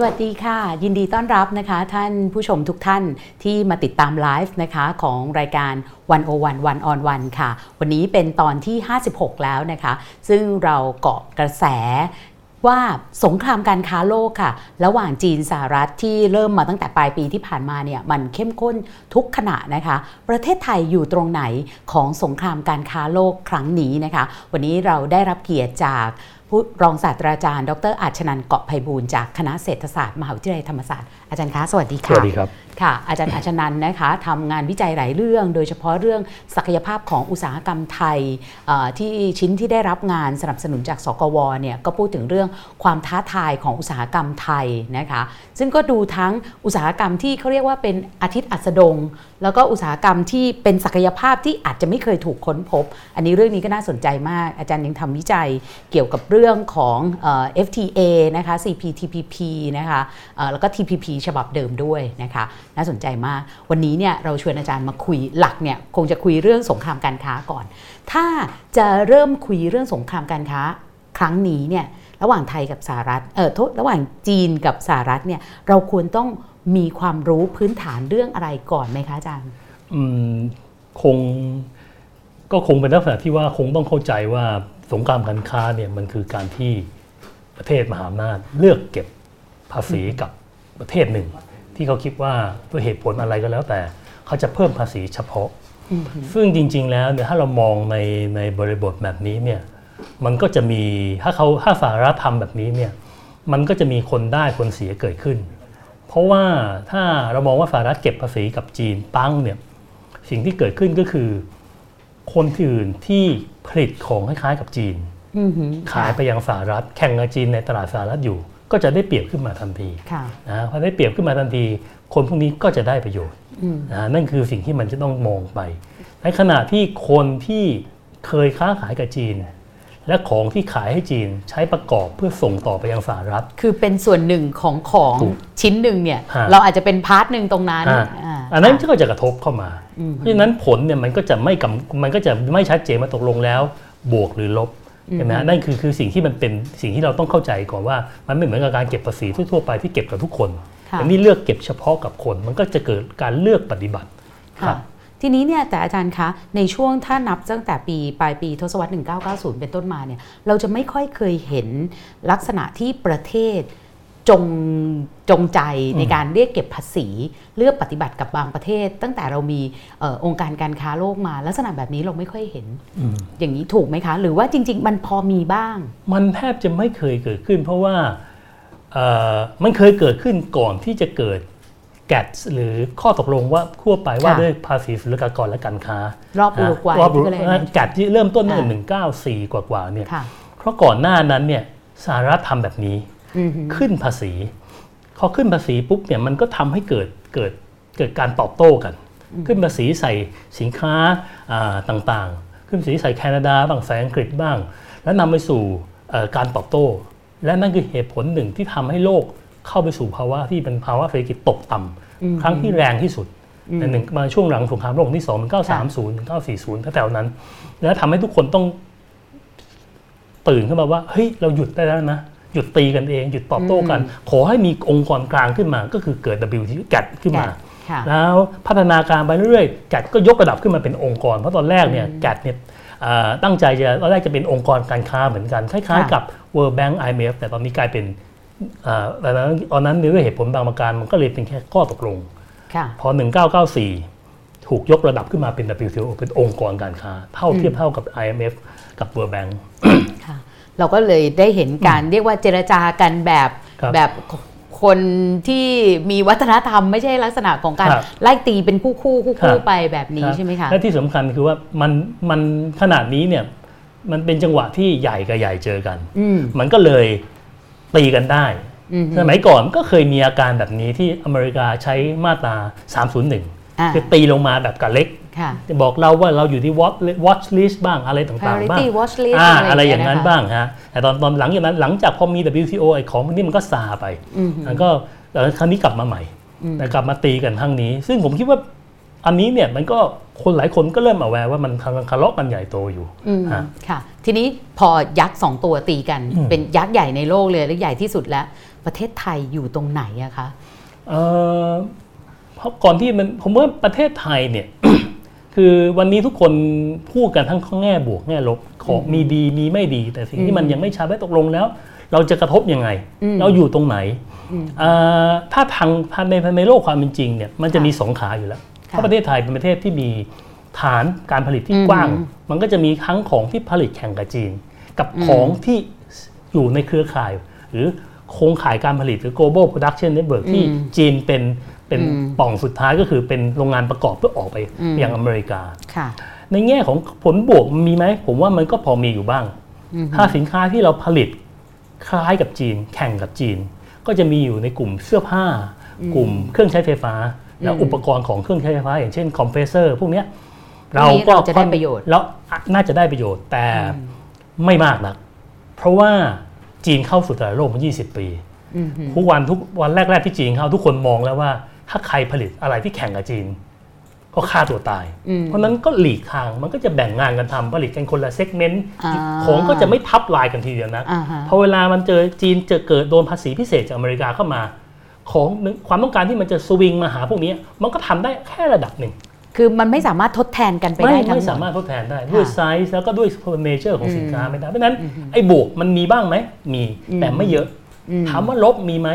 สวัสดีค่ะ ยินดีต้อนรับนะคะ ท่านผู้ชมทุกท่านที่มาติดตามไลฟ์นะคะของรายการวันโอวันวันออนวันค่ะ วันนี้เป็นตอนที่ 56 แล้วนะคะ ซึ่งเราเกาะกระแสว่าสงครามการค้าโลกค่ะ ระหว่างจีนสหรัฐที่เริ่มมาตั้งแต่ปลายปีที่ผ่านมาเนี่ยมันเข้มข้นทุกขณะนะคะ ประเทศไทยอยู่ตรงไหนของสงครามการค้าโลกครั้งนี้นะคะ วันนี้เราได้รับเกียรติจาก ผู้รองศาสตราจารย์ ดรอาชนันเกาะไพบูลจากคณะเศรษฐศาสตร์มหาวิทยาลัยธรรมศาสตร์อาจารย์คะสวัสดีค่ะสวัสดีครับ ค่ะ อาจารย์อาชนันนะคะทำงานวิจัยหลายเรื่อง โดยเฉพาะเรื่องศักยภาพของอุตสาหกรรมไทยที่ชิ้นที่ได้รับงานสนับสนุนจากสกวเนี่ยก็พูดถึงเรื่องความท้าทายของอุตสาหกรรมไทยนะคะซึ่งก็ดูทั้งอุตสาหกรรมที่เขาเรียกว่าเป็นอาทิตย์อัสดง แล้วก็อุตสาหกรรมที่เป็นศักยภาพที่อาจจะไม่เคยถูกค้นพบ อันนี้เรื่องนี้ก็น่าสนใจมาก อาจารย์ยังทำวิจัยเกี่ยวกับเรื่องของเอ่อ FTA นะคะ CPTPP นะคะแล้วก็ TPP ฉบับเดิมด้วยนะคะ น่าสนใจมาก วันนี้เนี่ยเราชวนอาจารย์มาคุยหลักเนี่ยคงจะคุยเรื่องสงครามการค้าก่อน ถ้าจะเริ่มคุยเรื่องสงครามการค้าครั้งนี้เนี่ยระหว่างไทยกับสหรัฐเออโทษระหว่างจีนกับสหรัฐเนี่ยเราควรต้องมีความรู้พื้นฐานเรื่องอะไรก่อนไหมคะอาจารย์อืมคงก็คงเป็นลักษณะที่ว่าคงต้องเข้าใจว่าสงครามการค้าเนี่ยมันคือการที่ประเทศมหาอำนาจเลือกเก็บภาษีกับประเทศหนึ่ง ที่เขาคิดว่าด้วยเหตุผลอะไรก็แล้วแต่ เขาจะเพิ่มภาษีเฉพาะ ซึ่งจริง ๆ แล้วเนี่ยถ้าเรามองในในบริบทแบบนี้เนี่ยมันก็จะมีถ้าเขาถ้าสหรัฐทำแบบนี้เนี่ยมันก็จะมีคนได้คนเสียเกิดขึ้น เพราะว่าถ้าเรามองว่าสหรัฐเก็บภาษีกับจีนปั้งเนี่ยสิ่งที่เกิดขึ้นก็คือ คนที่อื่นที่ผลิตของคล้ายๆกับจีนอือหือขายไปยังสหรัฐแข่งกับจีนในตลาดสหรัฐอยู่ ก็จะได้เปรียบขึ้นมาทันทีค่ะนะพอได้เปรียบขึ้นมาทันที คนพวกนี้ก็จะได้ประโยชน์อืมนะนั่นคือสิ่งที่มันจะต้องมองไป ในขณะที่คนที่เคยค้าขายกับจีน และของที่ขายให้จีนใช้ประกอบเพื่อส่งต่อไปยังสหรัฐ คือเป็นส่วนหนึ่งของของถูกชิ้นหนึ่งเนี่ยฮะเราอาจจะเป็น part หนึ่งตรงนั้นอ่าอ่าอันนั้นก็จะกระทบเข้ามาอืมเพราะฉะนั้นผลเนี่ยมันก็จะไม่กำมันก็จะไม่ชัดเจนมาตกลงแล้ว บวกหรือลบ ใช่ไหมฮะนั่นคือคือสิ่งที่มันเป็นสิ่งที่เราต้องเข้าใจก่อนว่า มันไม่เหมือนกับการเก็บภาษีทั่วๆไปที่เก็บกับทุกคนค่ะแต่นี่เลือกเก็บเฉพาะกับคน มันก็จะเกิดการเลือกปฏิบัติครัค่ะบทีนี้เนี่ยแต่อาจารย์คะ ในช่วงถ้านับตั้งแต่ปีปลายปีทศวรรษ 1990 เป็นต้นมาเนี่ยเราจะไม่ค่อยเคยเห็นลักษณะที่ประเทศ จงจงใจในการเรียกเก็บภาษี เลือกปฏิบัติกับบางประเทศ ตั้งแต่เรามีเออองค์การการค้าโลกมา ลักษณะแบบนี้เราไม่ค่อยเห็นอืมอย่างนี้ถูกไหมคะ หรือว่าจริง ๆ มันพอมีบ้าง มันแทบจะไม่เคยเกิดขึ้น เพราะว่าเอ่อมันเคยเกิดขึ้นก่อนที่จะเกิดแกดหรือข้อตกลงว่าทั่วไปว่าค่ะด้วยภาษีศุลกากรและการค้า รอบอุรุกวัยรอบอุรุก็เลยกวัยแกดที่เริ่มต้นตั้งแต่อ่าหนึ่งเก้าสี่กว่าๆเนี่ยค่ะเพราะก่อนหน้านั้นเนี่ยสหรัฐทำแบบนี้อือหือ ขึ้นภาษีพอขึ้นภาษีปุ๊บเนี่ยมันก็ทำให้เกิดเกิดเกิดการตอบโต้กัน ขึ้นภาษีใส่สินค้าอ่าต่างๆ ขึ้นภาษีใส่แคนาดาบ้างใส่อังกฤษบ้าง แล้วนำไปสู่เอ่อการตอบโต้ และนั่นคือเหตุผลหนึ่งที่ทำให้โลกเข้าไปสู่ภาวะที่เป็นภาวะเศรษฐกิจตกต่ำครั้งที่แรงที่สุดในหนึ่งมาช่วงหลังสงครามโลกครั้งที่สองมันเก้าสามศูนย์เก้าสี่ศูนย์แถวๆนั้น แล้วทำให้ทุกคนต้องตื่นขึ้นมาว่าเฮ้ยเราหยุดได้แล้วนะห ยุดตีกันเอง หยุดตอบโต้กัน ขอให้มีองค์กรกลางขึ้นมา ก็คือเกิด WT แกดขึ้นมาค่ะแล้วพัฒนาการไปเรื่อยๆแกดก็ยกระดับขึ้นมาเป็นองค์กร เพราะตอนแรกเนี่ยแกดเนี่ยอ่าตั้งใจจะตอนแรกจะเป็นองค์กรการค้าเหมือนกัน คล้ายค่ะๆกับ World Bank IMF แต่ตอนนี้กลายเป็นอ่าแต่ตอนนั้นตอนนั้นด้วยเหตุผลบางประการมันก็เลยเป็นแค่ข้อตกลงค่ะพอ 1994 ถูกยกระดับขึ้นมาเป็น WTO เป็นองค์กรการค้า เท่าเทียบเท่ากับ IMF กับ World Bank ค่ะ เราก็เลยได้เห็นการเรียกว่าเจรจากันแบบครับแบบคนที่มีวัฒนธรรมไม่ใช่ลักษณะของการครับไล่ตีเป็นคู่คู่คู่ครัคู่บไปแบบนี้รับใช่ไหมคะและที่สำคัญคือว่ามันมันขนาดนี้เนี่ยมันเป็นจังหวะที่ใหญ่กับใหญ่เจอกันอืมมันก็เลยตีกันได้อืมสมัยก่อนก็เคยมีอาการแบบนี้ที่อเมริกาใช้มาตรา 301อ่าคือตีลงมาแบบกับเล็กค่ะจะ บอกเราว่าเราอยู่ที่ watch watch list บ้างอะไรต่างๆบ้าง priority watch list อ่าอะอะไรไรออย่างย่างเงี้นั้ยนนะคะบ้างฮะแต่ตอนตอนหลังจากนั้นหลังจากพอมี WTO ไอ้ของพวกนี้มันก็ซาไปอืมมันก็แต่ครั้งนี้กลับมาใหม่อืมแต่กลับมาตีกันทั้งนี้ ซึ่งผมคิดว่าอันนี้เนี่ยมันก็คนหลายคนก็เริ่มมาแวร์ว่ามันกำลังทะเลาะกันใหญ่โตอยู่อืมฮะค่ะ ทีนี้พอยักษ์สองตัวตีกันอืมเป็นยักษ์ใหญ่ในโลกเลยและใหญ่ที่สุดแล้ว ประเทศไทยอยู่ตรงไหนอะคะเอ่อเพราะก่อนที่มันผมว่าประเทศไทยเนี่ย คือวันนี้ทุกคนพูดกันทั้งแง่บวกแง่ลบของมีดีมีไม่ดี แต่สิ่งที่มันยังไม่ชัดว่าตกลงแล้ว เราจะกระทบยังไงอืมเราอยู่ตรงไหนอืมเอ่อถ้าทางทางในในโลกความเป็นจริงเนี่ยมันจะค่ะมีสองขาอยู่แล้วค่ะเพราะประเทศไทยเป็นประเทศที่มีฐานการผลิตที่อืมกว้าง มันก็จะมีทั้งของที่ผลิตแข่งกับจีน กับอืมของที่อยู่ในเครือข่าย หรือโครงข่ายการผลิตหรือ global production network ที่อืมจีนเป็น เป็นอืมป่องสุดท้ายก็คือเป็นโรงงานประกอบเพื่อออกไปอืมยังอเมริกาค่ะในแง่ของผลบวกมันมีไหม ผมว่ามันก็พอมีอยู่บ้างอืมถ้าสินค้าที่เราผลิตคล้ายกับจีน แข่งกับจีน ก็จะมีอยู่ในกลุ่มเสื้อผ้า กลุ่มเครื่องใช้ไฟฟ้าแล้วอุปกรณ์ของเครื่องใช้ไฟฟ้า อย่างเช่นคอมเพรสเซอร์พวกเนี้ยพวกนี้เราจะได้ประโยชน์แล้วน่าจะได้ประโยชน์แต่ไม่มากนัก เพราะว่าจีนเข้าสู่ตลาดโลกมา 20 ปีอืมทุกวันทุกวันแรก ๆ ที่จีนเข้าทุกคนมองแล้วว่า ถ้าใครผลิตอะไรที่แข่งกับจีน ก็ฆ่าตัวตายอืมเพราะฉะนั้นก็หลีกทางมันก็จะแบ่งงานกันทำผลิตกันคนละ segmentอ่าของก็จะไม่ทับไลน์กันทีเดียวนะอ่าฮะพอเวลามันเจอจีนเจอเกิดโดนภาษีพิเศษจากอเมริกาเข้ามา ของความต้องการที่มันจะสวิงมาหาพวกนี้มันก็ทำได้แค่ระดับหนึ่งคือมันไม่สามารถทดแทนกันไปไม่ได้ทั้งหมดไม่สามารถทดแทนได้ด้วยค่ะไซส์แล้วก็ด้วย nature ของสินค้าอืมไม่ได้เพราะฉะนั้นอืมไอ้บวกมันมีบ้างไหมมีอืมแต่ไม่เยอะอืมถามว่าลบมีไหม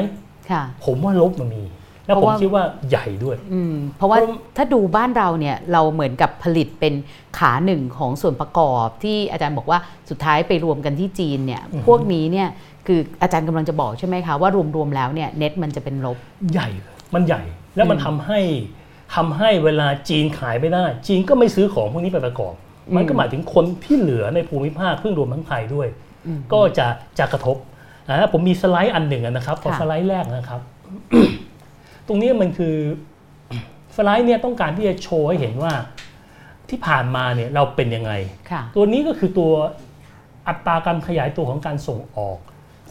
ค่ะผมว่าลบมันมี แล้วผมคิดว่าใหญ่ด้วยเพราะว่าอืมเพราะว่าเพราะถ้าดูบ้านเราเนี่ยเราเหมือนกับผลิตเป็นขาหนึ่งของส่วนประกอบที่อาจารย์บอกว่าสุดท้ายไปรวมกันที่จีนเนี่ยอือฮึพวกนี้เนี่ยคืออาจารย์กำลังจะบอกใช่ไหมคะว่ารวมๆแล้วเนี่ยเน็ตมันจะเป็นลบใหญ่เลยมันใหญ่แล้วมันอืมทำให้ทำให้เวลาจีนขายไม่ได้ จีนก็ไม่ซื้อของพวกนี้ไปประกอบ มันก็หมายถึงคนที่เหลือในภูมิภาคเพิ่งรวมทั้งไทยด้วยอืมก็จะจะกระทบอ่าผมมีสไลด์อันหนึ่งอะนะครับขอค่ะสไลด์แรกนะครับ ตรงนี้มันคือสไลด์เนี่ยต้องการที่จะโชว์ให้เห็นว่าที่ผ่านมาเนี่ยเราเป็นยังไงค่ะตัวนี้ก็คือตัวอัตราการขยายตัวของการส่งออก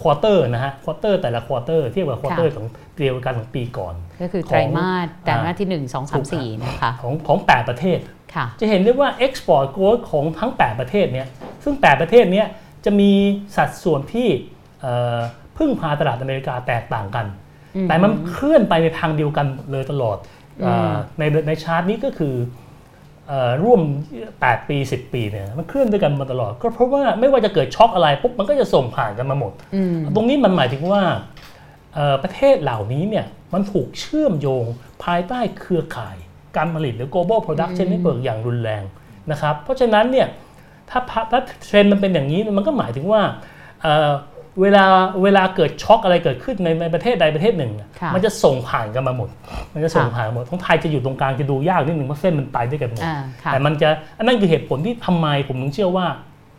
quarter นะฮะ quarter แต่ละ quarter เทียบกับ quarter ของเดียวกันของปีก่อน ก็คือของไตรมาสไตรมาสอ่าที่ 1 2 3 4 นะคะของของ 8 ประเทศค่ะจะเห็นได้ว่า Export Growth ของทั้ง 8 ประเทศเนี้ยซึ่ง 8 ประเทศเนี้ยจะมีสัดส่วนที่เอ่อพึ่งพาตลาดอเมริกาแตกต่างกันอืม แต่มันเคลื่อนไปในทางเดียวกันเลยตลอดเอ่ออมในในชาร์ตนี้ก็คือเอ่อร่วม 8 ปี 10 ปีเนี่ยมันเคลื่อนด้วยกันมาตลอด ก็เพราะว่าไม่ว่าจะเกิดช็อคอะไรปุ๊บมันก็จะส่งผ่านกันมาหมดอืมตรงนี้มันหมายถึงว่าเอ่อประเทศเหล่านี้เนี่ยมันถูกเชื่อมโยงภายใต้เครือข่ายการผลิตหรือ global production อืม network อย่างรุนแรงนะครับ เพราะฉะนั้นเนี่ยถ้าพะถ้าเทรนด์มันเป็นอย่างนี้มันก็หมายถึงว่า เอ่อเวลาเวลาเกิดช็อคอะไรเกิดขึ้นในในประเทศใดประเทศหนึ่งอะค่ะมันจะส่งผ่านกันมาหมด มันจะส่งค่ะผ่านหมดของไทยจะอยู่ตรงกลางจะดูยากนิดหนึ่งเพราะเส้นมันไปด้วยกันหมดอ่าค่ะแต่มันจะอันนั้นคือเหตุผลที่ทำไมผมถึงเชื่อว่า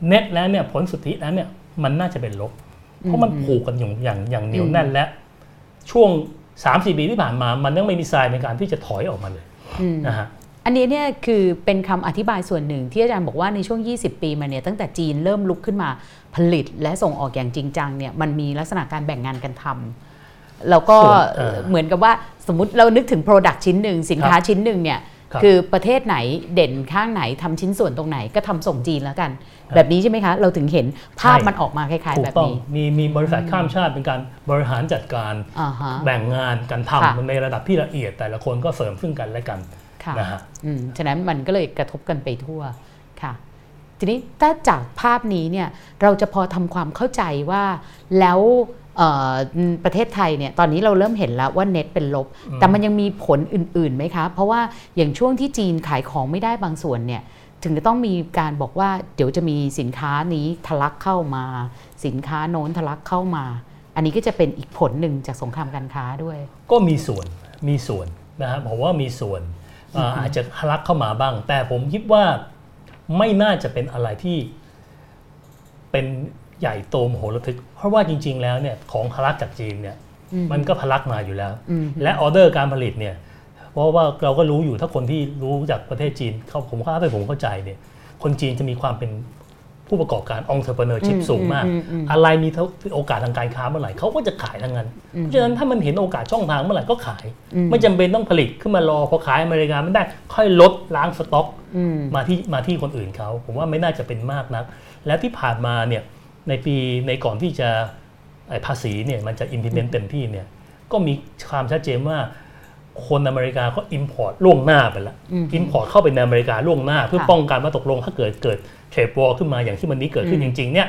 เน็ตแล้วเนี่ยผลสุทธิแล้วเนี่ยมันน่าจะเป็นลบ เพราะมันผูกกันอย่างอย่างอย่างเหนียวแน่นและ ช่วง3-4ปีที่ผ่านมามันยังไม่มีทรายในการที่จะถอยออกมาเลยอืมนะฮะ อันนี้เนี่ยคือเป็นคำอธิบายส่วนหนึ่ง ที่อาจารย์บอกว่าในช่วง 20 ปีมาเนี่ยตั้งแต่จีนเริ่มลุกขึ้นมาผลิตและส่งออกอย่างจริงจังเนี่ยมันมีลักษณะการแบ่งงานกันทำแล้วก็ส่วนเอ่อเหมือนกับว่าสมมติเรานึกถึง Product ชิ้นหนึ่งสินค้าชิ้นหนึ่งเนี่ยครับคือประเทศไหนเด่นข้างไหนทำชิ้นส่วนตรงไหนก็ทำส่งจีนแล้วกัน แบบนี้ใช่ไหมคะ เราถึงเห็นภาพใช่มันออกมาคล้ายถูๆกแบบต้องนี้มีมีบริษัทข้ามชาติเป็นการบริหารจัดการอ่าฮะแบ่งงานกันค่ะทำในระดับที่ละเอียดแต่ละคนก็เสริมซึ่งกันและกันค่ะ นะฮะอืมฉะนั้นมันก็เลยกระทบกันไปทั่วค่ะ ทีนี้ถ้าจากภาพนี้เนี่ยเราจะพอทำความเข้าใจว่าแล้วเอ่อประเทศไทยเนี่ยตอนนี้เราเริ่มเห็นแล้วว่าเน็ตเป็นลบอืมแต่มันยังมีผลอื่นๆไหมคะ เพราะว่าอย่างช่วงที่จีนขายของไม่ได้บางส่วนเนี่ยถึงจะต้องมีการบอกว่าเดี๋ยวจะมีสินค้านี้ทะลักเข้ามา สินค้าโน้นทะลักเข้ามา อันนี้ก็จะเป็นอีกผลหนึ่งจากสงครามการค้าด้วย ก็มีส่วนมีส่วนนะฮะผมว่ามีส่วนเอ่ออาจจะทะลักเข้ามาบ้าง แต่ผมคิดว่าไม่น่าจะเป็นอะไรที่เป็นใหญ่โตมโหฬารทึก เพราะว่าจริง ๆ แล้วเนี่ยของทะลักจากจีนเนี่ยอืมมันก็ทะลักมาอยู่แล้วอืมและออเดอร์การผลิตเนี่ยเพราะว่าเราก็รู้อยู่ถ้าคนที่รู้จากประเทศจีนเขาผมเข้าไปผมเข้าใจเนี่ยคนจีนจะมีความเป็น ผผู้ประกอบการ entrepreneurship อืมสูงมากอืมอืมอะไรมีโอกาสทางการค้าเมื่อไหร่เขาก็จะขายทั้งนั้น เพราะฉะนั้นถ้ามันเห็นโอกาสช่องทางเมื่อไหร่ก็ขาย ไม่จำเป็นต้องผลิตขึ้นมารอพอขายอเมริกาไม่ได้ ค่อยลดล้างสต็อกอืมมาที่มาที่คนอื่นเขาผมว่าไม่น่าจะเป็นมากนัก แล้วที่ผ่านมาเนี่ยในปีในก่อนที่จะไอ้ภาษีเนี่ยมันจะ implement เต็มที่เนี่ยก็มีความชัดเจนว่าคนอเมริกาก็ import ล่วงหน้าไปแล้ว import เข้าไปในอเมริกาล่วงหน้า เพื่อค่ะป้องกันว่าตกลงถ้าเกิดเกิด เทรดวอลขึ้นมาอย่างที่วันนี้เกิดขึ้นจริงๆเนี่ย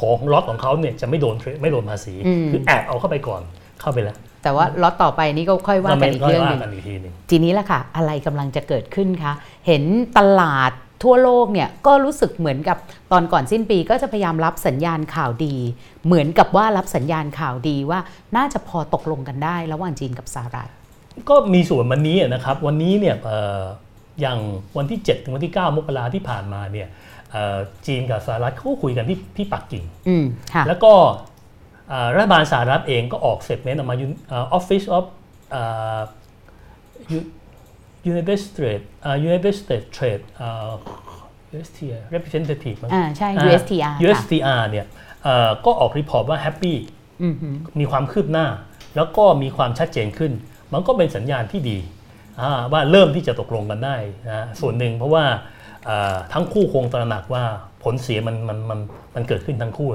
ของล็อตของเขาเนี่ยจะไม่โดน trade ไม่โดนภาษีอืมคือแอบเอาเข้าไปก่อนเข้าไปแล้วแต่ว่าล็อตต่อไปนี่ก็ค่อยว่ากันอีกก็เรื่องว่าหนึ่งกันอีกทีหนึ่งทีนี้แหละค่ะ อะไรกำลังจะเกิดขึ้นคะ เห็นตลาดทั่วโลกเนี่ยก็รู้สึกเหมือนกับตอนก่อนสิ้นปีก็จะพยายามรับสัญญาณข่าวดี เหมือนกับว่ารับสัญญาณข่าวดีว่าน่าจะพอตกลงกันได้ระหว่างจีนกับสหรัฐ ก็มีส่วนวันนี้นะครับ วันนี้เนี่ยเอ่ออย่างวันที่ 7 ถึงวันที่ 9 มกราที่ผ่านมาเนี่ยเอ่อ จีนกับสหรัฐเขาก็คุยกันที่ที่ปักกิ่งอืมค่ะแล้วก็เอ่อรัฐบาลสหรัฐเองก็ออก statement ออกมาเอ่อ Office of เอ่อ U- United States เอ่อ United States Trade เอ่อ USTR representative มั้งอ่าใช่อ่า USTR ค่ะ USTR เนี่ยเอ่อก็ออก report ว่า happy อืมฮึมีความคืบหน้า แล้วก็มีความชัดเจนขึ้น มันก็เป็นสัญญาณที่ดีอ่าว่าเริ่มที่จะตกลงกันได้นะส่วนหนึ่งเพราะว่าเอ่อ ทั้งคู่คงตระหนักว่าผลเสียมันมันมันมันเกิดขึ้นทั้งคู่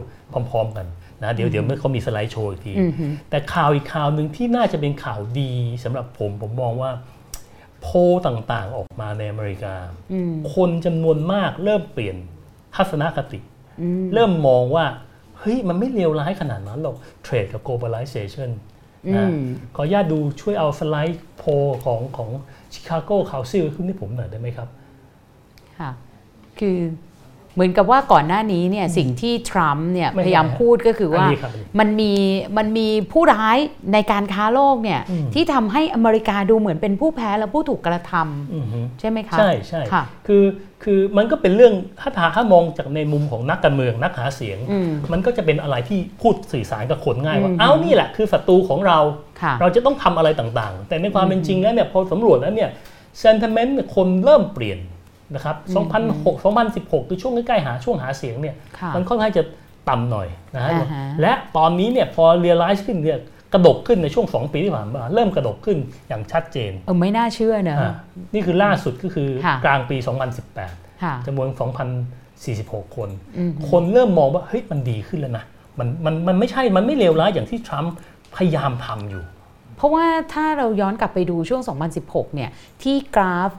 พร้อม ๆ กันนะเดี๋ยวเดี๋ยวเมื่อเขามีสไลด์โชว์อีกทีอืมฮึแต่ข่าวอีกข่าวหนึ่งที่น่าจะเป็นข่าวดีสำหรับผมผมมองว่าโพลต่างๆออกมาในอเมริกาอืมคนจำนวนมากเริ่มเปลี่ยนทัศนคติอืมเริ่มมองว่า เฮ้ย มันไม่เลวร้ายขนาดนั้นหรอกเทรดกับ globalization อืนะมขออนุญาตดูช่วยเอาสไลด์โพลของของชิคาโกคาวซิลขึ้นให้ผมหน่อยได้ไหมครับ ค่ะคือเหมือนกับว่าก่อนหน้านี้เนี่ยสิ่งที่ทรัมป์เนี่ยไม่พยายามใช่พูดก็คือว่าอันนี้ครับอันนี้มันมีมันมีผู้ร้ายในการค้าโลกเนี่ยอืมที่ทำให้อเมริกาดูเหมือนเป็นผู้แพ้และผู้ถูกกระทำอือฮึใช่ไหมคะใช่ใช่ค่ะคือคือมันก็เป็นเรื่องถ้าถาถ้ามองจากในมุมของนักการเมืองนักหาเสียงอืมมันก็จะเป็นอะไรที่พูดสื่อสารกับคนง่ายว่าอืมเอ้านี่แหละคือศัตรูของเราค่ะเราจะต้องทำอะไรต่างๆ แต่ในความเป็นจริงแล้วเนี่ยพอสำรวจแล้วเนี่ยเซน t i เมนต์คนเริ่มเปลี่ยน นะครับ2006 2016 คือช่วงใกล้ๆหาช่วงหาเสียงเนี่ยค่ะมันค่อนข้างจะต่ำหน่อยนะฮะอ่าฮะและตอนนี้เนี่ยพอเรียลไลซ์ขึ้นเนี่ยกระดกขึ้นในช่วง 2 ปีที่ผ่านมาเริ่มกระดกขึ้นอย่างชัดเจนเออไม่น่าเชื่อเนอะอ่านี่คือล่าสุดก็คือค่ะกลางปี 2018ค่ะจำนวน 2,046 คนอืมคนเริ่มมองว่าเฮ้ยมันดีขึ้นแล้วนะมันมันมันไม่ใช่มันไม่เลวร้ายอย่างที่ทรัมป์พยายามทำอยู่ เพราะว่าถ้าเราย้อนกลับไปดูช่วง 2016 เนี่ย ที่กราฟ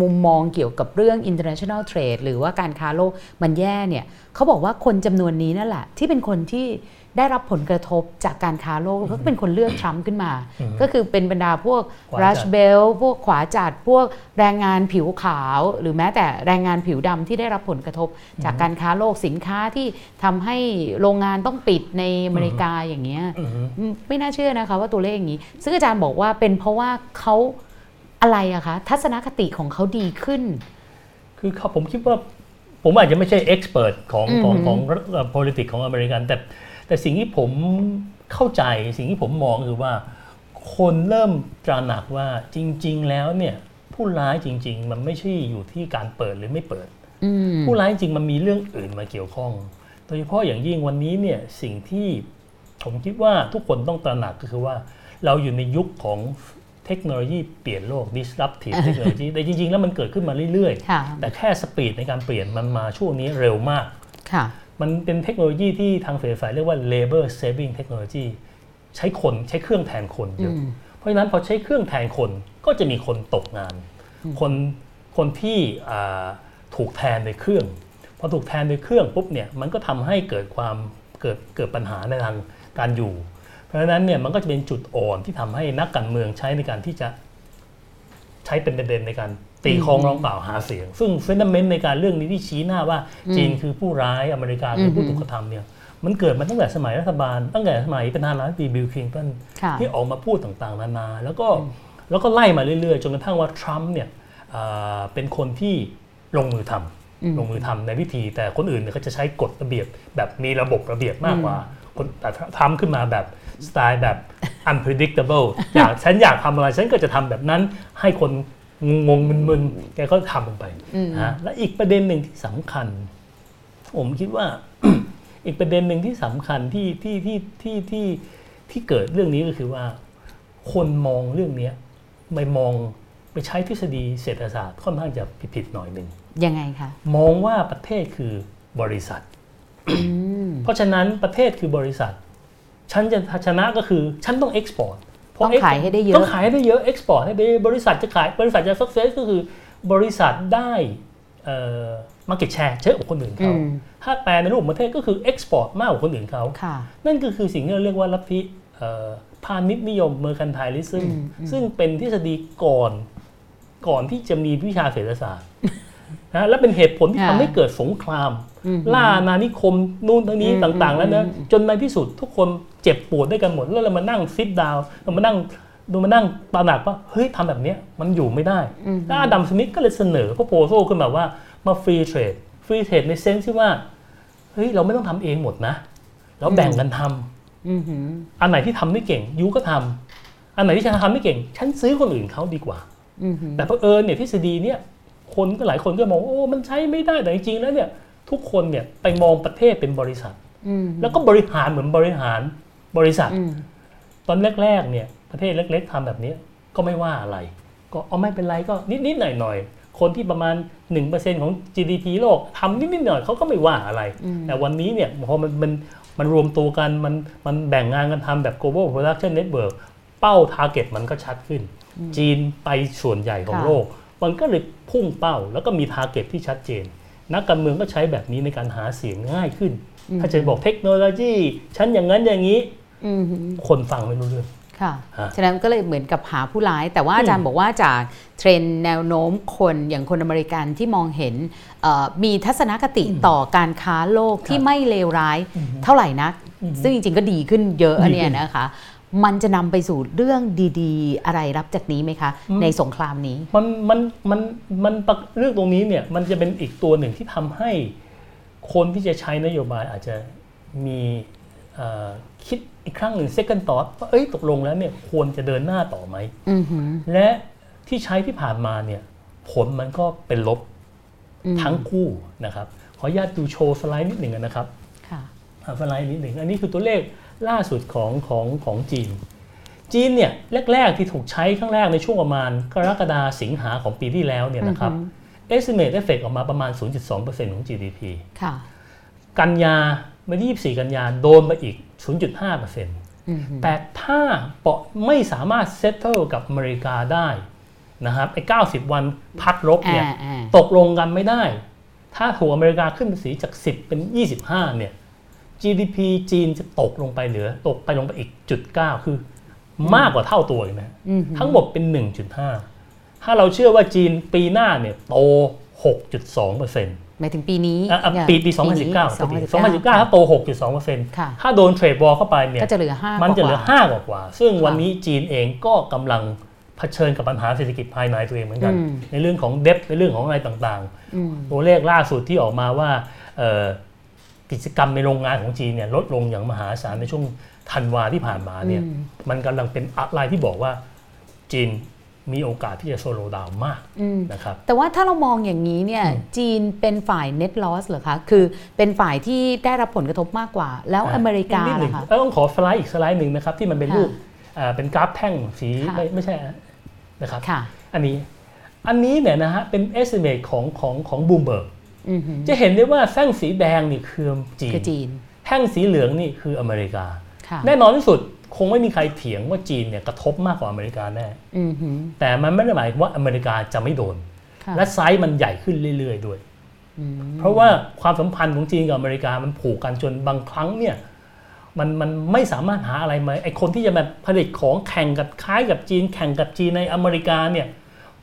มุมมองเกี่ยวกับเรื่อง international trade หรือว่าการค้าโลกมันแย่เนี่ยเขาบอกว่าคนจำนวนนี้นั่นแหละ ที่เป็นคนที่ ได้รับผลกระทบจากการค้าโลกแล้วก็เป็นคนเลือกทรัมป์ขึ้นมาอืมก็คือเป็นบรรดาพวกขวาจัดรัชเบลพวกขวาจัดพวกแรงงานผิวขาว หรือแม้แต่แรงงานผิวดำที่ได้รับผลกระทบ จากการค้าโลกสินค้าที่ทำให้โรงงานต้องปิดในอเมริกาอย่างเงี้ยอือฮึอืมไม่น่าเชื่อนะคะว่าตัวเลขอย่างนี้ ซึ่งอาจารย์บอกว่าเป็นเพราะว่าเขาอะไรอะคะทัศนคติของเขาดีขึ้น คือเขาผมคิดว่าผมอาจจะไม่ใช่เอ็กซ์เพรสของของอืมของเอ่อ politics ของอเมริกัน แต่ แต่สิ่งที่ผมเข้าใจสิ่งที่ผมมองคือว่า คนเริ่มตระหนักว่าจริง ๆ แล้วเนี่ยผู้ร้ายจริง ๆ มันไม่ใช่อยู่ที่การเปิดหรือไม่เปิดอืมผู้ร้ายจริงมันมีเรื่องอื่นมาเกี่ยวข้อง โดยเฉพาะอย่างยิ่งวันนี้เนี่ยสิ่งที่ผมคิดว่าทุกคนต้องตระหนักก็คือว่า เราอยู่ในยุคของเทคโนโลยีเปลี่ยนโลก disruptive เทคโนโลยีแต่จริง ๆ แล้วมันเกิดขึ้นมาเรื่อยค่ะๆแต่แค่สปีดในการเปลี่ยนมันมาช่วงนี้เร็วมากค่ะ มันเป็นเทคโนโลยีที่ทางฝ่ายฝ่ายเรียกว่า labor saving technology ใช้คนใช้เครื่องแทนคนเยอะอืมเพราะฉะนั้นพอใช้เครื่องแทนคนก็จะมีคนตกงาน คนคนที่อ่าถูกแทนโดยเครื่อง พอถูกแทนโดยเครื่องปุ๊บเนี่ยมันก็ทำให้เกิดความเกิดเกิดปัญหาในทางการอยู่ เพราะฉะนั้นเนี่ยมันก็จะเป็นจุดอ่อนที่ทำให้นักการเมืองใช้ในการที่จะใช้เป็นประเด็นในการ ตีคองร้องเปล่าหาเสียง ซึ่งเฟนเมนต์ในการเรื่องนี้ที่ชี้หน้าว่าจีนคือผู้ร้ายอเมริกาคือผู้ถูกกระทำเนี่ยมันเกิดมาตั้งแต่สมัยรัฐบาล ตั้งแต่สมัยประธานาธิบดีบิลคลินตันค่ะที่ออกมาพูดต่างๆนานาแล้วก็แล้วก็ไล่มาเรื่อยๆ จนกระทั่งว่าทรัมป์เนี่ยอ่าเป็นคนที่ลงมือทำลงมือทำในวิธี แต่คนอื่นเนี่ยก็จะใช้กฎระเบียบ แบบมีระบบระเบียบมากกว่าคนแต่ทรัมป์ขึ้นมาแบบสไตล์แบบ unpredictable อยากฉันอยากทำอะไรฉันก็จะทำแบบนั้นให้คน งงๆมึนๆแกก็ทำลงไปนะและอีกประเด็นหนึ่งที่สำคัญ ผมคิดว่า อีกประเด็นหนึ่งที่สำคัญที่ที่ที่ที่ที่ที่เกิดเรื่องนี้ก็คือว่า คนมองเรื่องเนี้ยไปมองไปใช้ทฤษฎีเศรษฐศาสตร์ค่อนข้างจะผิดๆหน่อยหนึ่งยังไงคะมองว่าประเทศคือบริษัทอืมเพราะฉะนั้นประเทศคือบริษัทฉันจะชนะก็คือฉันต้อง export ต้องขายให้ได้เยอะ ต้องขายให้ได้เยอะ export ให้ได้บริษัทจะขายบริษัทจะ success ก็คือบริษัทได้เอ่อ market share เยอะกว่าคนอื่นเขาอืมถ้าแปลในรูปประเทศก็คือ export มากกว่าคนอื่นเขาค่ะนั่นก็คือสิ่งที่เราเรียกว่าลัทธิเอ่อพาณิชย์นิยม mercantilism อืมอืมซึ่งเป็นทฤษฎีก่อนก่อนที่จะมีวิชาเศรษฐศาสตร์นะและเป็นเหตุผลที่ทำให้เกิดสงครามอืม ล่าอาณานิคมนู่นทั้งนี้อืมต่างๆ แล้วนะอืมอืมจนในที่สุดทุกคนเจ็บปวดด้วยกันหมดแล้วเรามานั่ง sit downเรามานั่งดูมานั่งตระหนักว่าเฮ้ยทำแบบเนี้ยมันอยู่ไม่ได้อืมแล้วอดัมสมิธก็เลยเสนอพ r o โพ a l ขึ้นมาว่ามา free trade free trade ใน sense ที่ว่าเฮ้ยเราไม่ต้องทำเองหมดนะ เราแบ่งกันทำอืมหืมอันไหนที่ทำไม่เก่ง you ก็ทำอันไหนที่ฉันทำไม่เก่ง ฉันซื้อคนอื่นเขาดีกว่าอืมหืมแต่เพอเอิญเนี่ยทฤษฎีเนี่ยคนก็หลายคนก็มองว่าโอ้มันใช้ไม่ได้แต่จริงๆแล้วเนี่ย ทุกคนเนี่ยไปมองประเทศเป็นบริษัทอืมแล้วก็บริหารเหมือนบริหารบริษัทอืมตอนแรกๆเนี่ยประเทศเล็ก ๆทำแบบนี้ก็ไม่ว่าอะไร ก็เอาไม่เป็นไรก็นิดๆหน่อยๆคนที่ประมาณ 1%ของ GDP โลกทำนิดๆหน่อยๆเขาก็ไม่ว่าอะไรอืมแต่วันนี้เนี่ยพอมันมันมันรวมตัวกันมันมันแบ่งงานกันทำแบบ global production network เป้า target มันก็ชัดขึ้น จีนไปส่วนใหญ่ของค่ะโลก มันก็เลยพุ่งเป้าแล้วก็มี target ที่ชัดเจน นักการเมืองก็ใช้แบบนี้ในการหาเสียงง่ายขึ้น ถ้าจะบอกเทคโนโลยีฉันอย่างนั้นอย่างนี้อืมหืมคนฟังไม่รู้เรื่องค่ะฮะฉะนั้นก็เลยเหมือนกับหาผู้ร้าย แต่ว่าอาจารย์บอกว่าจากเทรนด์แนวโน้มคนอย่างคนอเมริกันที่มองเห็นเอ่อมีทัศนคติต่อการค้าโลกที่ไม่เลวร้ายเท่าไหร่นัก ซึ่งจริงๆก็ดีขึ้นเยอะดีขึ้นเนี่ยนะคะ มันจะนำไปสู่เรื่องดีๆ อะไรรับจากนี้ไหมคะ ในสงครามนี้ มันมันมันมันปะเรื่องตรงนี้เนี่ยมันจะเป็นอีกตัวหนึ่งที่ทำให้คนที่จะใช้นโยบายอาจจะมีเอ่อคิดอีกครั้งหนึ่ง second thought ว่าเอ้ยตกลงแล้วเนี่ยควรจะเดินหน้าต่อไหมอือหือและที่ใช้ที่ผ่านมาเนี่ยผลมันก็เป็นลบอืมทั้งคู่นะครับ ขออนุญาตดูโชว์สไลด์นิดหนึ่งนะครับค่ะอ่าสไลด์นิดหนึ่งอันนี้คือตัวเลข ล่าสุดของของของจีน จีนเนี่ยแรก ๆ ที่ถูกใช้ครั้งแรกในช่วงประมาณกรกฎาสิงหาของปีที่แล้วเนี่ยนะครับ estimate effect ออกมาประมาณ 0.2%ของ GDP ค่ะกันยาวันที่24 กันยาโดนมาอีก 0.5%อือหือแต่ถ้าเปาะไม่สามารถ settle กับอเมริกาได้นะครับไอ้90 วันพักรบเนี่ยอ่าอ่าตกลงกันไม่ได้ ถ้าถูกอเมริกาขึ้นภาษีจาก 10 เป็น 25 เนี่ย GDP จีนจะตกลงไปเหลือ ตกไปลงไปอีกจุด9คือ มากกว่าเท่าตัวอีกนะอือหือทั้งหมดเป็น 1.5 ถ้าเราเชื่อว่าจีนปีหน้าเนี่ยโต 6.2%อหมายถึงปีนี้่ะอะเนี่ยปีปี2019 2019 2019 ถ้าโต 6.2%ค่ะถ้าโดนเทรดวอลเข้าไปเนี่ยก็จะเหลือห้ามันจะเหลือกว่า5กว่ากว่า ซึ่งวันนี้จีนเองก็กำลังเผชิญกับปัญหาเศรษฐกิจภายในตัวเองเหมือนกันอืมในเรื่องของเดบในเรื่องของอะไรต่างอืมๆตัวเลขล่าสุดที่ออกมาว่าเอ่อ กิจกรรมในโรงงานของจีนเนี่ยลดลงอย่างมหาศาลในช่วงธันวาที่ผ่านมาเนี่ยอืมมันกำลังเป็นอะไรที่บอกว่าจีนมีโอกาสที่จะ slow down มากอืมนะครับแต่ว่าถ้าเรามองอย่างนี้เนี่ยอืมจีนเป็นฝ่าย net loss เหรอคะ คือเป็นฝ่ายที่ได้รับผลกระทบมากกว่า แล้วอเมริกาล่ะคะนิดหนึ่งเอ้ยต้องขอสไลด์อีกสไลด์หนึ่งนะครับ ที่มันเป็นค่ะรูปอ่าเป็นกราฟแท่งสีค่ะไม่ไม่ใช่นะครับค่ะอันนี้อันนี้เนี่ยนะฮะเป็น estimate ของของของบูมเบิร์กอือหือ จะเห็นได้ว่าแท่งสีแดงนี่คือจีคือนจีน แท่งสีเหลืองนี่คืออเมริกาค่ะแน่นอนที่สุดคงไม่มีใครเถียงว่าจีนเนี่ยกระทบมากกว่าอเมริกาแน่อือหือแต่มันไม่ได้หมายความว่าอเมริกาจะไม่โดนค่ะและไซส์มันใหญ่ขึ้นเรื่อย ๆ ด้วยอืมเพราะว่าความสัมพันธ์ของจีนกับอเมริกามันผูกกันจนบางครั้งเนี่ยมันมันไม่สามารถหาอะไรมาไอ้คนที่จะมาผลิตของแข่งกับคล้ายกับจีน แข่งกับจีนในอเมริกาเนี่ย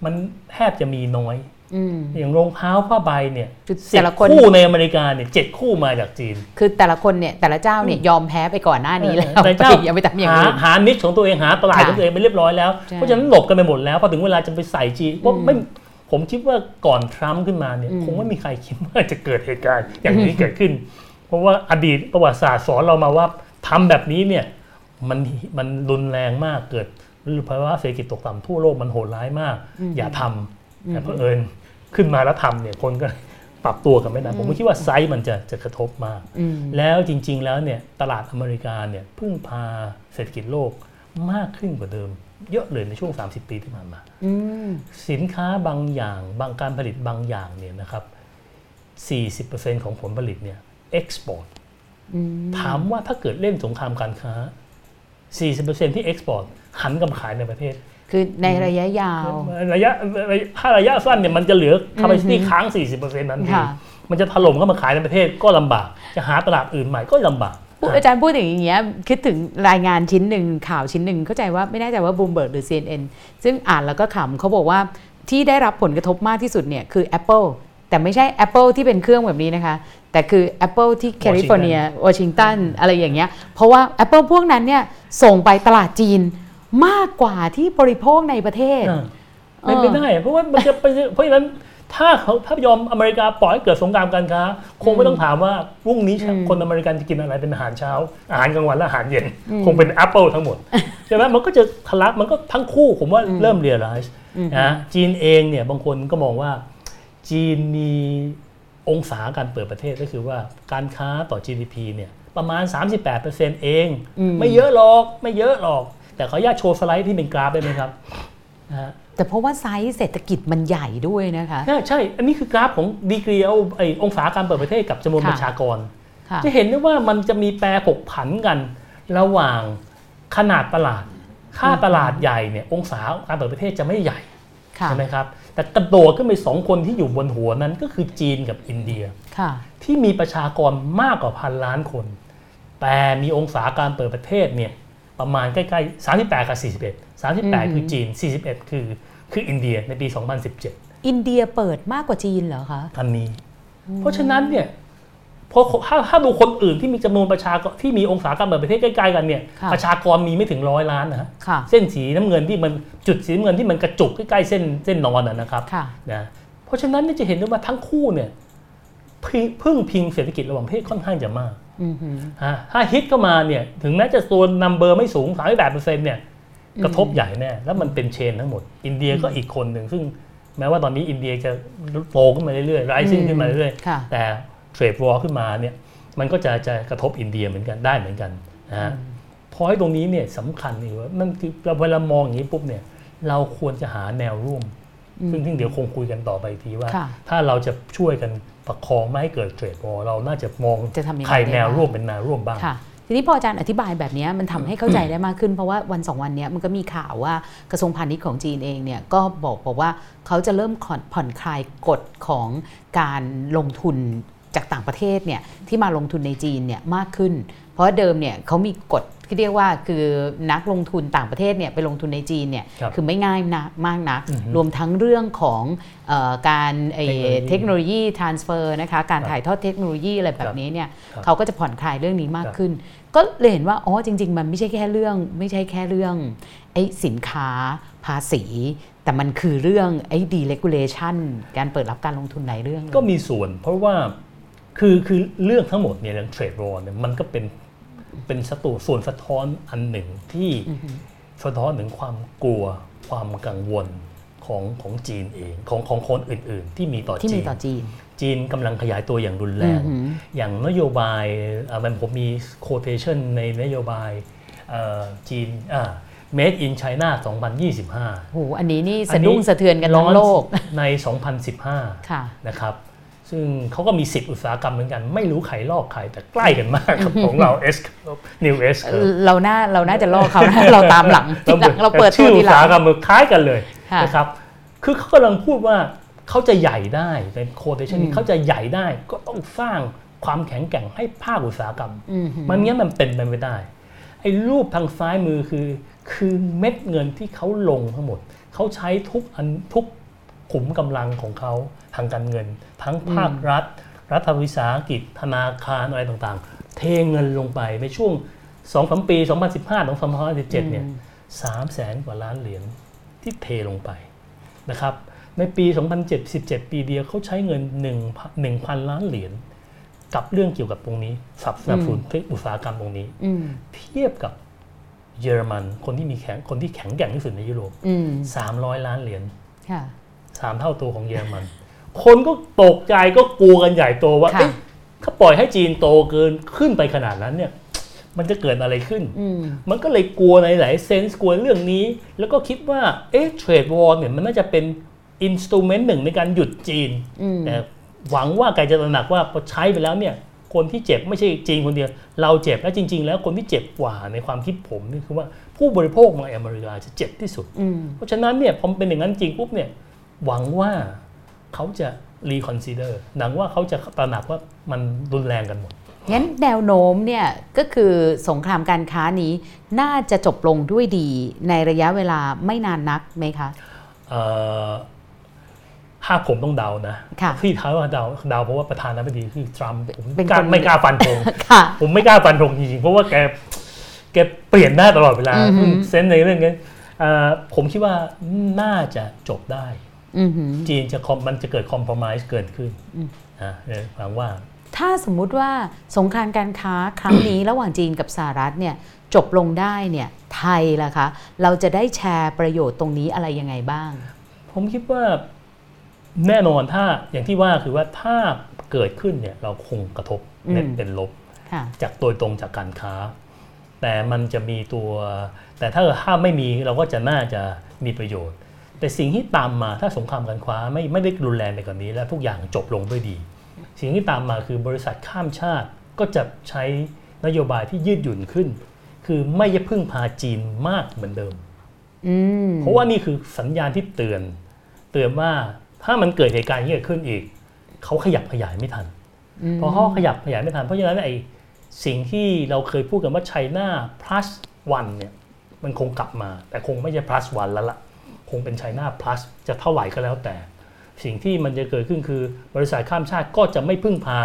มันแทบจะมีน้อย อืมอย่างรองเท้าผ้าใบเนี่ยคือสิแต่บละคนคู่ในอเมริกาเนี่ยเจ็ดคู่มาจากจีน คือแต่ละคนเนี่ยแต่ละเจ้าเนี่ยยอมแพ้ไปก่อนหน้านี้แล้วแต่เจ้าอย่าไปทำอย่างหาอื่นหานิชของตัวเองหาตลาดค่ะของตัวเองไปเรียบร้อยแล้วใช่เพราะฉะนั้นหลบกันไปหมดแล้วพอถึงเวลาจะไปใส่จีนว่าอืมไม่ผมคิดว่าก่อนทรัมป์ขึ้นมาเนี่ยอืมคงไม่มีใครคิดว่าจะเกิดเหตุการณ์อย่างนี้เกิดขึ้น เพราะว่าอดีตประวัติศาสตร์สอนเรามาว่าทำแบบนี้เนี่ยมันมันรุนแรงมากเกิดภาวะเศรษฐกิจตกต่ำทั่วโลกมันโหดร้ายมาก อย่าทำแต่เพอเอิญ ขึ้นมาแล้วทำเนี่ยคนก็ปรับตัวกันไม่ได้ผมก็คิดว่าไซส์มันจะจะกระทบมากอืมแล้วจริง ๆ แล้วเนี่ยตลาดอเมริกาเนี่ยพึ่งพาเศรษฐกิจโลกมากขึ้นกว่าเดิม เยอะเลยในช่วง 30 ปีที่ผ่านมาอืมสินค้าบางอย่างบางการผลิตบางอย่างเนี่ยนะครับ 40%ของผลผลิตเนี่ยexportอืมถามว่าถ้าเกิดเล่นสงครามการค้า 40%ที่ export หันกลับมาขายในประเทศ คือในระยะยาวระยะระยะถ้าระยะสั้นเนี่ยมันจะเหลือ capacity ค้าง 40%นั้นเองค่ะมันจะถล่มเข้ามาขายในประเทศก็ลำบาก จะหาตลาดอื่นใหม่ก็ลำบากพูดอาจารย์พูดถึงอย่างเงี้ยคิดถึงรายงานชิ้นหนึ่งข่าวชิ้นหนึ่งเข้าใจว่าไม่แน่ใจว่าบูมเบิร์กหรือ CNN ซึ่งอ่านแล้วก็ขำเขาบอกว่าที่ได้รับผลกระทบมากที่สุดเนี่ยคือ Apple แต่ไม่ใช่ Apple ที่เป็นเครื่องแบบนี้นะคะ แต่คือ Apple ที่แคลิฟอร์เนียวอชิงตันอะไรอย่างเงี้ยเพราะว่า Apple พวกนั้นเนี่ยส่งไปตลาดจีน มากกว่าที่บริโภคในประเทศอ่าเป็นไปได้เพราะว่ามันจะเป็นเพราะฉะนั้นถ้าเขาถ้ายอมอเมริกาปล่อยให้เกิดสงครามการค้า คงไม่ต้องถามว่าพรุ่งนี้อืมคนอเมริกันจะกินอะไรเป็นอาหารเช้า อาหารกลางวันและอาหารเย็น คงเป็น Apple ทั้งหมดใช่ไหมมันก็จะทะลักมันก็ทั้งคู่ผมว่าเริ่มเรียลไลซ์นะจีนเองเนี่ยบางคนก็มองว่าจีนมีองศาการเปิดประเทศก็คือว่าการค้าต่อ GDP เนี่ยประมาณ 38%เองอืมไม่เยอะหรอกไม่เยอะหรอก แต่ขออนุญาตโชว์สไลด์ที่เป็นกราฟได้ไหมครับนะฮะแต่เพราะว่าไซส์เศรษฐกิจมันใหญ่ด้วยนะคะ ใช่ใช่ อันนี้คือกราฟของดีกรีเอาไอองศาการเปิดประเทศกับจำนวนค่ะประชากรค่ะจะเห็นได้ว่ามันจะมีแปรผกผันกันระหว่างขนาดตลาด ค่าตลาดใหญ่เนี่ยองศาการเปิดประเทศจะไม่ใหญ่ค่ะใช่ไหมครับ แต่กระโดดขึ้นไปสองคนที่อยู่บนหัวนั้นก็คือจีนกับอินเดียค่ะที่มีประชากรมากกว่าพันล้านคน แต่มีองศาการเปิดประเทศเนี่ย ประมาณใกล้ๆ 38 กับ 41 38 คือจีน 41 คือคืออินเดียในปี 2017 อินเดียเปิดมากกว่าจีนเหรอคะทันนี้ เพราะฉะนั้นเนี่ยพอถ้าถ้าดูคนอื่นที่มีจำนวนประชากรที่มีองศาการเปิดประเทศใกล้ๆกันเนี่ยค่ะประชากรมีไม่ถึงร้อยล้านนะฮะค่ะเส้นสีน้ำเงินที่มันจุดสีน้ำเงินที่มันกระจุกใกล้ๆเส้นเส้นนอนนะนะครับค่ะนะเพราะฉะนั้นเนี่ยจะเห็นได้ว่าทั้งคู่เนี่ยพึงพึ่งพิงเศรษฐกิจระหว่างประเทศค่อนข้างจะมากอือหือฮะ ถ้าฮิตเข้ามาเนี่ยถึงแม้จะตัวนัมเบอร์ไม่สูง38%เนี่ยกระทบใหญ่แน่แล้วมันเป็นเชนทั้งหมด อินเดียก็อีกคนหนึ่งซึ่งแม้ว่าตอนนี้อินเดียจะโตขึ้นมาเรื่อยๆไรซิ่งขึ้นมาเรื่อยค่ะๆแต่เทรดวอลขึ้นมาเนี่ยมันก็จะจะกระทบอินเดียเหมือนกันได้เหมือนกันนะฮะพอยตรงนี้เนี่ยสำคัญนี่ว่ามันคือเราเวลามองอย่างนี้ปุ๊บเนี่ยเราควรจะหาแนวร่วมซึ่งซึ่งเดี๋ยวคงคุยกันต่อไปอีกทีว่าค่ะถ้าเราจะช่วยกัน ประคองไม่ให้เกิดเทรดวอลเราน่าจะมองจะทำยังไงใครได้แนวบ้างร่วมเป็นแนวร่วมบ้างค่ะทีนี้พออาจารย์อธิบายแบบเนี้ยมันทำให้เข้าใจได้มากขึ้น เพราะว่าวันสองวันเนี้ยมันก็มีข่าวว่ากระทรวงพาณิชย์ของจีนเองเนี่ยก็บอกบอกว่าเขาจะเริ่มผ่อนผ่อนคลายกฎของการลงทุนจากต่างประเทศเนี่ยที่มาลงทุนในจีนเนี่ยมากขึ้นเพ ราะเดิมเนี่ยเขามีกฎที่เรียกว่าคือนักลงทุนต่างประเทศเนี่ยไปลงทุนในจีนเนี่ยครับคือไม่ง่ายนะมากนักอือฮึรวมทั้งเรื่องของเออการไอ้เทคโนโลยีเทคโนโลยี transfer นะคะการถ่ายทอดเทคโนโลยีอะไรแบบนี้เนี่ยครับเขาก็จะผ่อนคลายเรื่องนี้มากครับขึ้น ก็เลยเห็นว่าอ๋อจริง ๆ มันไม่ใช่แค่เรื่อง ไม่ใช่แค่เรื่องไอ้สินค้าภาษี แต่มันคือเรื่องไอ้ deregulation การเปิดรับการลงทุนหลายเรื่องเลยก็มีส่วนเพราะว่าคือคือเรื่องทั้งหมดเนี่ยเรื่องเทรดวอลเนี่ยมันก็เป็น เป็นสตูส่วนสะท้อนอันหนึ่งที่สะท้อนถึงความกลัวความกังวลของของจีนเองของของคนอื่น ๆ ที่มีต่อที่จีมีนต่อจีน จีนกำลังขยายตัวอย่างรุนแรงอือหืออย่างนโยบายอ่ามันผมมี quotation ในนโยบายเอ่อจีนอ่า Made in China 2025โหอันนี้นี่สะดุ้งสะเทือนกันทั้งโลกใน 2015ค่ะนะครับ ซึ่งเขาก็มี 10 อุตสาหกรรมเหมือนกัน ไม่รู้ใครลอกใครแต่ใกล้กันมากครับของเรา S New S เราน่าเราน่าจะลอกเขานะเราตามหลังทีหลังเราเปิดตัวชื่อทีอุตหลัสางหกรรมคล้ายกันเลยค่ะนะครับคือเขากำลังพูดว่าเขาจะใหญ่ได้ในโคเ t ชันนี้เขาจะใหญ่ได้ก็ต้องสร้างความแข็งแกร่งให้ภาคอุตสาหกรรมอือหือมันเนี้ยมันเป็นไปไม่ได้ไอ้รูปทางซ้ายมือคือ คือเม็ดเงินที่เขาลงทั้งหมดเขาใช้ทุกอันทุก ขุมกำลังของเขาทางการเงิน ทั้งภาครัฐ รัฐวิสาหกิจธนาคารอะไรต่างๆ เทเงินลงไปในช่วง2อสปี 2015ถึง2017เนี่ยสามแสนกว่าล้านเหรียญที่เทลงไปนะครับในปี 2017 ปีเดียวเขาใช้เงิน 1 1,000 ล้านเหรียญกับเรื่องเกี่ยวกับตรงนี้สนับสนุนอุตสาหกรรมตรงนี้อืมเทียบกับเยอรมันคนที่มีแข็งคนที่แข็งแกร่งที่สุดในยุโรปอืม300 ล้านเหรียญค่ะ สามเท่าตัวของเยอรมัน คนก็ตกใจก็กลัวกันใหญ่โตว่าค่ะเอ๊ะถ้าปล่อยให้จีนโตเกินขึ้นไปขนาดนั้นเนี่ยมันจะเกิดอะไรขึ้นอืมมันก็เลยกลัวในหลายเซนส์กลัวเรื่องนี้ แล้วก็คิดว่า เอ๊ะเทรดวอร์เนี่ยมันน่าจะเป็นอินสตูเมนต์หนึ่งในการหยุดจีนอืมแต่หวังว่าไกจะตระหนักว่าพอใช้ไปแล้วเนี่ย คนที่เจ็บไม่ใช่จีนคนเดียว เราเจ็บและจริง ๆ แล้วคนที่เจ็บกว่าในความคิดผมนี่คือว่าผู้บริโภคในอเมริกาจะเจ็บที่สุดอืมเพราะฉะนั้นเนี่ยพอมันเป็นอย่างนั้นจริงปุ๊บเนี่ย หวังว่าเขาจะ reconsider หวังว่าเขาจะตระหนักว่ามันรุนแรงกันหมด งั้นแนวโน้มเนี่ยก็คือสงครามการค้านี้น่าจะจบลงด้วยดีในระยะเวลาไม่นานนักไหมคะเอ่อถ้าผมต้องเดานะค่ะที่ท้ายว่าเดาเดาเพราะว่าประธานาธิบดีคือทรัมป์ผมเป็นกล้าคนไม่กล้าฟันธงค่ะผมไม่กล้าฟันธงจริงๆเพราะว่าแกแกเปลี่ยนได้ตลอดเวลาอือหือ sense ในเรื่องนี้เอ่อผมคิดว่าน่าจะจบได้อือหือ จีนจะ com- มันจะเกิดคอม p r o m i s e เกิดขึ้นอืมนะเออหวังว่า ถ้าสมมุติว่าสงครามการค้าครั้งนี้ระหว่างจีนกับสหรัฐเนี่ยจบลงได้เนี่ยไทยล่ะคะเราจะได้แชร์ประโยชน์ตรงนี้อะไรยังไงบ้าง ผมคิดว่าแน่นอนถ้าอย่างที่ว่าคือว่าถ้าเกิดขึ้นเนี่ยเราคงกระทบอืมเน็ตเป็นลบค่ะจากโดยตรงจากการค้า แต่มันจะมีตัว แต่ถ้าถ้าไม่มีเราก็จะน่าจะมีประโยชน์ แต่สิ่งที่ตามมาถ้าสงครามการค้าไม่ไม่ได้รุนแรงไปกว่านนี้ และทุกอย่างจบลงด้วยดี สิ่งที่ตามมาคือบริษัทข้ามชาติก็จะใช้นโยบายที่ยืดหยุ่นขึ้น คือไม่ยพึ่งพาจีนมากเหมือนเดิมอืมเพราะว่านี่คือสัญญาณที่เตือน เตือนว่าถ้ามันเกิดเหตุการณ์อย่างนี้เกิดขึ้นอีก เขาขยับขยายไม่ทันมเพราะเขาขยับขยายไม่ทันเพราะฉะนั้นไอ้สิ่งที่เราเคยพูดกันว่า China plus one เนี่ยมันคงกลับมา แต่คงไม่ใช่ plus one แล้วล่ะ คงเป็น China plus จะเท่าไหร่ก็แล้วแต่ สิ่งที่มันจะเกิดขึ้นคือบริษัทข้ามชาติก็จะไม่พึ่งพา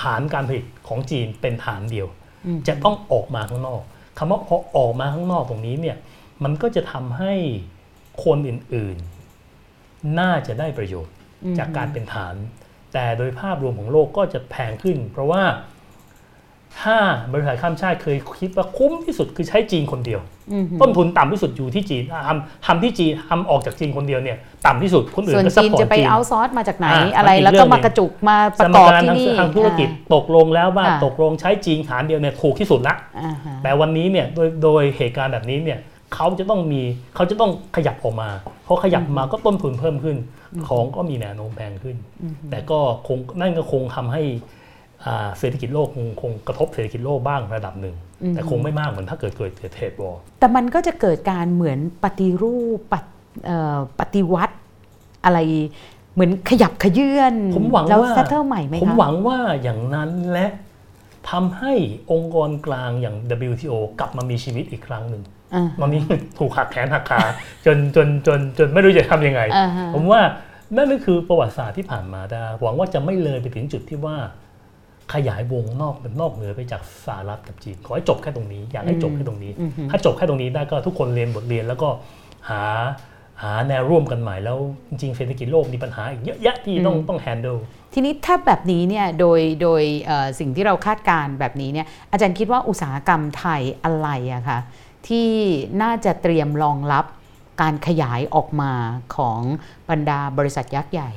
ฐานการผลิตของจีนเป็นฐานเดียวอืมจะต้องออกมาข้างนอกคำว่าพอออกมาข้างนอกตรงนี้เนี่ยมันก็จะทำให้คนอื่นๆ น่าจะได้ประโยชน์อืมจากการเป็นฐาน แต่โดยภาพรวมของโลกก็จะแพงขึ้น เพราะว่า ถ้าบริษัทข้ามชาติเคยคิดว่าคุ้มที่สุดคือใช้จีนคนเดียวอืมต้นทุนต่ำที่สุดอยู่ที่จีนอะทำทำที่จีนทำออกจากจีนคนเดียวเนี่ยต่ำที่สุดคนอื่ส่วนนก็ซัพจีนพอร์จะตไปจีนเอาซอร์สมาจากไหนอ่าอะไรมันอีกแล้วก็เรื่องหนึ่งมากระจุกมาปสระมกอบการที่ทางนี่ทางธุรกิจตกลงแล้วว่าค่ะตกลงใช้จีนฐานเดียวเนี่ยถูกที่สุดละอ่าฮะแต่วันนี้เนี่ยโดยโดยเหตุการณ์แบบนี้เนี่ยเขาจะต้องมีเขาจะต้องขยับออกมาเพราะขยับมาก็ต้นทุนเพิ่มขึ้น ของก็มีแนวโน้มแพงขึ้น แต่ก็คงนั่นก็คงทำให้อ่า เศรษฐกิจโลกคงคงกระทบเศรษฐกิจโลกบ้างระดับหนึ่ง แต่คงไม่มากเหมือนถ้าเกิดเกิดเกิด trade war แต่มันก็จะเกิดการเหมือนปฏิรูปปฏิเอ่อปฏิวัติอะไรเหมือนขยับเขยื้อนผมหวังว่าแล้ว settle ใหม่ไหมคะผมหวังว่าอย่างนั้นและทำให้องค์กรกลางอย่าง WTO กลับมามีชีวิตอีกครั้งหนึ่งอ่าตอนนี้ถูกหักแขนหักขาจนจนจนจนไม่รู้จะทำยังไงอ่าฮะผมว่านั่นก็คือประวัติศาสตร์ที่ผ่านมาได้หวังว่าจะไม่เลยไปถึงจุดที่ว่า ขยายวงนอกเป็นนอกเหนือไปจากสหรัฐกับจีนขอให้จบแค่ตรงนี้ อยากให้จบแค่ตรงนี้อืมอืมถ้าจบแค่ตรงนี้ได้ก็ทุกคนเรียนบทเรียนแล้วก็หาหาแนวร่วมกันใหม่แล้วจริงๆเศรษฐกิจโลกมีปัญหาอีกเยอะแยะที่ต้องต้องแฮนด์ลทีนี้ถ้าแบบนี้เนี่ยโดยโดยเอ่อสิ่งที่เราคาดการณ์แบบนี้เนี่ยอาจารย์คิดว่าอุตสาหกรรมไทยอะไรอะคะที่น่าจะเตรียมรองรับการขยายออกมาของบรรดาบริษัทยักษ์ใหญ่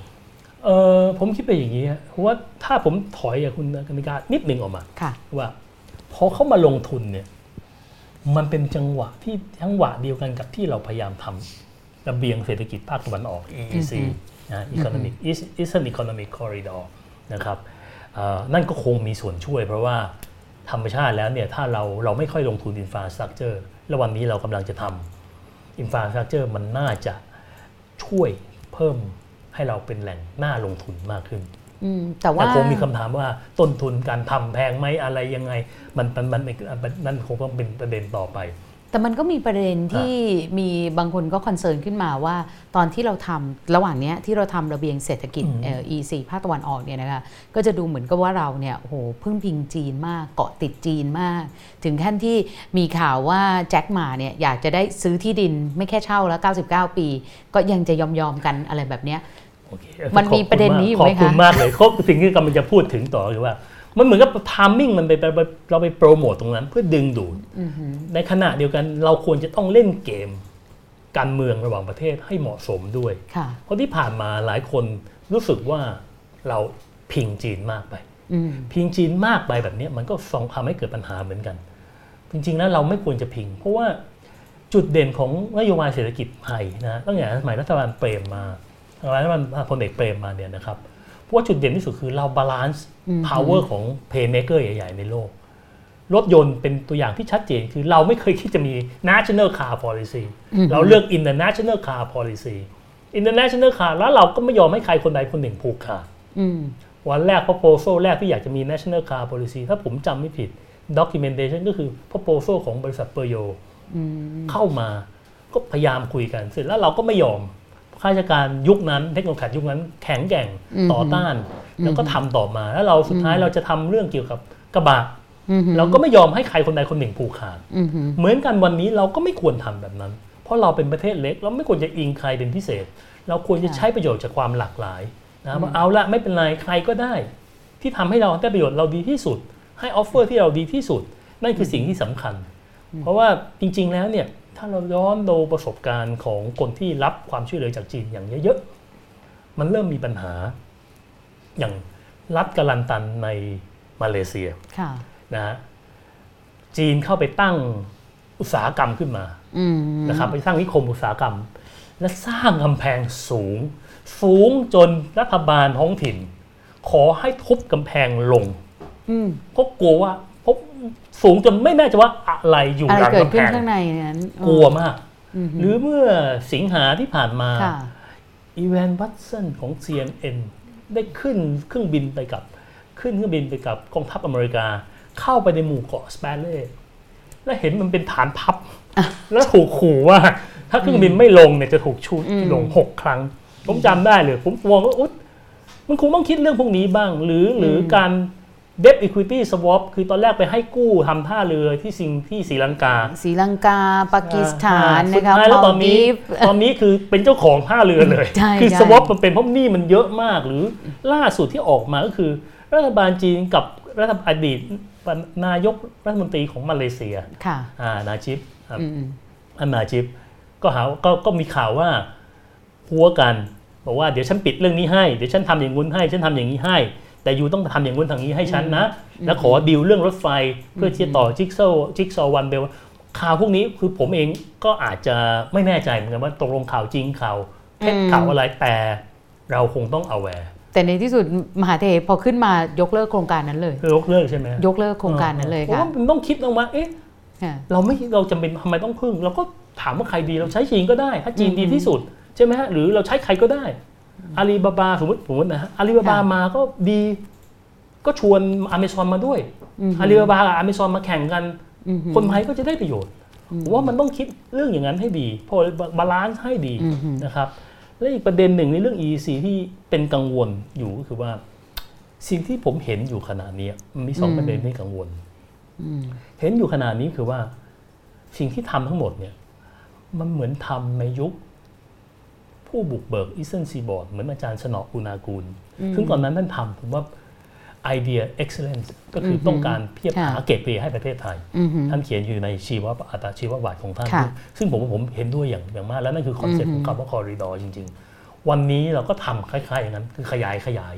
เออผมคิดไปอย่างนี้ฮะเพราะว่าถ้าผมถอยกับคุณกนิการนิดหนึ่งออกมาค่ะว่าพอเขามาลงทุนเนี่ย มันเป็นจังหวะที่จังหวะเดียวกันกับที่เราพยายามทำระเบียงเศรษฐกิจภาคตะวันออก EEC นะ Economic East- Eastern Economic Corridor นะครับเอ่อนั่นก็คงมีส่วนช่วยเพราะว่าธรรมชาติแล้วเนี่ยถ้าเราเราไม่ค่อยลงทุน infrastructure แล้ววันนี้เรากำลังจะทำ infrastructure มันน่าจะช่วยเพิ่ม ให้เราเป็นแหล่งน่าลงทุนมากขึ้นอืมแต่ว่าแต่คงมีคำถามว่าต้นทุนการทำแพงไหมอะไรยังไง มันมันมันมันนั่นคงต้องเป็นประเด็นต่อไป แต่มันก็มีประเด็นที่มีบางคนก็ concern ขึ้นมาว่า ตอนที่เราทำระหว่างเนี้ยที่เราทำระเบียงเศรษฐกิจอืมเอ่อ EC ภาคตะวันออกเนี่ยนะคะก็จะดูเหมือนกับว่าเราเนี่ยโอ้โหพึ่งพิงจีนมากเกาะติดจีนมาก ถึงขั้นที่มีข่าวว่าแจ็คหมาเนี่ยอยากจะได้ซื้อที่ดินไม่แค่เช่าแล้ว 99 ปี ก็ยังจะยอมยอมๆกันอะไรแบบเนี้ยโอเคมันมีประเด็นนี้อยู่ไหมขอบคุณคะมากเลยครบสิ่งที่กำลังจะพูดถึงต่อคือว่า มันเหมือนกับทามมิ่งมันไปไปไปเราไปโปรโมตตรงนั้น เพื่อดึงดูดอือหือในขณะเดียวกันเราควรจะต้องเล่นเกม การเมืองระหว่างประเทศให้เหมาะสมด้วยค่ะเพราะที่ผ่านมาหลายคนรู้สึกว่าเราพิงจีนมากไปอืมพิงจีนมากไปแบบเนี้ยมันก็ส่งทำให้เกิดปัญหาเหมือนกัน จริงๆแล้วเราไม่ควรจะพิง เพราะว่าจุดเด่นของนโยบายเศรษฐกิจไทยนะตั้งแต่สมัยรัฐบาลเปรมมารัฐบาลพลเอกเปรมมาเนี่ยนะครับเพราะว่าจุดเด่นที่สุดคือเราบาลานซ์อืม power ของ playmaker ใหญ่ ๆ ในโลก รถยนต์เป็นตัวอย่างที่ชัดเจน คือเราไม่เคยคิดจะมี national car policy เราเลือก international car policy international car แล้วเราก็ไม่ยอมให้ใครคนใดคนหนึ่งผูกขาดอืมวันแรก proposal แรกที่อยากจะมี national car policy ถ้าผมจำไม่ผิด documentation ก็คือ proposal ของบริษัทเปอร์โยอืมเข้ามาก็พยายามคุยกันเสร็จแล้วเราก็ไม่ยอม ข้าราชการยุคนั้นเทคโนโลยียุคนั้นแข็งแกร่งอืมต่อต้าน แล้วก็ทำต่อมาแล้วเราสุดท้ายเราจะทำเรื่องเกี่ยวกับกระบะอืมเราก็ไม่ยอมให้ใครคนใดคนหนึ่งผูกขาดอืมเหมือนกันวันนี้เราก็ไม่ควรทำแบบนั้น เพราะเราเป็นประเทศเล็ก เราไม่ควรจะอิงใครเป็นพิเศษ เราควรจะใช้ประโยชน์จากความหลากหลายนะว่าเอาละไม่เป็นไรใครก็ได้ ที่ทำให้เราได้ประโยชน์เราดีที่สุด ให้ออฟเฟอร์ที่เราดีที่สุดนั่นคือสิ่งที่สำคัญ เพราะว่าจริง ๆ แล้วเนี่ย ถ้าเราย้อนดูประสบการณ์ของคนที่รับความช่วยเหลือจากจีนอย่างเยอะๆ มันเริ่มมีปัญหาอย่างรัฐกาลันตันในมาเลเซียค่ะนะฮะจีนเข้าไปตั้งอุตสาหกรรมขึ้นมาอืมนะครับไปสร้างนิคมอุตสาหกรรม และสร้างกำแพงสูง สูงจนรัฐบาลท้องถิ่น ขอให้ทุบกำแพงลงอืมเพราะกลัวว่าเพราะ สูงจนไม่แน่ใจว่าอะไรอยู่อะไรหลังเกิดกำแพขึ้นงข้างในนั้นกลัวมากอืมหรือเมื่อสิงหาที่ผ่านมาค่ะอีแวนวัตสันของ CNN ได้ขึ้นเครื่องบินไปกับ ขึ้นเครื่องบินไปกับกองทัพอเมริกา เข้าไปในหมู่เกาะสเปเล่แล้วเห็นมันเป็นฐานทัพแล้วถูกขู่ว่า ถ้าเครื่องบินไม่ลงเนี่ยจะถูกชูอืมลงหกครั้ง ผมจำได้เลย ผมมองว่าอุ๊ยมันคงต้องคิดเรื่องพวกนี้บ้าง หรือหรือการ debt equity swap คือตอนแรกไปให้กู้ทำท่าเรือที่สิงที่ศรีลังกาศรีลังกา ปากีสถานสุดนะคะท้ายแล้วตอนนี้มาลดีฟตอนนี้คือเป็นเจ้าของท่าเรือเลยใช่คือใช่สวอปมันเป็นเพราะหนี้มันเยอะมาก หรือล่าสุดที่ออกมาก็คือ รัฐบาลจีนกับรัฐบาลอดีตนายกรัฐมนตรีของมาเลเซียค่ะอ่านาจิบอ่าอืมอันนาจิบก็หาก็ก็มีข่าวว่าหัวกันบอกว่าเดี๋ยวฉันปิดเรื่องนี้ให้ เดี๋ยวฉันทำอย่างงู้นให้ ฉันทำอย่างนี้ให้ แต่อยู่ต้องทำอย่างงู้นทางนี้ให้ฉันนะ แล้วขอดีลเรื่องรถไฟเพื่อที่จะต่อจิ๊กซอว์จิ๊กซอว์ One Belt ข่าวพวกนี้คือผมเองก็อาจจะไม่แน่ใจเหมือนกันว่าตกลงข่าวจริงข่าวเท็จอืมข่าวอะไรแต่เราคงต้อง awareแต่ในที่สุดมหาเธร์พอขึ้นมายกเลิกโครงการนั้นเลยคือยกเลิกใช่ไหมยกเลิกโครงการนั้นเลยผมค่ะว่ามันต้องคิดนะว่าเอ๊ะค่ะเราไม่เราจำเป็นทำไมต้องพึ่ง เราก็ถามว่าใครดีเราใช้จีนก็ได้ ถ้าจีนอืมดีที่สุดใช่ไหมฮะหรือเราใช้ใครก็ได้ อาลีบาบาสมมติสมมตินะฮะอาลีบาบาค่ะมาก็ดี ก็ชวนอเมซอนมาด้วยอืมอาลีบาบากับอเมซอนมาแข่งกันอืมคนไทยก็จะได้ประโยชน์ผมว่ามันต้องคิดเรื่องอย่างนั้นให้ดีพอ balance ให้ดีอืมนะครับ และอีกประเด็นหนึ่งในเรื่อง EEC ที่เป็นกังวลอยู่ก็คือว่า สิ่งที่ผมเห็นอยู่ขณะนี้มันมีสองอืมประเด็นที่กังวลอืมเห็นอยู่ขนาดนี้คือว่าสิ่งที่ทำทั้งหมดเนี่ย มันเหมือนทำในยุค ผู้บุกเบิกอีสเทนซีบอร์ดเหมือนอาจารย์สนอกุณากูล ซึ่งตอนนั้นท่านทำผมว่าไอเดีย excellence ก็คือต้องการเพียบหาเกรดเให้ประเทศไทยอืมท่านเขียนอยู่ในชีวอัตราชีวประวัติของท่านค่ะซึ่งผมว่าผมเห็นด้วยอย่างอย่างมาก แล้วนั่นคือคอนเซ็ปต์ของคำว่าคอริดอร์จริง ๆ วันนี้เราก็ทำคล้ายๆ อย่างนั้น คือขยายขยาย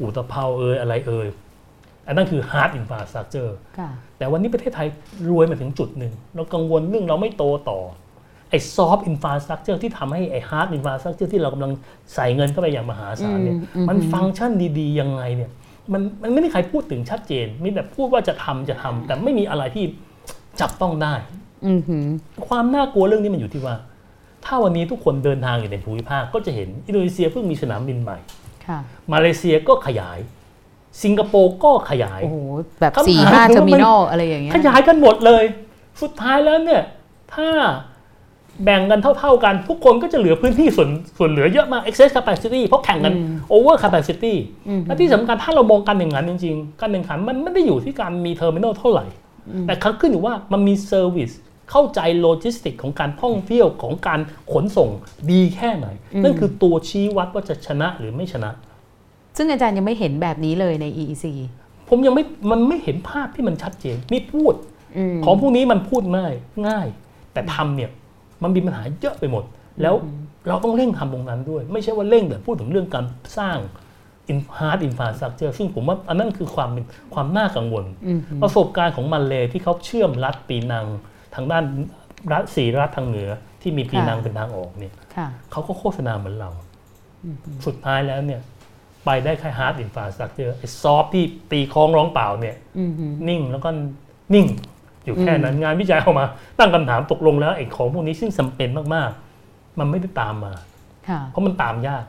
อุตภาวเอยอะไรเอยอันนั้นคือ hard infrastructure ค่ะแต่วันนี้ประเทศไทยรวยมาถึงจุดหนึ่ง เรากังวลเรื่องเราไม่โตต่อ ไอ้ซอฟต์อินฟ a สตรักเจอร์ที่ทำให้ไอ้ฮาร์ดอินฟ a สตรักเจอร์ที่เรากำลังใส่เงินเข้าไปอย่างมหาศาลเนี่ยอืมอืมมันฟังก์ชันดีๆ ยังไงเนี่ยมันมันไม่มีใครพูดถึงชัดเจน มีแต่พูดว่าจะทำจะทำแต่ไม่มีอะไรที่จับต้องได้อืมหืมความน่ากลัวเรื่องนี้มันอยู่ที่ว่า ถ้าวันนี้ทุกคนเดินทางอยู่ในภูมิภาคก็จะเห็นอินโดนีเซียเพิ่งมีสนามบินใหม่ค่ะมาเลเซียก็ขยาย สิงคโปร์ก็ขยายโอ้โหแบบคำถามสี่ห้าคือ terminal อะไรอย่างเงี้ยขยายกันหมดเลย สุดท้ายแล้วเนี่ย ถ้า แบ่งกันเท่า ๆ กันทุกคนก็จะเหลือพื้นที่ส่วนส่วนเหลือเยอะมาก excess capacity เพราะแข่งกันอืม over capacity อืมและที่สำคัญถ้าเรามองการแข่งขันจริง ๆ การแข่งขันมันไม่ได้อยู่ที่การมี terminal เท่าไหร่ แต่เขาขึ้นอยู่ว่ามันมี service เข้าใจโลจิสติกของการท่องเที่ยวของการขนส่งดีแค่ไหน นั่นคือตัวชี้วัดว่าจะชนะหรือไม่ชนะ ซึ่งอาจารย์ยังไม่เห็นแบบนี้เลยใน EEC ผมยังไม่มันไม่เห็นภาพที่มันชัดเจนนี่พูดอืมของพวกนี้มันพูดง่ายง่าย แต่ทำเนี่ย มันมีปัญหาเยอะไปหมด แล้วเราต้องเร่งทำตรงนั้นด้วย ไม่ใช่ว่าเร่งแต่พูดถึงเรื่องการสร้าง hard infrastructure ซึ่งผมว่าอันนั้นคือความเป็นความน่ากังวลอืมประสบการณ์ของมาเลที่เขาเชื่อมรัฐปีนัง ทางด้านรัฐสีรัฐทางเหนือที่มีปีนังเป็นทางออกเนี่ยค่ะเขาก็โฆษณาเหมือนเรา สุดท้ายแล้วเนี่ยไปได้แค่ hard infrastructure ไอ้ซอฟที่ตีคล้องร้องเปล่าเนี่ยอืมนิ่งแล้วก็นิ่ง อยู่แค่นั้นงานวิจัยออกมา ตั้งคำถามตกลงแล้วไอ้ของพวกนี้ซึ่งจำเป็นมากๆ มันไม่ได้ตามมาค่ะเพราะมันตามยาก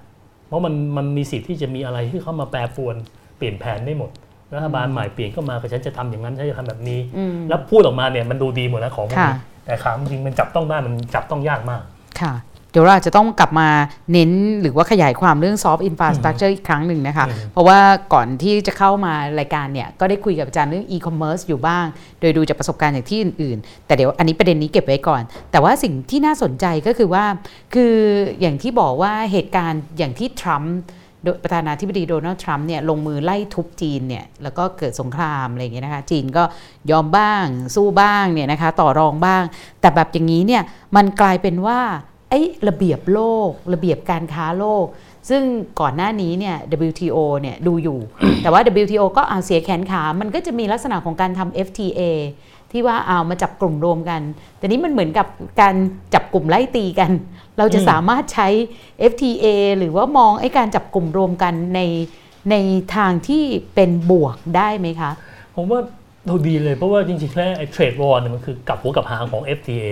เพราะมันมันมีสิทธิ์ที่จะมีอะไรที่เข้ามาแปรปรวนเปลี่ยนแผนได้หมดรัฐบาลใหม่เปลี่ยนเข้ามาก็ฉันจะทำอย่างนั้นฉันจะทำแบบนี้อืมแล้วพูดออกมาเนี่ยมันดูดีหมดแล้วของพวกนี้ค่ะแต่ขามจริงๆมันจับต้องได้มันจับต้องยากมากค่ะ เดี๋ยวเราอาจจะต้องกลับมาเน้นหรือว่าขยายความเรื่อง soft infrastructure อีกครั้งหนึ่งนะคะอืมเพราะว่าก่อนที่จะเข้ามารายการเนี่ย ก็ได้คุยกับอาจารย์เรื่อง e-commerce อยู่บ้าง โดยดูจากประสบการณ์จากที่อื่นๆ แต่เดี๋ยวอันนี้ประเด็นนี้เก็บไว้ก่อน แต่ว่าสิ่งที่น่าสนใจก็คือว่า คืออย่างที่บอกว่าเหตุการณ์อย่างที่ทรัมป์โดยประธานาธิบดีโดนัลด์ทรัมป์เนี่ยลงมือไล่ทุบจีนเนี่ยแล้วก็เกิดสงครามอะไรอย่างเงี้ยนะคะ จีนก็ยอมบ้างสู้บ้างเนี่ยนะคะต่อรองบ้าง แต่แบบอย่างนี้เนี่ยมันกลายเป็นว่า ไอ้ระเบียบโลก ระเบียบการค้าโลก ซึ่งก่อนหน้านี้เนี่ย WTO เนี่ยดูอยู่ แต่ว่า WTO ก็เอาเสียแขนขา มันก็จะมีลักษณะของการทำ FTA ที่ว่าเอามาจับกลุ่มรวมกัน แต่นี้มันเหมือนกับการจับกลุ่มไล่ตีกัน เราจะอืมสามารถใช้ FTA หรือว่ามองไอ้การจับกลุ่มรวมกันในในทางที่เป็นบวกได้ไหมคะ ผมว่าเราดีเลยเพราะว่าจริงๆแล้วไอ้ trade war เนี่ยมันคือกลับหัวกับหางของ FTA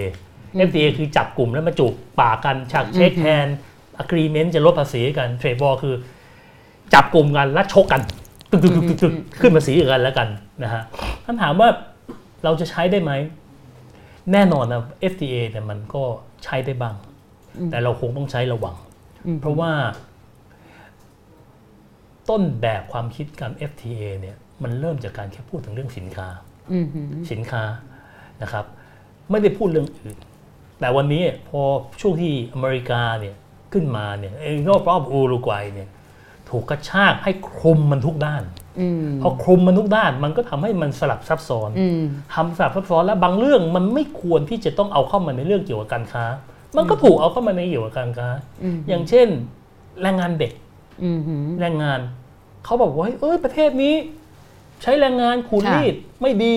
FTA คือจับกลุ่มแล้วมาจูบปากกันฉาก shake hand agreement จะลดภาษีกัน trade war คือจับกลุ่มกันแล้วชกกันตึกตึกตึกตึกตึกขึ้นภาษีกันแล้วกันนะฮะท่านถามว่าเราจะใช้ได้ไหม แน่นอนนะ FTA เนี่ยมันก็ใช้ได้บ้าง แต่เราคงต้องใช้ระวังอืมเพราะว่า ต้นแบบความคิดการ FTA เนี่ยมันเริ่มจากการแค่พูดถึงเรื่องสินค้าอืมหือสินค้านะครับ ไม่ได้พูดเรื่องอื่น แต่วันนี้พอช่วงที่อเมริกาเนี่ยขึ้นมาเนี่ยไอ้รอบรอบอูรุกวัยเนี่ยถูกกระชากให้คลุมมันทุกด้านอืมพอคลุมมันทุกด้านมันก็ทำให้มันสลับซับซ้อนอืมทำสลับซับซ้อนและบางเรื่องมันไม่ควรที่จะต้องเอาเข้ามาในเรื่องเกี่ยวกับการค้า มันก็ถูกเอาเข้ามาในเกี่ยวกับการค้าอืมอย่างเช่น แรงงานเด็กอืมหือแรงงานเขาบอกว่าเฮ้ยเอ้ยประเทศนี้ ใช้แรงงานขูดค่ะรีดไม่ดี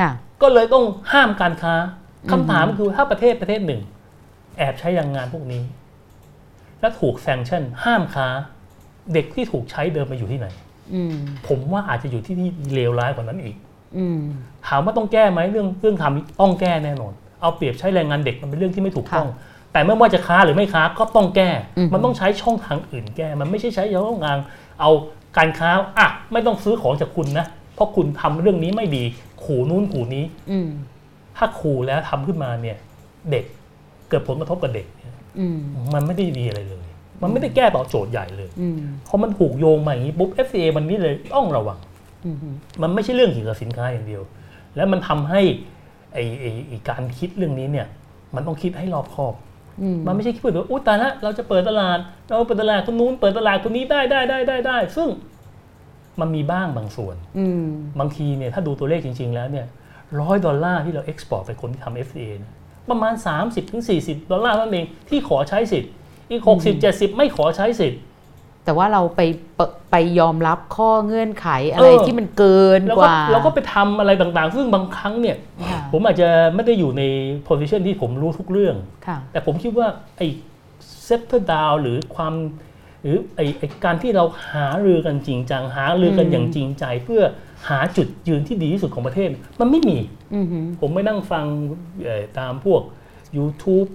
ค่ะก็เลยต้องห้ามการค้าอืม คำถามคือถ้าประเทศประเทศหนึ่ง แอบใช้แรงงานพวกนี้ แล้วถูกแซงชั่น ห้ามค้า เด็กที่ถูกใช้เดินไปอยู่ที่ไหนอืมผมว่าอาจจะอยู่ที่ที่เลวร้ายกว่านั้นอีกอืมถามว่าต้องแก้ไหมเรื่องเรื่องทำต้องแก้แน่นอน เอาเปรียบใช้แรงงานเด็กมันเป็นเรื่องที่ไม่ถูกต้อง แต่ไม่ว่าจะค้าหรือไม่ค้าก็ต้องแก้อืมมันต้องใช้ช่องทางอื่นแก้ มันไม่ใช่ใช้ช่องทางเอาการค้าอะไม่ต้องซื้อของจากคุณนะเพราะคุณทำเรื่องนี้ไม่ดี ขู่นู้นขู่นี้ อืม ถ้าขู่แล้วทำขึ้นมาเนี่ย เด็กเกิดผลกระทบกับเด็กเนี่ยอืมมันไม่ได้ดีอะไรเลย มันไม่ได้แก้ตอบโจทย์ใหญ่เลยอืมเพราะมันถูกโยงมาอย่างนี้ปุ๊บ FTA มันนี่เลยต้องระวังอืมมันไม่ใช่เรื่องเกี่ยวกับสินค้าอย่างเดียว แล้วมันทำให้ไอ้ไอ้ไอ้การคิดเรื่องนี้เนี่ย มันต้องคิดให้รอบคอบอืมมันไม่ใช่คิดว่าอุ้ยตายละเราจะเปิดตลาด เราเปิดตลาดคนนู้น เปิดตลาดคนนี้ได้ได้ได้ได้ได้ซึ่งมันมีบ้างบางส่วนอืมบางทีเนี่ยถ้าดูตัวเลขจริง ๆ แล้วเนี่ย ร้อยดอลลาร์ที่เรา export ไปคนที่ทำ FTA เนี่ยประมาณ 30-40 ดอลลาร์นั่นเองที่ขอใช้สิทธิ์ อีก 60-70 ไม่ขอใช้สิทธิ์ แต่ว่าเราไปเปไปยอมรับข้อเงื่อนไขอะไรเออที่มันเกินแล้วกก็ว่า เราก็ไปทำอะไรต่างๆ ซึ่งบางครั้งเนี่ยค่ะผมอาจจะไม่ได้อยู่ในโพ i ิชันที่ผมรู้ทุกเรื่องค่ะแต่ผมคิดว่าไอ้ sit down หรือความหรือไอ้ไอ้การที่เราหารือกันจริงจัง หารือกันอืมอย่างจริงใจเพื่อ หาจุดยืนที่ดีที่สุดของประเทศ มันไม่มีอืมหือผมไม่นั่งฟังเอ่อตามพวก YouTube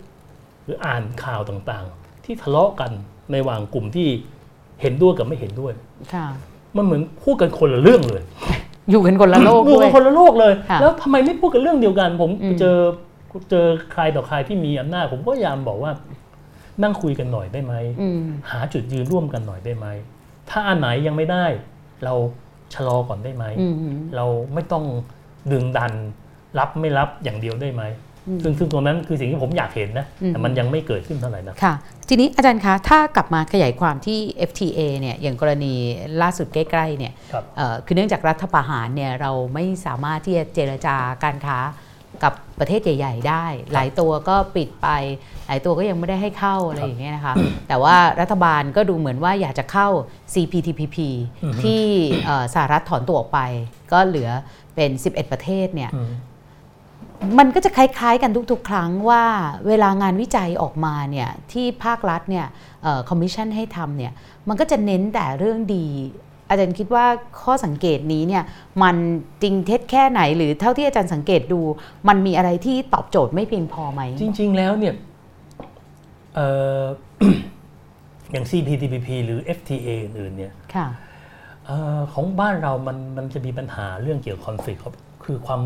หรืออ่านข่าวต่างๆ ที่ทะเลาะกันในระหว่างกลุ่มที่เห็นด้วยกับไม่เห็นด้วยค่ะมันเหมือนพูดกันคนละเรื่องเลย อยู่กันคนละโลกอยู่ด้วกัยนคนละโลกเลยค่ะแล้วทำไมไม่พูดกันเรื่องเดียวกันผมอืมเจอเจอใครต่อใครที่มีอำนาจผมก็พยายามบอกว่า นั่งคุยกันหน่อยได้ไหมอืมหาจุดยืนร่วมกันหน่อยได้ไหมถ้าอันไหนยังไม่ได้ เรา ชะลอก่อนได้ไหมอืมหือเราไม่ต้องดึงดันรับไม่รับอย่างเดียวได้ไหมอืมซึ่งซึ่งตรงนั้นคือสิ่งที่ผมอยากเห็นนะอืมแต่มันยังไม่เกิดขึ้นเท่าไหร่นะ ค่ะ ทีนี้อาจารย์คะ ถ้ากลับมาขยายความที่ FTA เนี่ย อย่างกรณีล่าสุดใกล้ ๆ เนี่ยครับเอ่อคือเนื่องจากรัฐประหารเนี่ย เราไม่สามารถที่จะเจรจาการค้า กับประเทศใหญ่ ๆ ได้ หลายตัวก็ปิดไป หลายตัวก็ยังไม่ได้ให้เข้าอะไรอย่างเงี้ยนะคะแต่ว่ารัฐบาลก็ดูเหมือนว่าอยากจะเข้า CPTPP อือฮึที่เอ่อสหรัฐถอนตัวออกไป ก็เหลือเป็น 11 ประเทศเนี่ยอืมมันก็จะคล้ายๆกันทุกๆ ครั้งว่าเวลางานวิจัยออกมาเนี่ยที่ภาครัฐเนี่ยคอมมิชชั่นให้ทำเนี่ยมันก็จะเน้นแต่เรื่องดี อาจารย์คิดว่าข้อสังเกตนี้เนี่ยมันจริงเท็จแค่ไหน หรือเท่าที่อาจารย์สังเกตดู มันมีอะไรที่ตอบโจทย์ไม่เพียงพอไหม จริง ๆ แล้วเนี่ยเอ่ออย่าง CPTPP หรือ FTA อื่นๆเนี่ยค่ะเออของบ้านเรามันมันจะมีปัญหาเรื่องเกี่ยวกับคอนฟ lict ครับคือความ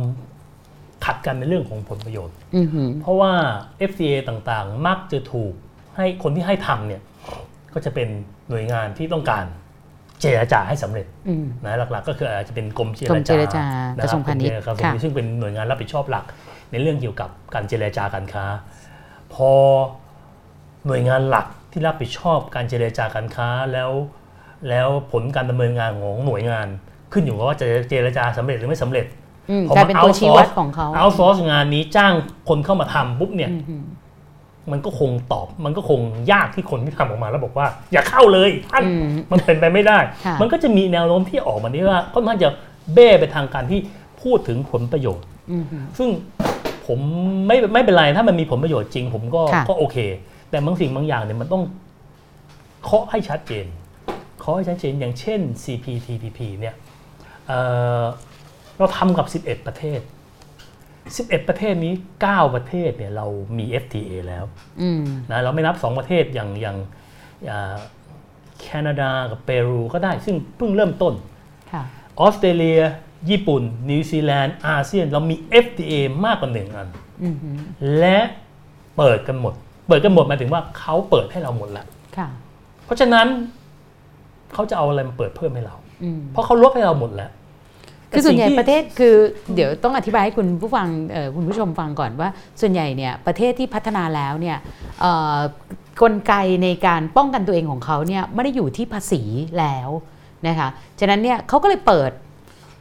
ขัดกันในเรื่องของผลประโยชน์อือหือเพราะว่า FTA ต่างๆ มักจะถูกให้คนที่ให้ทำเนี่ยก็จะเป็นหน่วยงานที่ต้องการ เจรจาให้สำเร็จอืมนะหลักๆ ก็คืออาจจะเป็นกรมเจกรรมเจจารจานะกระทรวงพาณิชย์กรมเจรจาค่ะซึ่งเป็นหน่วยงานรับผิดชอบหลัก ในเรื่องเกี่ยวกับการเจรจาการค้า พอหน่วยงานหลักที่รับผิดชอบการเจรจาการค้าแล้ว แล้วผลการดำเนินงานของหน่วยงาน ขึ้นอยู่กับว่าจะเจรจาสำเร็จหรือไม่สำเร็จอืมพอกลายมาเป็นตัวชี้วัดของเขาเอาซอร์สงานนี้จ้างคนเข้ามาทำปุ๊บเนี่ยอือหือ มันก็คงตอบมันก็คงยากที่คนที่ทำออกมาแล้วบอกว่า อย่าเข้าเลยท่านอืมมันเป็นไปไม่ได้ค่ะมันก็จะมีแนวโน้มที่ออกมานี้ว่าค่อนข้างจะเบ้ไปทางการที่พูดถึงผลประโยชน์อือหือซึ่งผมไม่ไม่เป็นไรถ้ามันมีผลประโยชน์จริง ผมก็ค่ะก็โอเค แต่บางสิ่งบางอย่างเนี่ยมันต้องเคาะให้ชัดเจนเคาะให้ชัดเจนอย่างเช่น CPTPP เนี่ยเอ่อเราทำกับ 11 ประเทศ 11 ประเทศนี้ 9 ประเทศเนี่ยเรามี FTA แล้วอืมนะเราไม่นับ 2 ประเทศอย่างอย่างอ่าแคนาดากับเปรูก็ได้ ซึ่งเพิ่งเริ่มต้นค่ะออสเตรเลีย ญี่ปุ่น นิวซีแลนด์ อาเซียน เรามี FTA มากกว่าหนึ่งอันอือหือและเปิดกันหมด เปิดกันหมดหมายถึงว่าเขาเปิดให้เราหมดแล้วค่ะเพราะฉะนั้นเขาจะเอาอะไรมาเปิดเพิ่มให้เราอืมเพราะเขาลดให้เราหมดแล้ว คือส่วนใหญ่แต่งที่ประเทศคือเดี๋ยวต้องอธิบายให้คุณผู้ฟังเอ่อคุณผู้ชมฟังก่อนว่า ส่วนใหญ่เนี่ยประเทศที่พัฒนาแล้วเนี่ยเอ่อกลไกในการป้องกันตัวเองของเขาเนี่ยไม่ได้อยู่ที่ภาษีแล้วนะคะฉะนั้นเนี่ยเขาก็เลยเปิด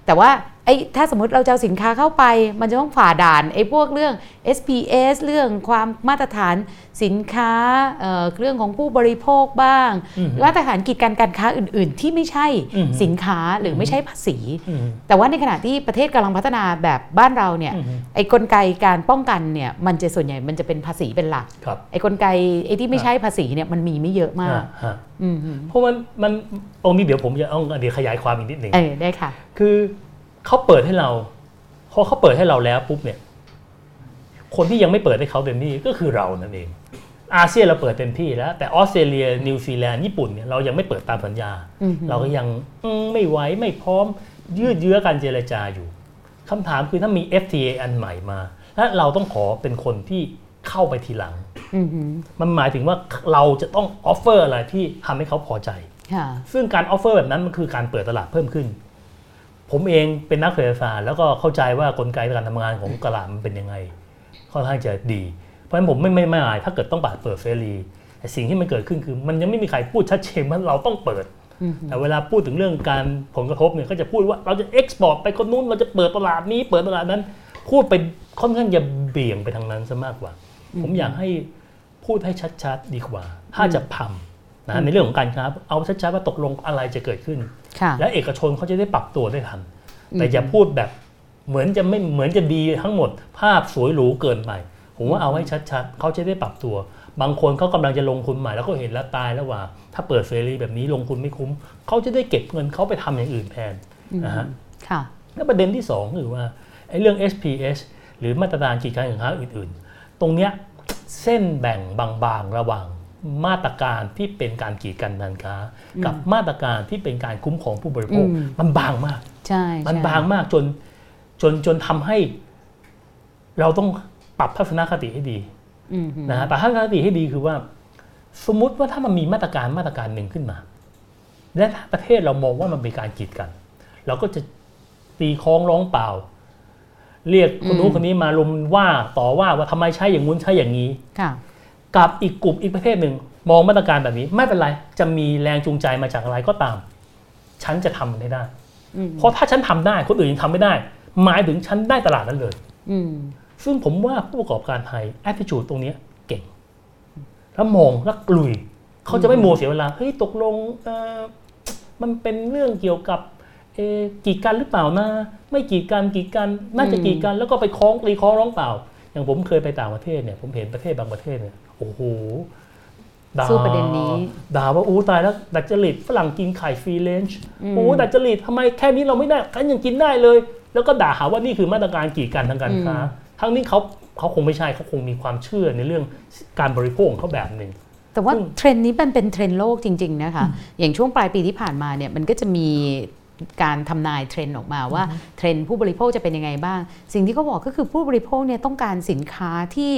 แต่ว่าไอ้ถ้าสมมติเราจะเอาสินค้าเข้าไป มันจะต้องฝ่าด่านไอ้พวกเรื่อง SPS เรื่องความมาตรฐานสินค้าเอ่อเรื่องของผู้บริโภคบ้างอือฮึมาตรฐานกิจการการค้าอื่น ๆ ที่ไม่ใช่อือฮึสินค้าหรือไม่ใช่ภาษีอืมแต่ว่าในขณะที่ประเทศกำลังพัฒนาแบบบ้านเราเนี่ยอือฮึไอ้กลไกการป้องกันเนี่ยมันจะส่วนใหญ่มันจะเป็นภาษีเป็นหลักครับไอ้กลไกไอ้ที่ไม่ใช่ภาษีเนี่ยมันมีไม่เยอะมากฮะฮะอืมฮึเพราะมันมันตรงนี้เดี๋ยวผมจะเอาเดี๋ยวขยายความอีกนิดหนึ่งเออได้ค่ะ คือ เขาเปิดให้เราพอเขาเปิดให้เราแล้วปุ๊บเนี่ย คนที่ยังไม่เปิดให้เขาเต็มที่ก็คือเรานั่นเอง อาเซียนเราเปิดเต็มที่แล้ว แต่ออสเตรเลียนิวซีแลนด์ญี่ปุ่นเนี่ยเรายังไม่เปิดตามสัญญาอืมฮึเราก็ยังอืมไม่ไหวไม่พร้อมยืดเยื้อการเจรจาอยู่คำถามคือถ้ามี FTA อันใหม่มา และเราต้องขอเป็นคนที่เข้าไปทีหลังอืมฮึมันหมายถึงว่าเราจะต้อง offer อะไรที่ทำให้เขาพอใจค่ะซึ่งการ offer แบบนั้นมันคือการเปิดตลาดเพิ่มขึ้น ผมเองเป็นนักเศรษฐศาสตร์แล้วก็เข้าใจว่ากลไกการทำงานของตลาดมันเป็นยังไงค่อนข้างจะดี เพราะฉะนั้นผมไม่ไม่ไม่อายถ้าเกิดต้องเปิดเสรีแต่สิ่งที่มันเกิดขึ้นคือ มันยังไม่มีใครพูดชัดเจนว่าเราต้องเปิดอืมฮึแต่เวลาพูดถึงเรื่องการผลกระทบเนี่ยก็จะพูดว่าเราจะเอ็กซ์พอร์ตไปคนนู้นเราจะเปิดตลาดนี้เปิดตลาดนั้น พูดไปค่อนข้างจะเบี่ยงไปทางนั้นซะมากกว่า ผมอยากให้พูดให้ชัดๆดีกว่า ถ้าจะทำ นะในเรื่องของการค้าเอาชัดๆว่าตกลงอะไรจะเกิดขึ้นค่ะและเอกชนเขาจะได้ปรับตัวได้ทัน แต่อย่าพูดแบบเหมือนจะไม่เหมือนจะดีทั้งหมด ภาพสวยหรูเกินไปผมว่าเอาให้ชัดๆเขาจะได้ปรับตัว บางคนเขากำลังจะลงทุนใหม่แล้วก็เห็นแล้วตายแล้วว่า ถ้าเปิดเสรีแบบนี้ลงทุนไม่คุ้มเขาจะได้เก็บเงินเขาไปทำอย่างอื่นแทนนะฮะค่ะและประเด็นที่สองคือว่าไอ้เรื่อง SPS หรือมาตรฐานกิจการสินค้าอื่นๆ ตรงเนี้ยเส้นแบ่งบางๆระหว่าง มาตรการที่เป็นการกีดกันการค้า กับมาตรการที่เป็นการคุ้มครองผู้บริโภคอืมมันบางมากใช่มันใช่บางมากจนจนจนทำให้ เราต้องปรับทัศนคติให้ดีอืมฮึนะฮะปรับทัศนคติให้ดีคือว่า สมมุติว่าถ้ามันมีมาตรการมาตรการหนึ่งขึ้นมา และถ้าประเทศเรามองว่ามันเป็นการกีดกัน เราก็จะตีคล้องร้องเปล่า เรียกคนนู้นคนนี้มารุมว่าต่อว่าว่าทำไมใช้อย่างงู้นใช้อย่างนี้ค่ะ กับอีกกลุ่มอีกประเทศหนึ่ง มองมาตรการแบบนี้ไม่เป็นไร จะมีแรงจูงใจมาจากอะไรก็ตาม ฉันจะทำมันให้ได้อืมเพราะถ้าฉันทำได้คนอื่นยังทำไม่ได้ หมายถึงฉันได้ตลาดนั้นเลยอืมซึ่งผมว่าผู้ประกอบการไทย attitude ตรงเนี้ยเก่ง แล้วมองแล้วลุย เขาจะไม่มัวเสียเวลาเฮ้ยตกลงเอ่อมันเป็นเรื่องเกี่ยวกับเอ่อกีดกันหรือเปล่านะไม่กีดกันกีดกันน่าจะกีดกันแล้วก็ไปคล้องตีคล้องร้องเปล่า อย่างผมเคยไปต่างประเทศเนี่ยผมเห็นประเทศบางประเทศเนี่ย โอ้โหด่าสู้ประเด็นนี้ด่าว่าอุ๊ยตายแล้วดัดจริตฝรั่งกินไข่ free range โอ้ดัดจริตทำไมแค่นี้เราไม่ได้กันยังกินได้เลย แล้วก็ด่าหาว่านี่คือมาตรการกีดกันทางการค้าทั้งนี้เขาเขาคงไม่ใช่เขาคงมีความเชื่อในเรื่องการบริโภคของเขาแบบหนึ่งแต่ว่าอืมเทรนด์นี้มันเป็นเทรนด์โลกจริง ๆ นะคะ อย่างช่วงปลายปีที่ผ่านมาเนี่ยมันก็จะมี การทำนายเทรนด์ออกมาว่าเทรนด์ผู้บริโภคจะเป็นยังไงบ้าง สิ่งที่เขาบอกก็คือผู้บริโภคเนี่ยต้องการสินค้าที่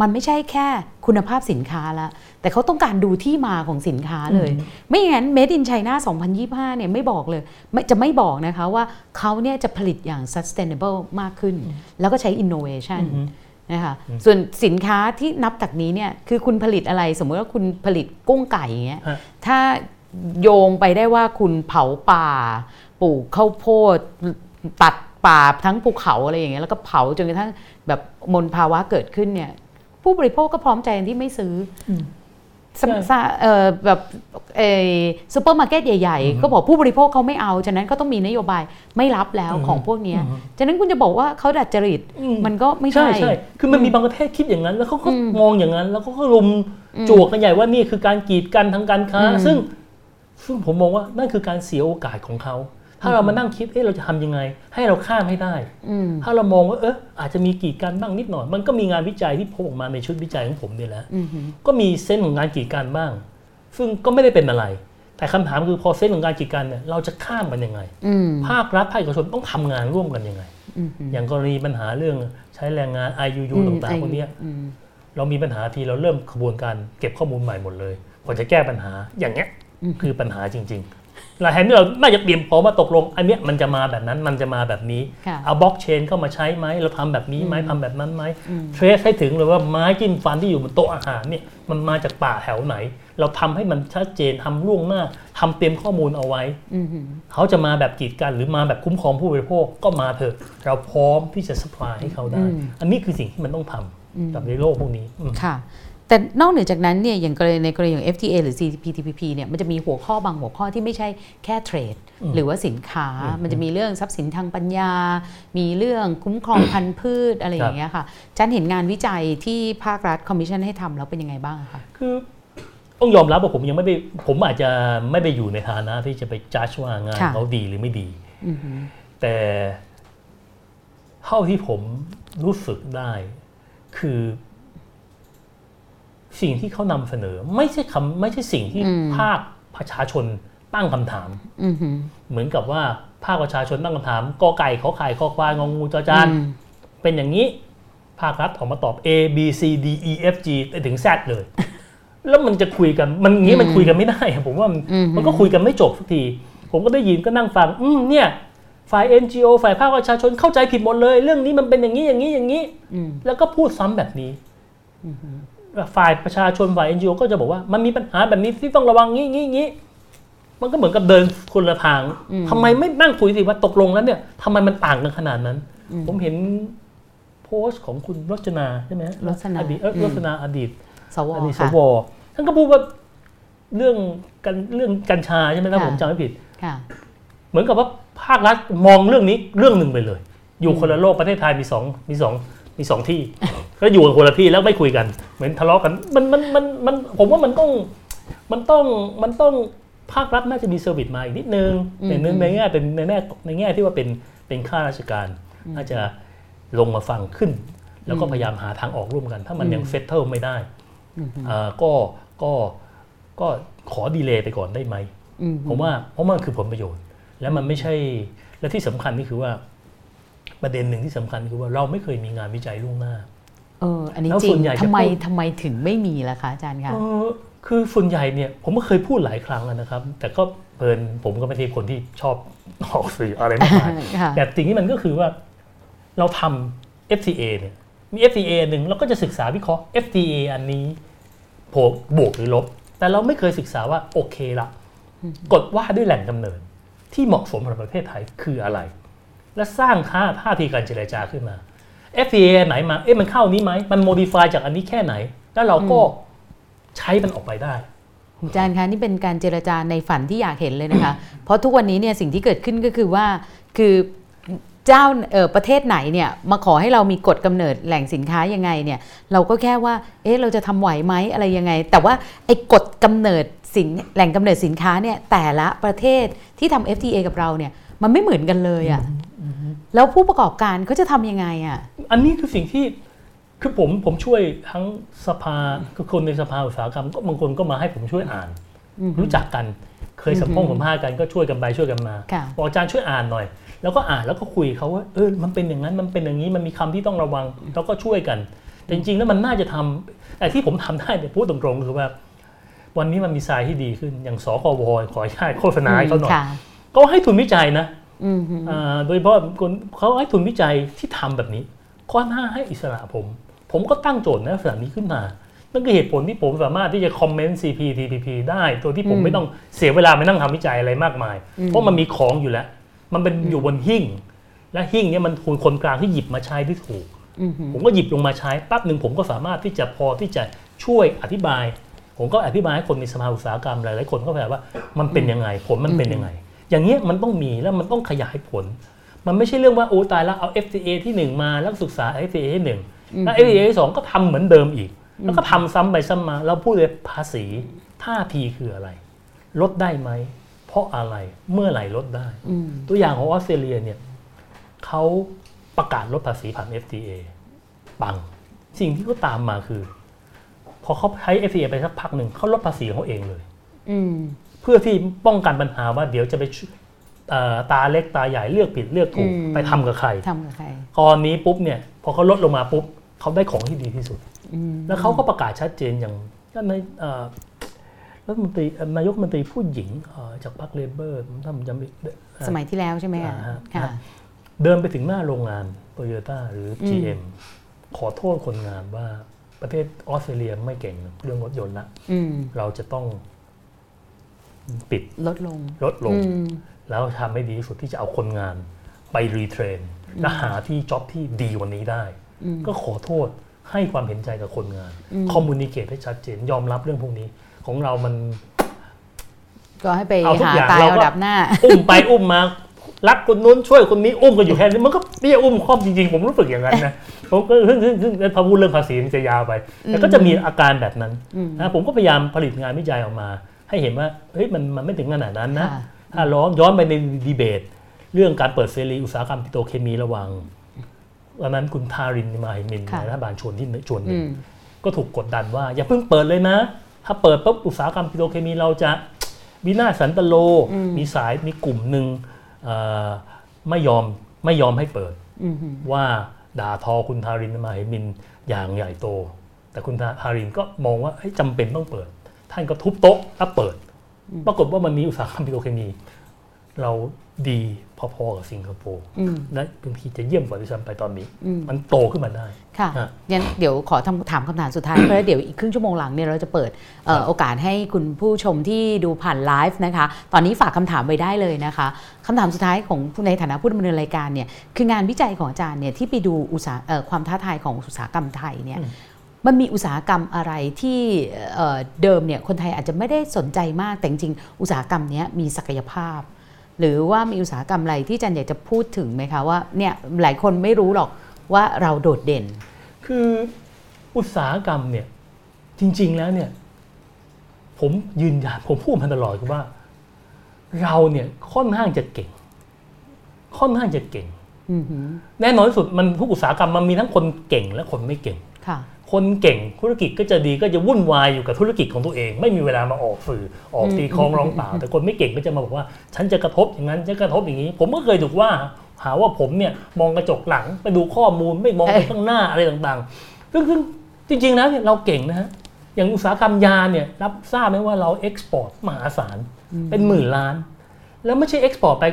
มันไม่ใช่แค่คุณภาพสินค้าละแต่เขาต้องการดูที่มาของสินค้าเลย ไม่งั้น Made in China 2025 เนี่ยไม่บอกเลยไม่จะไม่บอกนะคะว่าเขาเนี่ยจะผลิตอย่าง sustainable มากขึ้น แล้วก็ใช้ innovation นะคะส่วนสินค้าที่นับจากนี้เนี่ยคือคุณผลิตอะไรสมมติว่าคุณผลิตกุ้งไก่อย่างเงี้ยฮะถ้า โยงไปได้ว่าคุณเผาป่า ปลูกข้าวโพดตัดป่าทั้งภูเขาอะไรอย่างเงี้ยแล้วก็เผาจนกระทั่งแบบมลภาวะเกิดขึ้นเนี่ย ผู้บริโภคก็พร้อมใจที่ไม่ซื้ออืมใช่ค่ะเอ่อแบบเออซูเปอร์มาร์เก็ตใหญ่ๆ ก็บอกผู้บริโภคเขาไม่เอา ฉะนั้นก็ต้องมีนโยบายไม่รับแล้วของพวกเนี้ยฉะนั้นคุณจะบอกว่าเขาดัดจริตอืมมันก็ไม่ใช่ใช่ใช่คือมันมีบางประเทศคิดอย่างนั้น แล้วเขาก็อืมมองอย่างนั้น แล้วเขาก็รุมจวกกันใหญ่ว่านี่คือการกีดกันทางการค้าอืมซึ่ง ซึ่งผมมองว่านั่นคือการเสียโอกาสของเขา ถ้าเรามานั่งคิดเอ๊ะเราจะทำยังไง ให้เราข้ามให้ได้อืมถ้าเรามองว่าเอออาจจะมีกีดกันบ้างนิดหน่อย มันก็มีงานวิจัยที่พบออกมาในชุดวิจัยของผมเนี่ยแหละอืมฮึก็มีเส้นของการกีดกันบ้าง ซึ่งก็ไม่ได้เป็นอะไร แต่คำถามคือพอเส้นของการกีดกันเนี่ยเราจะข้ามมันยังไงอืมภาครัฐภาคเอกชนต้องทำงานร่วมกันยังไงอืมฮึอย่างกรณีปัญหาเรื่องใช้แรงงาน IUU อืมต่างๆพวกเนี้ยอืมเรามีปัญหาทีเราเริ่มขบวนการเก็บข้อมูลใหม่หมดเลยกว่าจะแก้ปัญหาอย่างเงี้ย คือปัญหาจริงๆเราแทนที่เราน่าจะเตรียมพร้อมมาตกลง อันเนี้ยมันจะมาแบบนั้นมันจะมาแบบนี้ค่ะเอาบล็อกเชนเข้ามาใช้ไหมเราทำแบบนี้ไหมทำแบบนั้นไหมเทรสให้ถึงเลยว่าไม้จิ้มฟันที่อยู่บนโต๊ะอาหารเนี่ยมันมาจากป่าแถวไหน เราทำให้มันชัดเจนทำล่วงหน้าทำเตรียมข้อมูลเอาไว้อืมฮึเขาจะมาแบบกีดกันหรือมาแบบคุ้มครองผู้บริโภคก็มาเถอะเราพร้อมที่จะสปายให้เขาได้ อันนี้คือสิ่งที่มันต้องทำกับในโลกพวกนี้อืมค่ะ แต่นอกเหนือจากนั้นเนี่ยอย่างกรณีในกรณีอย่าง FTA หรือ CPTPP เนี่ยมันจะมีหัวข้อบางหัวข้อที่ไม่ใช่แค่ trade หรือว่าสินค้ามันจะมีเรื่องทรัพย์สินทางปัญญา มีเรื่องคุ้มครองพันธุ์พืชอะไรอย่างเงี้ยค่ะอาจารย์เห็นงานวิจัยที่ภาครัฐคอมมิชชั่นให้ทำแล้วเป็นยังไงบ้างอะคะคือต้องยอมรับว่าผมยังไม่ได้ผมอาจจะไม่ได้อยู่ในฐานะที่จะไปจัดว่างานค่ะเขาดีหรือไม่ดีอือฮึแต่เท่าที่ผมรู้สึกได้คือ สิ่งที่เขานำเสนอ ไม่ใช่คำไม่ใช่สิ่งที่ภาคประชาชนตั้งคำถามอือฮึเหมือนกับว่าภาคประชาชนตั้งคำถามกอไก่ขอไข่คอควายงองูจอจานอืมเป็นอย่างนี้ภาครัฐออกมาตอบ A B C D E F G ไปถึง Z เลย แล้วมันจะคุยกันมันอย่างนี้มันคุยกันไม่ได้อะผมว่ามันอืมมันก็คุยกันไม่จบสักที ผมก็ได้ยินก็นั่งฟัง อืมเนี่ยฝ่าย NGO ฝ่ายภาคประชาชนเข้าใจผิดหมดเลย เรื่องนี้มันเป็นอย่างนี้อย่างนี้อย่างนี้อืมแล้วก็พูดซ้ำแบบนี้ ฝ่ายประชาชนฝ่าย NGO ก็จะบอกว่ามันมีปัญหาแบบนี้ที่ต้องระวังงี้งี้งี้มันก็เหมือนกับเดินคนละทางทำไมไม่นั่งคุยสิว่าตกลงแล้วเนี่ยทำไมมันต่างกันขนาดนั้น ผมเห็นโพสต์ของคุณรจนาใช่ไหมฮะรจนาอดีตเอ้ยอืมรจนาอดีตสวอดีตสค่ะวท่านก็พูดว่าเรื่องกันเรื่องกัญชาใช่ไหมถ้าค่ะผมจำไม่ผิดค่ะเหมือนกับว่าภาครัฐมองเรื่องนี้เรื่องหนึ่งไปเลย อยู่คนละโลกประเทศไทยมีสองมีสอง มีสองที่ ก็อยู่กันคนละที่แล้วไม่คุยกัน เหมือนทะเลาะกันมันมันมันมันผมว่ามันต้องมันต้องมันต้องภาครัฐน่าจะมี service mind อีกนิดนึงอืมในในในแง่เป็นในแง่ในแง่ที่ว่าเป็นเป็นข้าราชการ น่าจะลงมาฟังขึ้น แล้วก็พยายามหาทางออกร่วมกัน ถ้ามันยังเฟตเทิลไม่ได้เอ่อก็ก็ก็ขอดีเลย์ไปก่อนได้ไหมอืมผมว่าเพราะมันคือผลประโยชน์ และมันไม่ใช่และที่สำคัญนี่คือว่า ประเด็นหนึ่งที่สำคัญคือว่าเราไม่เคยมีงานวิจัยล่วงหน้าเอออันนี้แล้วจริส่งวนใหญ่จะทำไมพูดทำไมถึงไม่มีล่ะคะอาจารย์คะเออคือส่วนใหญ่เนี่ยผมก็เคยพูดหลายครั้งแล้วนะครับ แต่ก็เพลินผมก็ไม่ใช่คนที่ชอบออกสื่ออะไรมากมายค่ะแต่สิ่งที่มันก็คือว่าเราทำ FTA เนี่ยมี FTA หนึ่งเราก็จะศึกษาวิเคราะห์ FTA อันนี้โผบวกหรือลบ แต่เราไม่เคยศึกษาว่าโอเคละกฎว่าด้วยแหล่งกำเนิดที่เหมาะสมสำหรับประเทศไทยคืออะไร และสร้างท่าท่าทีการเจรจาขึ้นมา FDA ไหนมา เอ๊ะมันเข้านี้ไหม มันโมดิฟายจากอันนี้แค่ไหน แล้วเราก็ใช้มันออกไปได้อาจารย์คะนี่เป็นการเจรจาในฝันที่อยากเห็นเลยนะคะ เพราะทุกวันนี้เนี่ยสิ่งที่เกิดขึ้นก็คือว่าคือเจ้าเอ่อประเทศไหนเนี่ยมาขอให้เรามีกฎกำเนิดแหล่งสินค้ายังไงเนี่ยเราก็แค่ว่าเอ๊ะเราจะทำไหวไหมอะไรยังไง แต่ว่าไอ้กฎกำเนิดสินแหล่งกำเนิดสินค้าเนี่ยแต่ละประเทศที่ทำ FTA กับเราเนี่ย มันไม่เหมือนกันเลยอะ่ะแล้วผู้ประกอบการเขาจะทำยังไงอะ่ะอันนี้คือสิ่งที่คือผมผมช่วยทั้งสภาคือคนในสภาอุตสาหกรรมก็บางคนก็มาให้ผมช่วยอ่านอืมรู้จักกันเคยสัมพงสัมภาษณ์กันก็ช่วยกันไปช่วยกันมาค่ะบอกอาจารย์ช่วยอ่านหน่อย แล้วก็อ่านแล้วก็คุยเขาว่าเออมันเป็นอย่างนั้นมันเป็นอย่างนี้มันมีคำที่ต้องระวังแล้วก็ช่วยกัน แต่จริงๆแล้วมันน่าจะทำแต่ที่ผมทำได้เนี่ยพูดตรงๆคือว่า วันนี้มันมีทรายที่ดีขึ้นอย่างสกวขออนุญาตโฆษณาให้เขาหน่อยค่ะ ก็ให้ทุนวิจัยนะอืมฮึอ่าโดยเฉพาะคนเขาให้ทุนวิจัยที่ทำแบบนี้ ข้อหน้าให้อิสระผม ผมก็ตั้งโจทย์ในลักษณะนี้ขึ้นมานั่นคือเหตุผลที่ผมสามารถที่จะคอมเมนต์ CPTPP ได้โดยที่ผมไม่ต้องเสียเวลาไปนั่งทำวิจัยอะไรมากมาย เพราะมันมีของอยู่แล้ว มันเป็นอยู่บนหิ้งและหิ้งเนี่ยมันคุณคนกลางที่หยิบมาใช้ที่ถูกอืมฮึผมก็หยิบลงมาใช้แป๊บหนึ่งผมก็สามารถที่จะพอที่จะช่วยอธิบาย ผมก็อธิบายให้คนในสภาอุตสาหกรรมหลายๆคนก็แบบว่ามันเป็นยังไงผลมันเป็นยังไง อย่างเงี้ยมันต้องมีแล้วมันต้องขยายผล มันไม่ใช่เรื่องว่าโอ้ตายแล้วเอา FTA ที่หนึ่งมาแล้วศึกษา FTA ที่หนึ่งแล้ว FTA ที่สองก็ทำเหมือนเดิมอีก แล้วก็ทำซ้ำไปซ้ำมาเราพูดเลยภาษีท่าทีคืออะไร ลดได้ไหม เพราะอะไรเมื่อไหร่ลดได้อืมตัวอย่างของออสเตรเลียเนี่ยเขาประกาศลดภาษีผ่าน FTA ปัง สิ่งที่เขาตามมาคือ พอเขาใช้ FTA ไปสักพักหนึ่งเขาลดภาษีของเขาเองเลยอืม เพื่อที่ป้องกันปัญหาว่าเดี๋ยวจะไปชุเอ่อตาเล็กตาใหญ่เลือกผิดเลือกถูกอืมไปทำกับใครทำกับใครตอนนี้ปุ๊บเนี่ยพอเขาลดลงมาปุ๊บเขาได้ของที่ดีที่สุดอืมแล้วเขาก็ประกาศชัดเจนอย่างท่านในเอ่อรัฐมนตรีเอ่อนายกรัฐมนตรีผู้หญิงเอ่อจากพรรคเลเบอร์ถ้าผมจำไม่สมัยที่แล้วใช่ไหมคะอ่าฮะค่ะเดินไปถึงหน้าโรงงานโตโยต้าหรืออืม GM ขอโทษคนงานว่าประเทศออสเตรเลียไม่เก่งเรื่องรถยนต์ละอืมเราจะต้อง ปิดลดลงลดลงอืมแล้วทำให้ดีที่สุดที่จะเอาคนงานไปรีเทรนและหาที่จ็อบที่ดีกวันนี้ได้อืมก็ขอโทษให้ความเห็นใจกับคนงานอืมคอมมูนิเคตให้ชัดเจนยอมรับเรื่องพวกนี้ ของเรามัน ก็ให้ไปเอาทุกหาอย่างตายเราเอาก็ดับหน้าอุ้มไปอุ้มมารักคนนู้นช่วยคนนี้อุ้มกันอยู่แค่นี้มันก็ไม่ใช่อุ้มครอบจริงๆ ผมรู้สึกอย่างนั้นนะผมก็ซึ่งซึ่งซึ่งพอพูดเรื่องภาษีมันจะยาวไป แต่ก็จะมีอาการแบบนั้นอืมนะผมก็พยายามผลิตงานวิจัยออกมา ให้เห็นว่าเฮ้ยมันมันไม่ถึงขนาดนั้นนะค่ะถ้าร้องย้อนไปในดีเบต เรื่องการเปิดเสรีอุตสาหกรรมปิโตรเคมีระหว่างวันนั้นคุณทารินมาหิมินค่ะรัฐบาลชวนที่ชวนหอืนึ่งมก็ถูกกดดันว่า อย่าเพิ่งเปิดเลยนะ ถ้าเปิดปุ๊บอุตสาหกรรมปิโตรเคมีเราจะวินาศสันตโลอืมมีสายมีกลุ่มหนึ่งเอ่อไม่ยอมไม่ยอมให้เปิดอืมฮึว่าด่าทอคุณทารินมาหิมินอย่างใหญ่โต แต่คุณทารินก็มองว่าเฮ้ยจำเป็นต้องเปิด ท่านก็ทุบโต๊ะแล้วเปิด ปรากฏว่ามันมีอุตสาหกรรมปิโตรเคมี เราดีพอๆกับสิงคโปร์อืมและบางทีจะเยี่ยมกว่าที่ซ้ำไปตอนนี้อืมมันโตขึ้นมาได้ ค่ะฮะงั้นเดี๋ยวขอทำถามคำถามสุดท้าย เพราะว่าเดี๋ยวอีกครึ่งชั่วโมงหลังเนี่ยเราจะเปิดเอ่อครับโอกาสให้คุณผู้ชมที่ดูผ่านไลฟ์นะคะ ตอนนี้ฝากคำถามไว้ได้เลยนะคะคำถามสุดท้ายของในฐานะผู้ดำเนินรายการเนี่ยคืองานวิจัยของอาจารย์เนี่ยที่ไปดูอุตสาหเอ่อความท้าทายของอุตสาหกรรมไทยเนี่ย มันมีอุตสาหกรรมอะไรที่เอ่อเดิมเนี่ยคนไทยอาจจะไม่ได้สนใจมากแต่จริงๆอุตสาหกรรมเนี้ยมีศักยภาพ หรือว่ามีอุตสาหกรรมอะไรที่อาจารย์อยากจะพูดถึงไหมคะว่าเนี่ยหลายคนไม่รู้หรอกว่าเราโดดเด่น คืออุตสาหกรรมเนี่ยจริง ๆแล้วเนี่ยผมยืนยันผมพูดมาตลอดคือว่า เราเนี่ยค่อนข้างจะเก่ง ค่อนข้างจะเก่งอือหือแน่นอนที่สุดมันทุกอุตสาหกรรมมันมีทั้งคนเก่งและคนไม่เก่งค่ะ คนเก่งธุรกิจก็จะดีก็จะวุ่นวายอยู่กับธุรกิจของตัวเอง ไม่มีเวลามาออกสื่อออกอืมตีคล้องร้องเปล่า แต่คนไม่เก่งก็จะมาบอกว่า ฉันจะกระทบอย่างนั้นจะกระทบอย่างนี้ ผมก็เคยถูกว่า หาว่าผมเนี่ยมองกระจกหลังไปดูข้อมูลไม่มองไปข้างหน้าอะไรต่างๆ ซึ่งซึ่งจริงๆแล้วเนี่ยเราเก่งนะฮะอย่างอุตสาหกรรมยาเนี่ยรับทราบไหมว่าเรา export มหาศาลเป็นหมื่นล้าน แล้วไม่ใช่ export ไป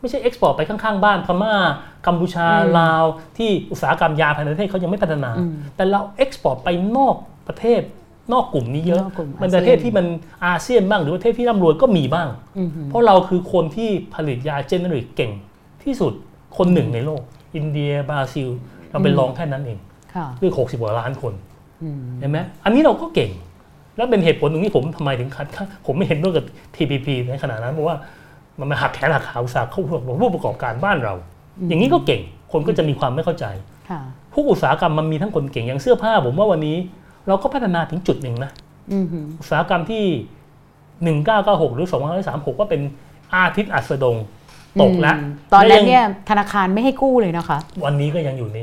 ไม่ใช่ export ไปข้างๆบ้านพม่ากัมพูชาอืมลาว ที่อุตสาหกรรมยาภายในประเทศเขายังไม่พัฒนาอืมแต่เรา export ไปนอกประเทศนอกกลุ่มนี้เยอะนอกกลุ่มมันอาเซียนประเทศที่มันอาเซียนบ้างหรือประเทศที่ร่ำรวยก็มีบ้างอือหือเพราะเราคือคนที่ผลิตยา generic เก่งที่สุดคนหนึ่งในโลก อินเดียบราซิล เราเป็นรองแค่นั้นเองค่ะเรื่อง60กว่าล้านคนอืมเห็นไหมอันนี้เราก็เก่ง แล้วเป็นเหตุผลหนึ่งที่ผมทำไมถึงคัดค้านผมไม่เห็นด้วยกับ TPP ในขณะนั้นเพราะว่า มันมาหักแขนหักขาอุตสาหกรรมผู้ประกอบการบ้านเรา อย่างนี้ก็เก่งคนก็จะมีความไม่เข้าใจค่ะผู้อุตสาหกรรมมันมีทั้งคนเก่งอย่างเสื้อผ้า ผมว่าวันนี้เราก็พัฒนาถึงจุดหนึ่งนะอืมหืออุตสาหกรรมที่ 1996 หรือ 2536ก็เป็นอาทิตย์อัสดงตกแล้วอืมตอนนั้นและเนี่ยธนาคารไม่ให้กู้เลยนะคะ วันนี้ก็ยังอยู่ใน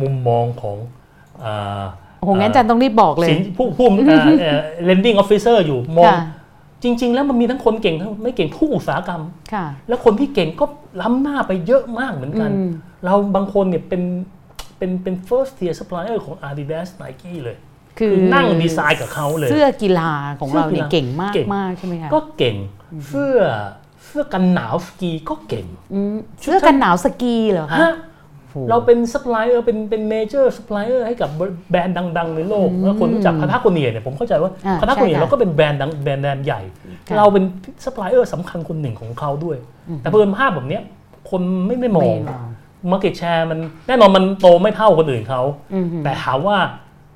มุมมองของอ่าโอ้โหงั้นอาจันต้องรีบบอกเลยสินผู้ผู้เอ่อเอ่อ lending officer อยู่มองค่ะ จริง ๆ แล้วมันมีทั้งคนเก่งทั้งไม่เก่งทุกอุตสาหกรรมค่ะแล้วคนที่เก่งก็ล้ำหน้าไปเยอะมากเหมือนกันอืมเราบางคนเนี่ยเป็นเป็นเป็น first tier supplier ของ Adidas Nike เลย คือคือนั่งดีไซน์กับเขาเลย เสื้อกีฬาของเราเนี่ยเสื้อกีฬาเก่งมากเก่งมากใช่ไหมคะก็เก่งเสื้อเสื้อกันหนาวสกีก็เก่งอืมเสื้อกันหนาวสกีเหรอคะฮะโห เราเป็นซัพพลายเออร์เป็นเป็น major supplier ให้กับแบรนด์ดัง ๆ ในโลกแล้วคนรู้จักคาทาโกเนียเนี่ยผมเข้าใจว่าอ่าคาทาโกเนียใช่ค่ะเราก็เป็นแบรนด์ดังแบรนด์แบรนด์ใหญ่ค่ะเราเป็นซัพพลายเออร์สำคัญคนหนึ่งของเขาด้วย แต่เพิ่มภาพแบบเนี้ยคนไม่ไม่มองไม่มอง market share มันแน่นอนมันโตไม่เท่าคนอื่นเขาอืมแต่ถามว่า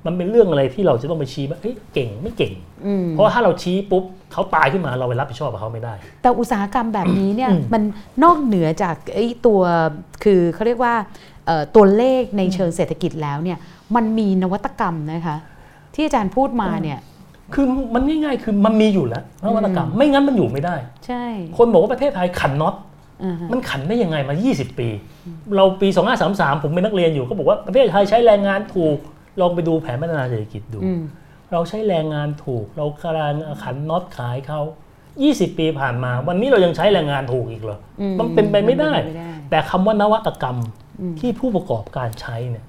มันเป็นเรื่องอะไรที่เราจะต้องไปชี้ว่าเอ้ยเก่งไม่เก่งอืมเพราะว่าถ้าเราชี้ปุ๊บเขาตายขึ้นมาเราไปรับผิดชอบกับเขาไม่ได้ แต่อุตสาหกรรมแบบนี้เนี่ยอืมมันนอกเหนือจากไอ้ตัวคือเขาเรียกว่าเอ่อ ตัวเลขในเชิงเศรษฐกิจแล้วเนี่ยมันมีนวัตกรรมนะคะที่อาจารย์พูดมาเนี่ยคือมันง่ายๆ คือมันมีอยู่แล้วนวัตกรรม ไม่งั้นมันอยู่ไม่ได้ ใช่ คนบอกว่าประเทศไทยขันน็อตอ่าฮะมันขันได้ยังไงมา 20 ปี เราปี 2533 ผมเป็นนักเรียนอยู่ก็บอกว่าประเทศไทยใช้แรงงานถูก ลองไปดูแผนพัฒนาเศรษฐกิจดูอืมเราใช้แรงงานถูก เรากำลังขันน็อตขายเขา 20 ปีผ่านมา วันนี้เรายังใช้แรงงานถูกอีกเหรออืมมันเป็นไปไม่ได้มันเป็นไปไม่ได้ แต่คำว่านวัตกรรมอืม ที่ผู้ประกอบการใช้เนี่ย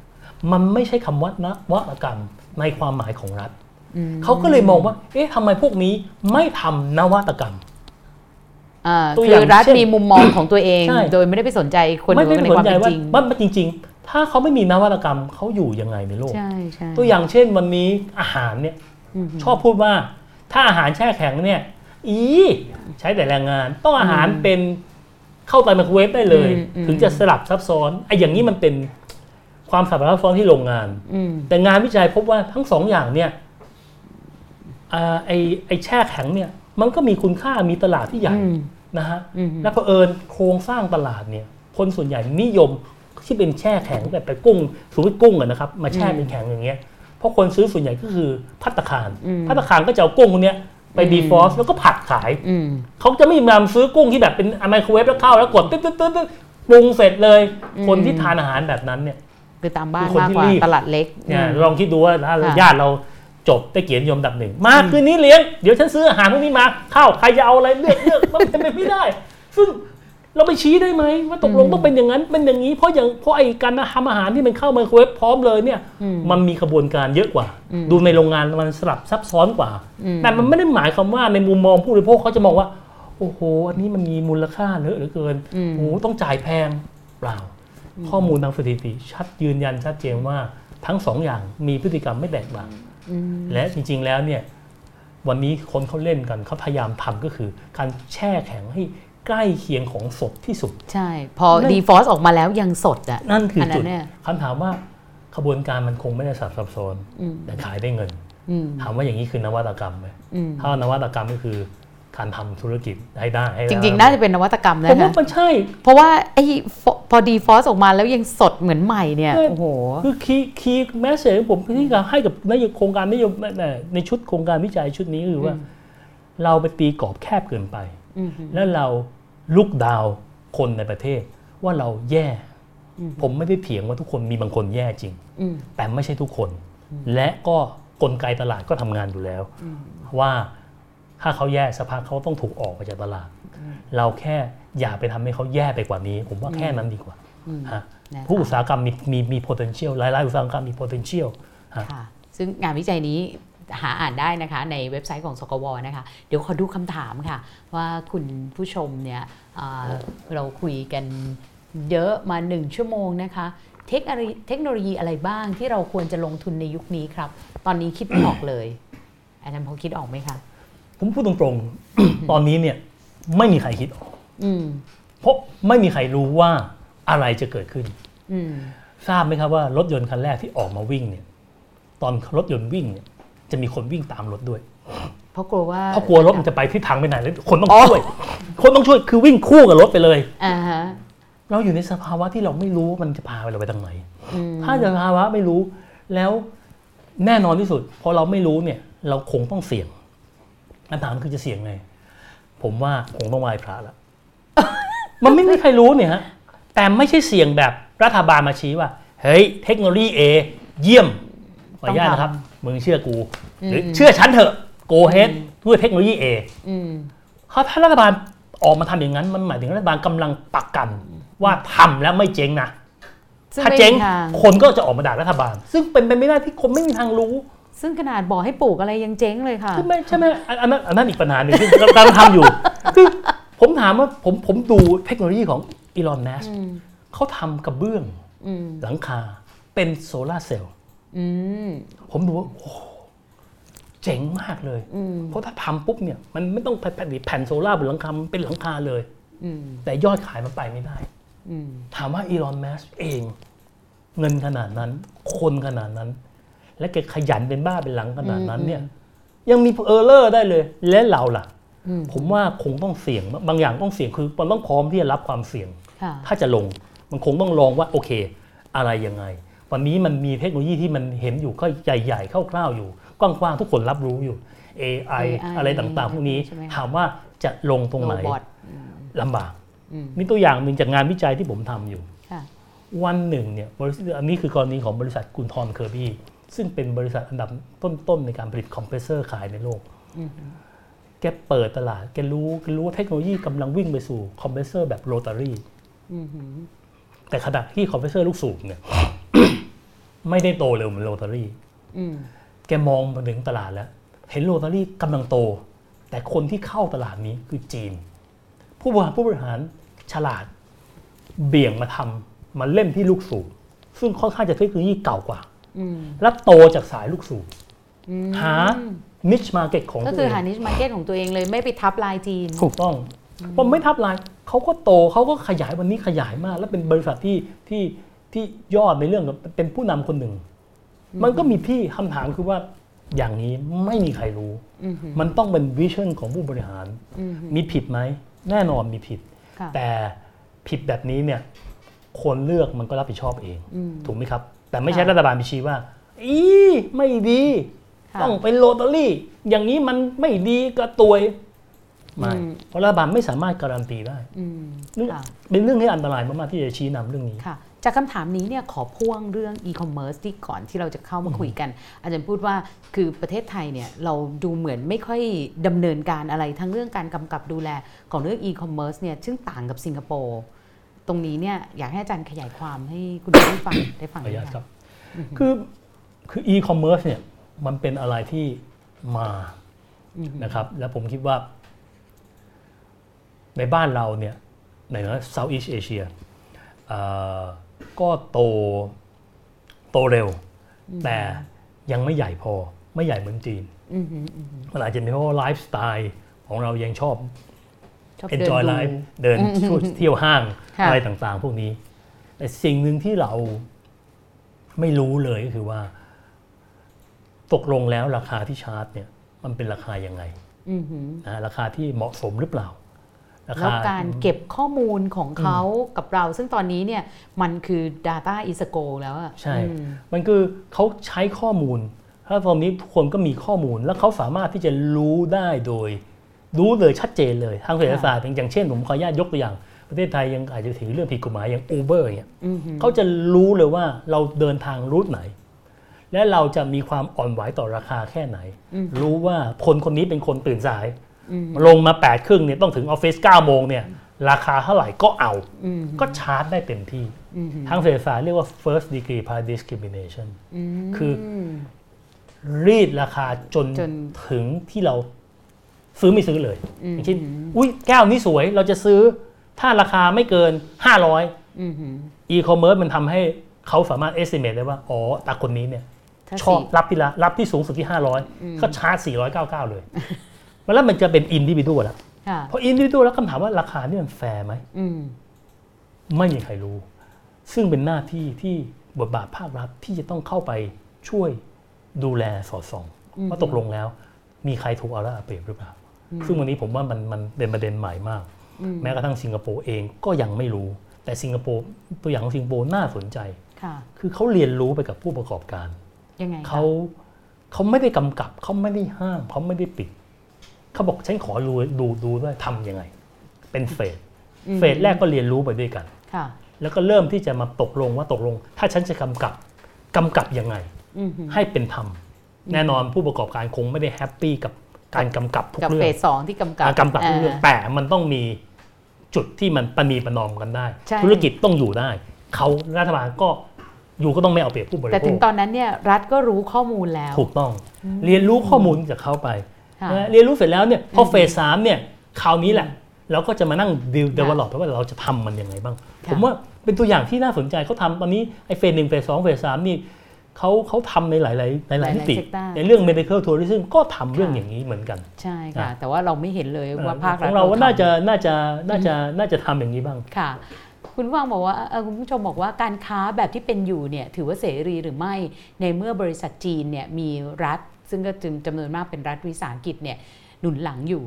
มันไม่ใช่คำว่านวัตกรรมในความหมายของรัฐอืมเขาก็เลยมองว่า เอ๊ะทำไมพวกนี้ไม่ทำนวัตกรรมอ่าตัวคือย่างอรัฐเช่นมีมุมมองของตัวเองใช่โดยไม่ได้ไปสนใจคนไม่อื่ไม่นในสนความใจเป็นว่าจริงมันมันจริง ๆ ถ้าเขาไม่มีนวัตกรรมเขาอยู่ยังไงในโลกใช่ใช่ตัวอย่างเช่นวันนี้อาหารเนี่ยอืมชอบพูดว่า ถ้าอาหารแช่แข็งเนี่ย อี ใช้แต่แรงงาน ต้องอาหารเป็น เข้าไมโครเวฟได้เลย ถึงจะสลับซับซ้อนไอ้อย่างนี้มันเป็นความสลับซับซ้อนที่โรงงานอืมแต่งานวิจัยพบว่าทั้งสองอย่างเนี่ยอ่าไอไอแช่แข็งเนี่ยมันก็มีคุณค่ามีตลาดที่ใหญ่อืมนะฮะอืมและเผอิญโครงสร้างตลาดเนี่ยคนส่วนใหญ่นิยมที่เป็นแช่แข็งแบบไปกุ้งสมมติกุ้งอะนะครับ มาแช่เป็นแข็งอย่างเงี้ยเพราะคนซื้อส่วนใหญ่ก็คือพัตตาคารอืมพัตตาคารก็จะเอากุ้งพวกเนี้ย ไปอืมดีฟอสแล้วก็ผัดขายอืมเขาจะไม่นำซื้อกุ้งที่แบบเป็นไมโครเวฟแล้วเข้าแล้วกดตึ๊ดตึ๊ดตึ๊ดตึ๊ดปรุงเสร็จเลยอืมคนที่ทานอาหารแบบนั้นเนี่ยคือตามบ้านคือคนมากที่กว่ารีบตลาดเล็กเนี่ยอืมลองคิดดูว่าถ้าค่ะญาติเราจบได้เกียรตินิยมอันดับหนึ่งมาคืนนี้เลี้ยง เดี๋ยวฉันซื้ออาหารพวกนี้มาข้าวใครจะเอาอะไรเลือกเลือกมันเป็นไปไม่ได้ ซึ่ง เราไปชี้ได้ไหมว่าตกลงต้องเป็นอย่างนั้นเป็นอย่างนี้ เพราะอย่างเพราะไอ้การทำอาหารที่มันเข้าไมโครเวฟพร้อมเลยเนี่ยอืมมันมีกระบวนการเยอะกว่าอืมดูในโรงงานมันสลับซับซ้อนกว่าอืมแต่มันไม่ได้หมายความว่าในมุมมองผู้บริโภคเขาจะมองว่า โอ้โห อันนี้มันมีมูลค่าเยอะเหลือเกินอืมโอ้โหต้องจ่ายแพงเปล่า ข้อมูลทางสถิติ ชัดยืนยันชัดเจนว่าทั้งสองอย่างมีพฤติกรรมไม่แตกต่างอืมและจริง ๆแล้วเนี่ยวันนี้คนเขาเล่นกันเขาพยายามทำก็คือ การแช่แข็งให้ ใกล้เคียงของสดที่สุด ใช่ พอนั่นดีฟอสออกมาแล้วยังสดอะนั่นคืออันนั้นจุดเนี่ยคำถามว่าขบวนการมันคงไม่ได้สับซับซ้อนอืมแต่ขายได้เงินอืมถามว่าอย่างนี้คือนวัตกรรมไหมอืมถ้านวัตกรรมก็คือการทำธุรกิจให้ได้ให้จได้ริง ๆ น่าจะเป็นนวัตกรรมผมนะว่าคะมันใช่ เพราะว่าไอ้ฟอพอดีฟอสออกมาแล้วยังสดเหมือนใหม่เนี่ยใช่โอ้โหคือ key key message ของผมที่จะให้กับนโยบโครงการนโยบายในชุดโครงการวิจัยชุดนี้ก็คือว่าอืมเราไปตีกรอบแคบเกินไปอืม แล้วเรา look down คนในประเทศ ว่าเราแย่อืมผมไม่ได้เถียงว่าทุกคนมีบางคนแย่จริงอืมแต่ไม่ใช่ทุกคน และก็กลไกตลาดก็ทำงานอยู่แล้วอืมว่าถ้าเขาแย่สภาพเขาต้องถูกออกไปจากตลาด เราแค่อย่าไปทำให้เขาแย่ไปกว่านี้ ผมว่าแค่นั้นดีกว่าอืมฮะนะคะผู้อุตสาหกรรมมีมีมี potential หลายๆอุตสาหกรรมมี potential ฮะค่ะซึ่งงานวิจัยนี้ หาอ่านได้นะคะในเว็บไซต์ของสกวนะคะ เดี๋ยวขอดูคำถามค่ะ ว่าคุณผู้ชมเนี่ยเอ่อเราคุยกันเยอะมาหนึ่งชั่วโมงนะคะเทคโนโลยีเทคโนโลยีอะไรบ้างที่เราควรจะลงทุนในยุคนี้ครับ ตอนนี้คิดไม่ออกเลย อาจารย์พอคิดออกไหมคะผมพูดตรงๆ ตอนนี้เนี่ยไม่มีใครคิดออกอืมเพราะไม่มีใครรู้ว่าอะไรจะเกิดขึ้นอืมทราบไหมครับว่ารถยนต์คันแรกที่ออกมาวิ่งเนี่ย ตอนรถยนต์วิ่งเนี่ย จะมีคนวิ่งตามรถด้วย เพราะกลัวว่าเพราะกลัวรถมันจะไปทิศทางไปไหนแล้วคนต้องอ๋อช่วย คนต้องช่วยคือวิ่งคู่กับรถไปเลยอ่าฮะเราอยู่ในสภาวะที่เราไม่รู้ว่ามันจะพาเราไปทางไหนอืมถ้าสภาวะไม่รู้แล้วแน่นอนที่สุดพอเราไม่รู้เนี่ย เราคงต้องเสี่ยงคำถามคือจะเสี่ยงไง ผมว่าคงต้องไหว้พระละ มันไม่มีใครรู้เนี่ยฮะ แต่ไม่ใช่เสี่ยงแบบรัฐบาลมาชี้ว่า เฮ้ย เทคโนโลยีเอเยี่ยมขออนุญาตนะครับ มึงเชื่อกู หรือเชื่อฉันเถอะโกเฮดด้วยเทคโนโลยีเออืมเพราะถ้ารัฐบาลออกมาทำอย่างนั้น มันหมายถึงรัฐบาลกำลังปักกัน ว่าทำแล้วไม่เจ๊งนะซึ่งถ้าไม่เจ๊งมีทางคนก็จะออกมาด่ารัฐบาล ซึ่งเป็นไปไม่ได้ที่คนไม่มีทางรู้ ซึ่งขนาดบอกให้ปลูกอะไรยังเจ๊งเลยค่ะ ใช่ไหมใช่ไหมอันอันนั้นอันนั้นอีกปัญหาหนึ่งที่กำลังทำอยู่คือผมถามว่าผมผมดูเทคโนโลยีของอีลอนมัสอืมเขาทำกระเบื้องอืมหลังคาเป็นโซลาร์เซลล์อืม ผมดูว่าโอ้โหเจ๋งมากเลยอืมเพราะถ้าทำปุ๊บเนี่ย มันไม่ต้องแผ่นแผ่นโซลาร์บนหลังคามันเป็นหลังคาเลยอืมแต่ยอดขายมันไปไม่ได้อืมถามว่าอีลอนมัสก์เอง เงินขนาดนั้น คนขนาดนั้น และแกขยันเป็นบ้าเป็นหลังขนาดนั้นเนี่ย ยังมี error ได้เลย และเราล่ะอืมผมว่าคงต้องเสี่ยง บางอย่างต้องเสี่ยงคือมันต้องพร้อมที่จะรับความเสี่ยงค่ะถ้าจะลงมันคงต้องลองว่าโอเค อะไรยังไง วันนี้มันมีเทคโนโลยีที่มันเห็นอยู่ก็ใหญ่ๆคร่าวๆอยู่ กว้างๆ ทุกคนรับรู้อยู่ AI AI อะไรต่างๆ พวกนี้ใช่ไหมคะถามว่าจะลงตรงไหน robot ลำบากอืมมีตัวอย่างหนึ่งจากงานวิจัยที่ผมทำอยู่ค่ะวันหนึ่งเนี่ยบริษัทอันนี้คือกรณีของบริษัทกุลธรเคอร์บี้ซึ่งเป็นบริษัทอันดับต้นๆในการผลิตคอมเพรสเซอร์ขายในโลกอืมแกเปิดตลาด แกรู้แกรู้ว่าเทคโนโลยีกำลังวิ่งไปสู่คอมเพรสเซอร์แบบโรตารี่อืมแต่ขณะที่คอมเพรสเซอร์ลูกสูบเนี่ย ไม่ได้โตเร็วเหมือนโรตารี่อืมแกมองมาถึงตลาดแล้ว เห็นโรตารี่กำลังโต แต่คนที่เข้าตลาดนี้คือจีน ผู้บริหารผู้บริหารฉลาด เบี่ยงมาทำมาเล่นที่ลูกสูบซึ่งค่อนข้างจะเทคโนโลยีเก่ากว่าอืมและโตจากสายลูกสูบอืมหา niche market ของก็ตัวคือเองหา niche market ของตัวเองเลยไม่ไปทับลายจีน ถูกต้องพอไม่ทับลายเขาก็โตเขาก็ขยายวันนี้ขยายมาก แล้วเป็นบริษัทที่ที่ ที่ยอดในเรื่องเป็นผู้นำคนหนึ่ง มันก็มีที่คำถามคือว่าอย่างนี้ไม่มีใครรู้อืมมันต้องเป็นวิชั่นของผู้บริหารอืมมีผิดไหม แน่นอนมีผิดค่ะแต่ผิดแบบนี้เนี่ยคนเลือกมันก็รับผิดชอบเองอืมถูกไหมครับ แต่ไม่ใช่ค่ะรัฐบาลไปชี้ว่า อีไม่ดีค่ะต้องเป็นโรตารี่ อย่างนี้มันไม่ดีกระตวยไม่อืมเพราะรัฐบาลไม่สามารถการันตีได้อืมเรื่องค่ะเป็นเรื่องที่อันตรายมากๆที่จะชี้นำเรื่องนี้ค่ะ จากคำถามนี้เนี่ยขอพ่วงเรื่อง e-commerce ที่ก่อนที่เราจะเข้ามาคุยกัน อาจารย์พูดว่าคือประเทศไทยเนี่ยเราดูเหมือนไม่ค่อยดำเนินการอะไรทั้งเรื่องการกำกับดูแลของเรื่อง e-commerce เนี่ยซึ่งต่างกับสิงคโปร์ตรงนี้เนี่ยอยากให้อาจารย์ขยายความให้คุณผู้ฟังได้ฟังขออนุญาตด้วยครับคือคือ e-commerce เนี่ยมันเป็นอะไรที่มานะครับ แล้วผมคิดว่า ในบ้านเราเนี่ยในนะ Southeast Asia เอ่อ ก็โตโตเร็ว แต่ยังไม่ใหญ่พอไม่ใหญ่เหมือนจีนอืมอืมอืมมันอาจจะเป็นเพราะว่าไลฟ์สไตล์ของเรายังชอบชอบเดิน enjoy ดู life เดินช่วยเที่ยวห้างค่ะอะไรต่างๆ พวกนี้ แต่สิ่งหนึ่งที่เราไม่รู้เลยก็คือว่า ตกลงแล้วราคาที่ชาร์จเนี่ย มันเป็นราคายังไงอืมหือนะราคาที่เหมาะสมหรือเปล่ารา แล้วคาการเก็บข้อมูลของเขากับเรา ซึ่งตอนนี้เนี่ยมันคือ Data is a go แล้วอะใช่อืมมันคือเขาใช้ข้อมูลถ้าตอนนี้ทุกคนก็มีข้อมูล แล้วเขาสามารถที่จะรู้ได้โดย รู้เลยชัดเจนเลยทางเศรษฐศาสตร์อย่างเช่นผมขออนุญาตยกตัวอย่างประเทศไทยยังอาจจะถือเรื่องผิดกฎหมายอย่าง Uber อย่างเงี้ยอืมหือเขาจะรู้เลยว่าเราเดินทางรูทไหน และเราจะมีความอ่อนไหวต่อราคาแค่ไหน รู้ว่าคนคนนี้เป็นคนตื่นสายอืม ลงมา8ปดครึ่งเนี่ยต้องถึงออฟฟิศ9โมงเนี่ยราคาเท่าไหร่ก็เอาอืมก็ชาร์จได้เต็มที่อืมหือทางเศรษฐศาสตร์เรียกว่า first degree price discrimination อืมคือรีดราคาจนจนถึงที่เราซื้อไม่ซื้อเลยอืมอย่างเช่น อุ้ยแก้วนี้สวยเราจะซื้อ ถ้าราคาไม่เกิน 500อืมหือ e-commerce มันทำให้เขาสามารถ estimate ได้ว่า อ๋อ ตาคนนี้เนี่ยถ้าชอบสี่รับที่ละรับที่สูงสุดที่ 500 ก็ชาร์จ 499 เลย แล้วมันจะเป็น individual แล้วค่ะพอ individual แล้วคำถามว่าราคานี่มันแฟร์ไหมอืมไม่มีใครรู้ ซึ่งเป็นหน้าที่ที่บทบาทภาครัฐที่จะต้องเข้าไปช่วยดูแลสอดส่องว่าตกลงแล้ว มีใครถูกเอาละเอาเปรียบหรือเปล่า ซึ่งวันนี้ผมว่ามันมันเป็นประเด็นใหม่มาก แม้กระทั่งสิงคโปร์เองก็ยังไม่รู้ แต่สิงคโปร์ตัวอย่างของสิงคโปร์น่าสนใจค่ะคือเขาเรียนรู้ไปกับผู้ประกอบการยังไงคะเขาเขาไม่ได้กำกับเขาไม่ได้ห้ามเขาไม่ได้ปิด เขาบอกฉันขอรู้ดูดูด้วยทำยังไง เป็นเฟสเฟสแรกก็เรียนรู้ไปด้วยกันค่ะแล้วก็เริ่มที่จะมาตกลงว่าตกลง ถ้าฉันจะกำกับกำกับยังไงอือหือให้เป็นธรรมแน่นอนผู้ประกอบการคงไม่ได้แฮปปี้กับการกำกับทุกกับเรื่เฟองสสองที่กำกับการกำกับทุกเรื่องาแต่มันต้องมีจุดที่มันประนีประนอมกันได้ใช่ธุรกิจต้องอยู่ได้เขารัฐบาลก็อยู่ก็ต้องไม่เอาเปรียบผู้บริแต่โภถึงคตอนนั้นเนี่ยรัฐก็รู้ข้อมูลแล้ว ถูกต้อง เรียนรู้ข้อมูลจากเขาไปค่ะนะ เรียนรู้เสร็จแล้วเนี่ยพอเฟสสามเนี่ยคราวนี้แหละ เราก็จะมานั่งดิวเดเวลลอปว่าเราจะทำมันยังไงบ้างค่ะผมว่าเป็นตัวอย่างที่น่าสนใจเขาทำตอนนี้ไอ้เฟสหนึ่งเฟสสองเฟสสามนี่เขาเขาทำในหลาย ๆ หลายๆมิติหลายๆ sector ในเรื่อง medical tourism ก็ทำเรื่องค่ะอย่างนี้เหมือนกัน ใช่ค่ะนะแต่ว่าเราไม่เห็นเลยว่าภาคขรัฐองเราว่าทำน่าจะน่าจะน่าจะน่าจะทำอย่างนี้บ้างค่ะคุณผู้ฟังบอกว่าเอ่อคุณผู้ชมบอกว่าการค้าแบบที่เป็นอยู่เนี่ยถือว่าเสรีหรือไม่ในเมื่อบริษัทจีนเนี่ยมีรัฐ ซึ่งก็จึงจำนวนมากเป็นรัฐวิสาหกิจเนี่ยหนุนหลังอยู่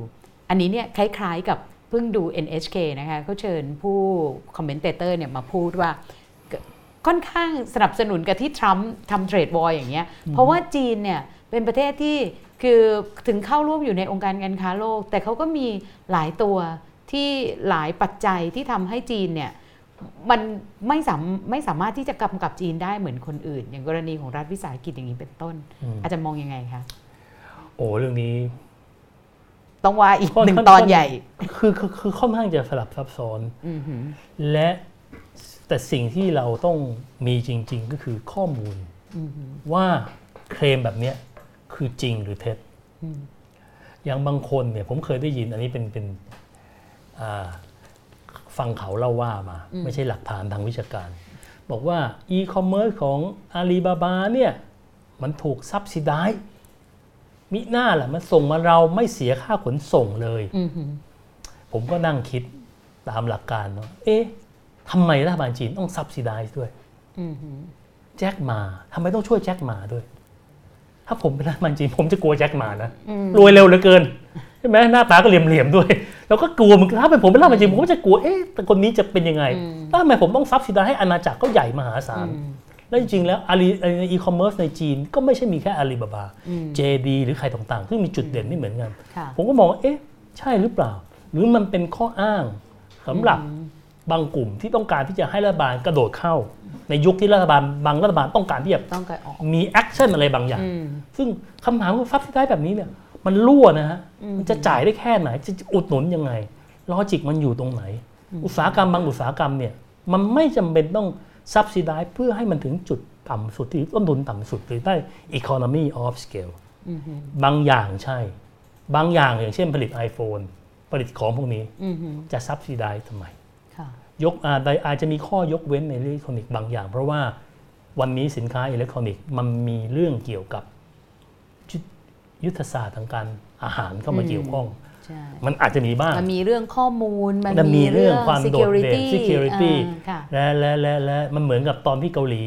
อันนี้เนี่ยคล้ายๆกับเพิ่งดู NHK นะคะเขาเชิญผู้ commentator เนี่ยมาพูดว่าค่อนข้างสนับสนุนกับที่ทรัมป์ทำ trade war อย่างเงี้ยเพราะว่าจีนเนี่ยเป็นประเทศที่คือถึงเข้าร่วมอยู่ในองค์การการค้าโลก แต่เขาก็มีหลายตัวที่หลายปัจจัยที่ทำให้จีนเนี่ย มันไม่สามไม่สามารถที่จะกำกับจีนได้เหมือนคนอื่น อย่างกรณีของรัฐวิสาหกิจอย่างนี้เป็นต้นอืมอาจารย์มองยังไงคะโอ้เรื่องนี้ ต้องว่าอีกค่อนหนึ่งค่อนตอนค่อนใหญ่ คือคือคือค่อนข้างจะสลับซับซ้อนอือหือและแต่สิ่งที่เราต้องมีจริง ๆ ก็คือข้อมูลอือหือว่าเคลมแบบเนี้ยคือจริงหรือเท็จอืมอย่างบางคนเนี่ยผมเคยได้ยินอันนี้เป็นเป็นอ่า ฟังเขาเล่าว่ามา ไม่ใช่หลักฐานทางวิชาการ บอกว่าอีคอมเมิร์ซของอาลีบาบาเนี่ยมันถูกซับซิได้มิหน้าแหละมันส่งมาเราไม่เสียค่าขนส่งเลยอือหือผมก็นั่งคิดตามหลักการเนาะเอ๊ะทำไมรัฐบาลจีนต้องซับซิได้ด้วยอือหือแจ็คหมาทำไมต้องช่วยแจ็คหมาด้วย ถ้าผมเป็นรัฐบาลจีนผมจะกลัวแจ็คหมานะอืมรวยเร็วเหลือเกินใช่ไหมหน้าตาก็เหลี่ยมๆด้วย แล้วก็กลัวเหมือนกันถ้าเป็นผมเป็นรัฐบาลจีนผมก็จะกลัวเอ๊ะแต่คนนี้จะเป็นยังไงแล้วทำไมผมต้อง subsidize ให้อาณาจักรก็ใหญ่มหาศาลแล้วจริงๆแล้วอาลีในอีคอมเมิร์ซในจีนก็ไม่ใช่มีแค่อาลีบาบา JD หรือใครต่างๆ ซึ่งมีจุดเด่นไม่เหมือนกันค่ะผมก็มองว่าเอ๊ะ ใช่หรือเปล่า หรือมันเป็นข้ออ้างสำหรับบางกลุ่มที่ต้องการที่จะให้รัฐบาลกระโดดเข้า ในยุคที่รัฐบาลบางรัฐบาลต้องการที่จะต้องการออกมี action อะไรบางอย่างอืมซึ่งคำถามว่า subsidize แบบนี้เนี่ย มันรั่วนะฮะมันจะจ่ายได้แค่ไหน จะอุดหนุนยังไงlogic มันอยู่ตรงไหน อุตสาหกรรมบางอุตสาหกรรมเนี่ยมันไม่จำเป็นต้อง subsidize เพื่อให้มันถึงจุดต่ำสุดที่ต้นทุนต่ำสุดหรือได้ economy of scale อือหือบางอย่างใช่ บางอย่างอย่างเช่นผลิต iPhone ผลิตของพวกนี้อือหือจะ subsidize ทำไมค่ะยกอาอาจจะมีข้อยกเว้นในอิเล็กทรอนิกส์บางอย่าง เพราะว่าวันนี้สินค้าอิเล็กทรอนิกส์มันมีเรื่องเกี่ยวกับยุทธ ยุทธศาสตร์ทางการอาหารเข้ามาอืมเกี่ยวข้องใช่มันอาจจะมีบ้าง มันมีเรื่องข้อมูล มันมันมีเรื่องความโดดเด่น security security อ่าค่ะและและและและมันเหมือนกับตอนที่เกาหลี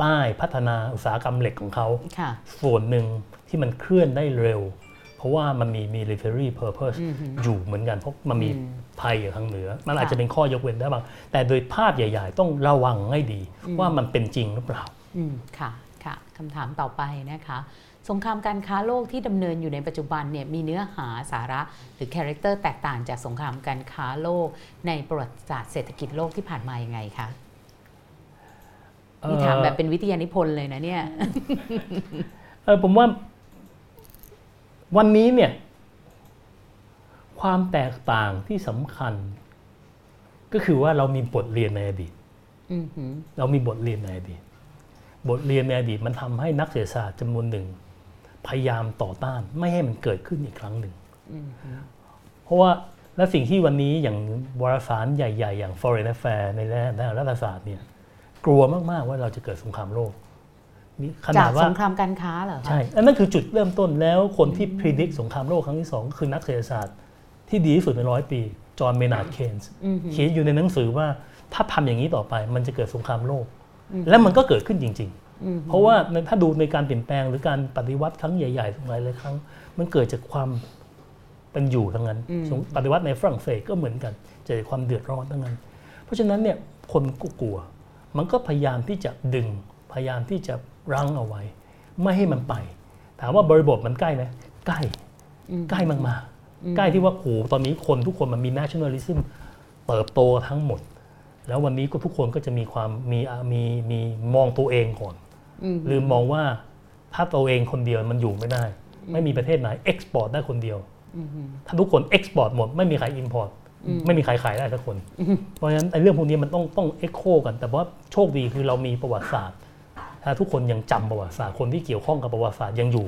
ใต้พัฒนาอุตสาหกรรมเหล็กของเขาค่ะส่วนหนึ่งที่มันเคลื่อนได้เร็ว เพราะว่ามันมี military purpose อือหืออยู่เหมือนกัน เพราะมันมีอืมภัยอยู่ทางเหนือ มันค่ะอาจจะเป็นข้อยกเว้นได้บ้าง แต่โดยภาพใหญ่ๆ ต้องระวังให้ดี ว่ามันเป็นจริงหรือเปล่าอืมค่ะค่ะคำถามต่อไปนะคะ สงครามการค้าโลกที่ดำเนินอยู่ในปัจจุบันเนี่ยมีเนื้อหาสาระ หรือ character แตกต่างจากสงครามการค้าโลก ในประวัติศาสตร์เศรษฐกิจโลกที่ผ่านมายังไงคะนี่ถามแบบเป็นวิทยานิพนธ์เลยนะเนี่ยเออผมว่า วันนี้เนี่ย ความแตกต่างที่สำคัญ ก็คือว่าเรามีบทเรียนในอดีตอือหือเรามีบทเรียนในอดีตบทเรียนในอดีตมันทำให้นักเศรษฐศาสตร์จำนวนหนึ่ง พยายามต่อต้านไม่ให้มันเกิดขึ้นอีกครั้งหนึ่งอือหือเพราะว่าและสิ่งที่วันนี้อย่างวารสารใหญ่ ๆ อย่าง Foreign Affairs ในด้านรัฐศาสตร์เนี่ยกลัวมากๆว่าเราจะเกิดสงครามโลกมีขจานาดกว่าสงครามการค้าเหรอคะใช่อันนั้นคือจุดเริ่มต้นแล้วคนที่พิจิตรสงครามโลกครั้งที่สองก็คือนักเศรษฐศาสตร์ที่ดีที่สุดในร้อยปี จอห์นเมนาร์ดเคนส์อือหือเขียนอยู่ในหนังสือว่าถ้าทำอย่างนี้ต่อไปมันจะเกิดสงครามโลก และมันก็เกิดขึ้นจริงอืมๆ เพราะว่าในถ้าดูในการเปลี่ยนแปลงหรือการปฏิวัติครั้งใหญ่ๆหลายหลายๆครั้ง มันเกิดจากความเป็นอยู่ทั้งนั้นสมมุติปฏิวัติในฝรั่งเศสก็เหมือนกันเกิดจากความเดือดร้อนทั้งนั้น เพราะฉะนั้นเนี่ยคนก็กลัว มันก็พยายามที่จะดึง พยายามที่จะรั้งเอาไว้ ไม่ให้มันไป ถามว่าบริบทมันใกล้ไหมใกล้ ใกล้มากๆ ใกล้ที่ว่าโอ้โหตอนนี้คนทุกคนมันมี nationalism เติบโตทั้งหมด แล้ววันนี้ก็ทุกคนก็จะมีความมีอะมีมีมองตัวเองก่อนอืม ลืมมองว่าถ้าตัวเองคนเดียวมันอยู่ไม่ได้ ไม่มีประเทศไหน export ได้คนเดียวถ้าทุกคน export หมดไม่มีใคร import ไม่มีใครขายได้สักคน เพราะฉะนั้นไอ้เรื่องพวกนี้มันต้องต้อง echo กัน แต่ว่าโชคดีคือเรามีประวัติศาสตร์ ถ้าทุกคนยังจำประวัติศาสตร์คนที่เกี่ยวข้องกับประวัติศาสตร์ยังอยู่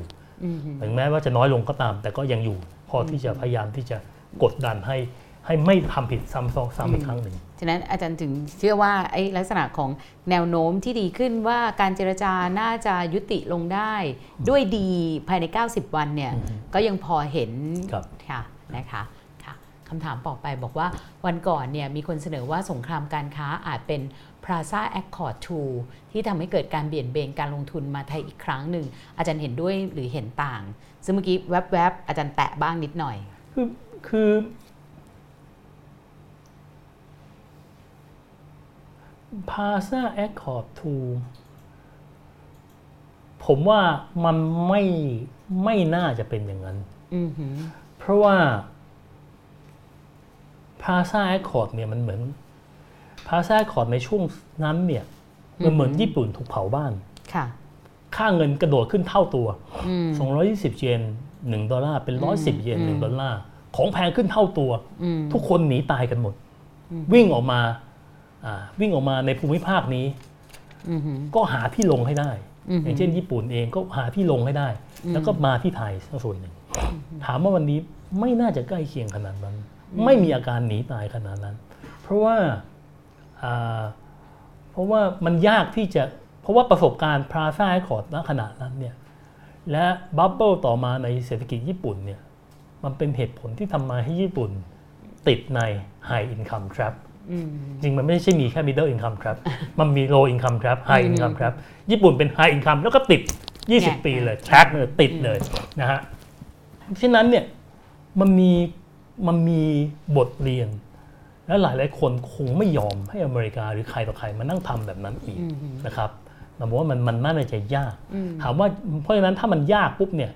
ถึงแม้ว่าจะน้อยลงก็ตาม แต่ก็ยังอยู่ พอที่จะพยายามที่จะกดดันให้ให้ไม่ทำผิดซ้ำซ้อนซ้ำอีกครั้งหนึ่งฉะนั้นอาจารย์ถึงเชื่อว่าไอ้ลักษณะของแนวโน้มที่ดีขึ้นว่าการเจรจาน่าจะยุติลงได้ด้วยดีภายใน 90 วันเนี่ยก็ยังพอเห็นครับค่ะนะคะค่ะคำถามต่อไปบอกว่าวันก่อนเนี่ยมีคนเสนอว่าสงครามการค้าอาจเป็น Plaza Accord 2 ที่ทำให้เกิดการเบี่ยนเบนการลงทุนมาไทยอีกครั้งหนึ่ง อาจารย์เห็นด้วยหรือเห็นต่าง ซึ่งเมื่อกี้แวบๆ อาจารย์แตะบ้างนิดหน่อย คือคือ พาซาแอคคอร์ดทูผมว่ามันไม่ไม่น่าจะเป็นอย่างนั้นอือหือเพราะว่าPlaza Accord เนี่ยมันเหมือน Plaza Accord ในช่วงนั้นเนี่ยมันเหมือนญี่ปุ่นถูกเผาบ้านค่ะค่าเงินกระโดดขึ้นเท่าตัวอืม220 เยน1ดอลลาร์เป็น 110 เยนอืม1ดอลลาร์ของแพงขึ้นเท่าตัวอืมทุกคนหนีตายกันหมด วิ่งออกมาอ่า วิ่งออกมาในภูมิภาคนี้อือหือก็หาที่ลงให้ได้อือหืออย่างเช่น ญี่ปุ่นเองก็หาที่ลงให้ได้ แล้วก็มาที่ไทยส่วนหนึ่ง ถามว่าวันนี้ไม่น่าจะใกล้เคียงขนาดนั้น ไม่มีอาการหนีตายขนาดนั้น เพราะว่าอ่าเพราะว่ามันยากที่จะเพราะว่าประสบการณ์พาซาคอร์ดณขณะนั้นเนี่ยและบับเบิลต่อมาในเศรษฐกิจญี่ปุ่นเนี่ยมันเป็นเหตุผลที่ทำมาให้ญี่ปุ่นติดใน High Income Trap อืม จริงมันไม่ใช่มีแค่ middle income trap มันมี low income trap high income trap ญี่ปุ่นเป็น high income แล้วก็ติด 20 ปีเลย track เลยติดเลยนะฮะเพราะฉะนั้นเนี่ยมันมีมันมีบทเรียน และหลายหลายๆคนคงไม่ยอมให้อเมริกาหรือใครต่อใครมานั่งทำแบบนั้นอีกนะครับเราบอกว่ามันมันน่าจะยากถามว่าเพราะฉะนั้นถ้ามันยากปุ๊บเนี่ย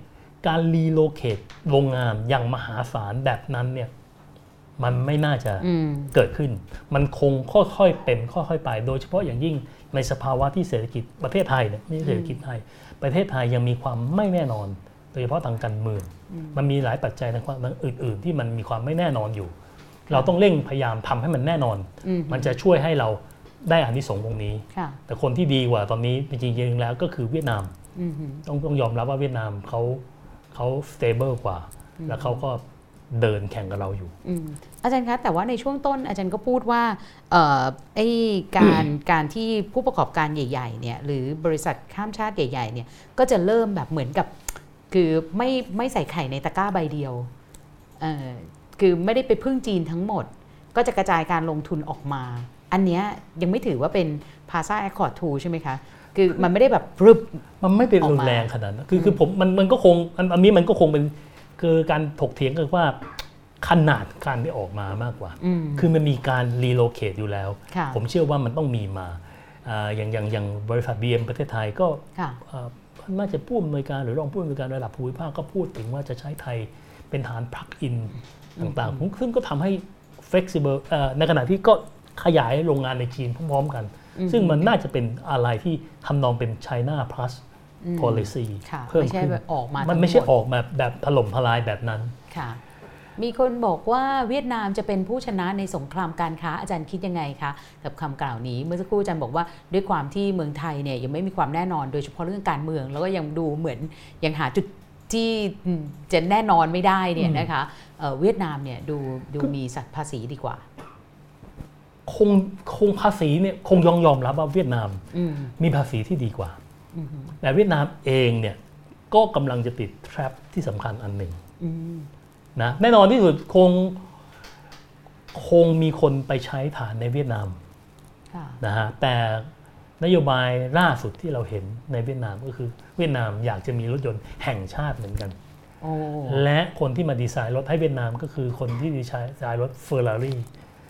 การรีโลเคตโรงงานอย่างมหาศาลแบบนั้นเนี่ย มันไม่น่าจะอืมเกิดขึ้น มันคงค่อยๆเป็นค่อยๆไป โดยเฉพาะอย่างยิ่งในสภาวะที่เศรษฐกิจประเทศไทยเนี่ยไม่ใช่เศรษฐกิจไทย ประเทศไทยยังมีความไม่แน่นอน โดยเฉพาะทางการเมือง มันมีหลายปัจจัยทางความอื่น ๆ ที่มันมีความไม่แน่นอนอยู่ เราต้องเร่งพยายามทำให้มันแน่นอนอืมมันจะช่วยให้เราได้อานิสงส์ตรงนี้ค่ะแต่คนที่ดีกว่าตอนนี้จริงๆแล้วก็คือเวียดนามอืมหือต้องต้องยอมรับว่าเวียดนามเขาเขา stable กว่า แล้วเขาก็ เดินแข่งกับเราอยู่อืมอาจารย์คะแต่ว่าในช่วงต้นอาจารย์ก็พูดว่าเอ่อไอ้การการที่ผู้ประกอบการใหญ่ๆเนี่ยหรือบริษัทข้ามชาติใหญ่ๆเนี่ยก็จะเริ่มแบบเหมือนกับ คือไม่ไม่ใส่ไข่ในตะกร้าใบเดียวเอ่อคือไม่ได้ไปพึ่งจีนทั้งหมด ก็จะกระจายการลงทุนออกมา อันเนี้ยยังไม่ถือว่าเป็น p a s a Accord 2ใช่ไหมคะคือมันไม่ได้แบบปรึบมันไม่เป็นออกรุมานแรงขนาดนั้นคือคือผมมันมันก็คงอันอันนี้มันก็คงเป็น คือการถกเถียงกันว่าขนาดการที่ออกมามากกว่าอืมคือมันมีการ relocate อยู่แล้วค่ะผมเชื่อว่ามันต้องมีมาอ่าอย่างอย่างอย่างบริษัท BM ประเทศไทยก็ค่ะอ่าน่าจะผู้อำนวยการหรือรองผู้อำนวยการระดับภูมิภาคก็พูดถึงว่าจะใช้ไทยเป็นฐาน plug-in ต่างๆ ซึ่งก็ทำให้ flexible เอ่อในขณะที่ก็ขยายโรงงานในจีนพร้อมๆกัน ซึ่งมันน่าจะเป็นอะไรที่ทำนองเป็น China plus policy ค่ะเพิ่มไม่ใช่ขึ้นแบบออกมามัมันไม่ใช่ออกแบบแบบถล่มทลายแบบนั้นค่ะมีคนบอกว่าเวียดนามจะเป็นผู้ชนะในสงครามการค้าอาจารย์คิดยังไงคะกับคำกล่าวนี้เมื่อสักครู่อาจารย์บอกว่าด้วยความที่เมืองไทยเนี่ยยังไม่มีความแน่นอนโดยเฉพาะเรื่องการเมือง แล้วก็ยังดูเหมือนยังหาจุดที่จะแน่นอนไม่ได้เนี่ยนะคะเอ่อเวียดนามเนี่ยดูดูมีสัตว์ภาษีดีกว่า คงคงภาษีเนี่ยคงยอมยอมรับว่าเวียดนามอืมมีภาษีที่ดีกว่า แต่เวียดนามเองเนี่ยก็กำลังจะติด trap ที่สำคัญอันหนึ่งอืมนะแน่นอนที่สุดคงคงมีคนไปใช้ฐานในเวียดนามค่ะนะฮะแต่นโยบายล่าสุดที่เราเห็นในเวียดนามก็คือ เวียดนามอยากจะมีรถยนต์แห่งชาติเหมือนกันโอ้และคนที่มาดีไซน์รถให้เวียดนามก็คือคนที่ดีไซน์รถเฟอร์รารี่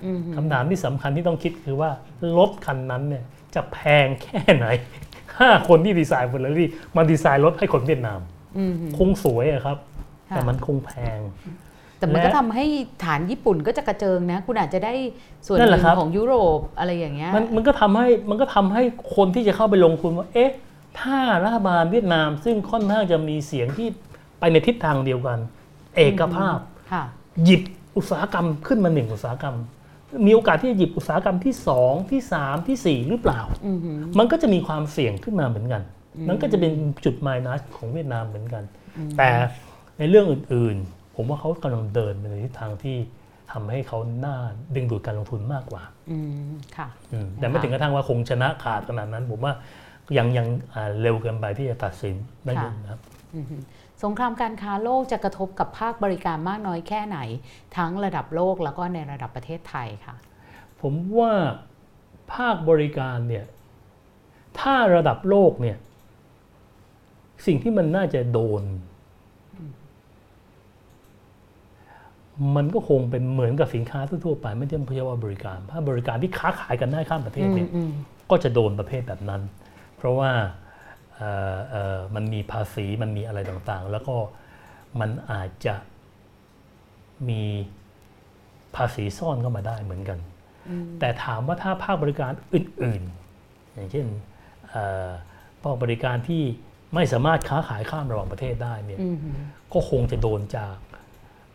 อืมคำถามที่สำคัญที่ต้องคิดคือว่ารถคันนั้นเนี่ยจะแพงแค่ไหน ห้าคนที่ดีไซน์เฟอร์รารี่มาดีไซน์รถให้คนเวียดนามอืมคงสวยอะครับค่ะแต่มันคงแพง แต่มันก็และทำให้ฐานญี่ปุ่นก็จะกระเจิงนะ คุณอาจจะได้ส่วนหนั่นแหนึ่ละงครับของยุโรปอะไรอย่างเงี้ยมันมันก็ทำให้มันก็ทำให้คนที่จะเข้าไปลงทุนว่า เอ๊ะ ถ้ารัฐบาลเวียดนาม ซึ่งค่อนข้างจะมีเสียงที่ไปในทิศทางเดียวกัน เอกภาพค่ะหยิบอุตสาหกรรมขึ้นมาหนึ่งอุตสาหกรรม มีโอกาสที่จะหยิบอุตสาหกรรมที่สองที่สามที่สี่หรือเปล่าอือหือมันก็จะมีความเสี่ยงขึ้นมาเหมือนกันมันก็จะเป็นจุดมายนัสของเวียดนามเหมือนกัน แต่ในเรื่องอื่นๆ ผมว่าเขากำลังเดินไปในทิศทางที่ทำให้เขาน่าดึงดูดการลงทุนมากกว่าอืมค่ะอืมแต่ไม่ถึงกระทั่งว่าคงชนะขาดขนาดนั้น ผมว่ายังยังอ่าเร็วเกินไปที่จะตัดสินได้เลยนะครับอือหือ สงครามการค้าโลกจะกระทบกับภาคบริการมากน้อยแค่ไหน ทั้งระดับโลกแล้วก็ในระดับประเทศไทยค่ะ ผมว่าภาคบริการเนี่ยถ้าระดับโลกเนี่ยสิ่งที่มันน่าจะโดน มันก็คงเป็นเหมือนกับสินค้าทั่วๆไป ไม่ใช่เฉพาะบริการภาคบริการที่ค้าขายกันได้ข้ามประเทศเนี่ยอืมก็จะโดนประเภทแบบนั้น เพราะว่าเอ่อเอ่อ มันมีภาษีมันมีอะไรต่างๆ แล้วก็มันอาจจะมีภาษีซ่อนเข้ามาได้เหมือนกัน แต่ถามว่าถ้าภาคบริการอื่นๆ อย่างเช่นเอ่อภาคบริการที่ไม่สามารถค้าขายข้ามระหว่างประเทศได้เนี่ยอืมหือก็คงจะโดนจาก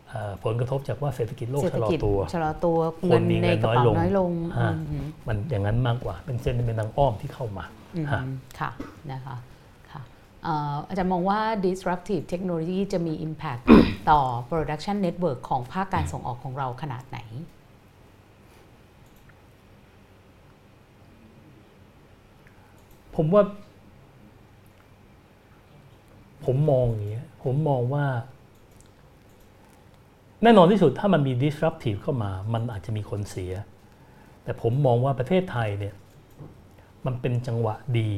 เอ่อผลกระทบจากว่าเศรษฐกิจโลกเศรษชะฐลอกิจตัวชะลอตัวคนเงินมีในเงินกระเป๋าน้อยลงน้อยลงอ่าอืมหือมันอย่างนั้นมากกว่า เป็นเส้นเป็นทางอ้อมที่เข้ามาอืมฮะค่ะนะคะค่ะเอ่ออาจารย์มองว่า disruptive technology จะมี impact ต่อ production network ของภาคการส่งออกของเราขนาดไหน ผมว่า ผมมองอย่างนี้ยผมมองว่า แน่นอนที่สุดถ้ามันมี disruptive เข้ามา มันอาจจะมีคนเสีย แต่ผมมองว่าประเทศไทยเนี่ย มันเป็นจังหวะดี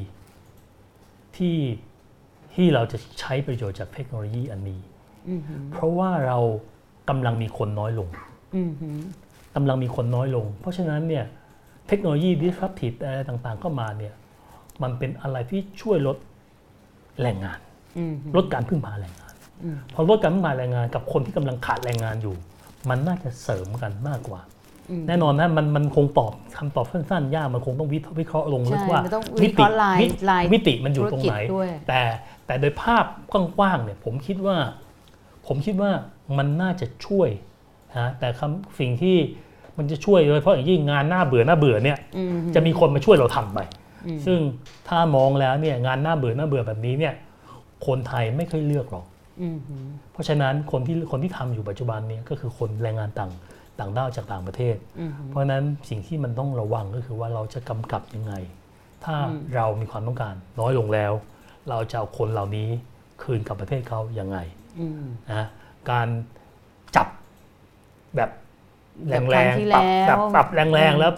ที่ ที่เราจะใช้ประโยชน์จากเทคโนโลยีอันนี้อืมหือเพราะว่าเรากำลังมีคนน้อยลงอืมหือกำลังมีคนน้อยลง เพราะฉะนั้นเนี่ยเทคโนโลยี disruptive อะไรต่างๆเข้ามาเนี่ยมันเป็นอะไรที่ช่วยลดแรงงานอืมหือลดการพึ่งพาแรงงานอืมพอลดการพึ่งพาแรงงานกับคนที่กำลังขาดแรงงานอยู่ มันน่าจะเสริมกันมากกว่า แน่นอนนะมันมันคงตอบคำตอบสั้นๆ ยากมันคงต้องวิวิเคราะห์ลงลึกใช่ว่ามันต้องวิเคราะห์ลายวิลายมิติมันอยู่ตรงไหนธุรกิจด้วยแต่แต่โดยภาพกว้างๆเนี่ยผมคิดว่า ผมคิดว่ามันน่าจะช่วยนะแต่คำสิ่งที่มันจะช่วยโดยเฉพาะอย่างยิ่งงานหน้าเบื่อหน้าเบื่อเนี่ยอืมหือจะมีคนมาช่วยเราทำไปอืมซึ่งถ้ามองแล้วเนี่ยงานหน้าเบื่อหน้าเบื่อแบบนี้เนี่ยคนไทยไม่ค่อยเลือกหรอกอืมหือเพราะฉะนั้นคนที่คนที่ทำอยู่ปัจจุบันเนี่ยก็คือคนแรงงานต่าง ต่างด้าวจากต่างประเทศอืมหือเพราะฉะนั้นสิ่งที่มันต้องระวังก็คือว่าเราจะกำกับยังไง ถ้าเรามีความต้องการน้อยลงแล้ว เราจะเอาคนเหล่านี้คืนกลับประเทศเขายังไงอืมนะการจับแบบแรแบบงครั้งที่ๆปรับแล้วปรับปรับแรงๆแล้ว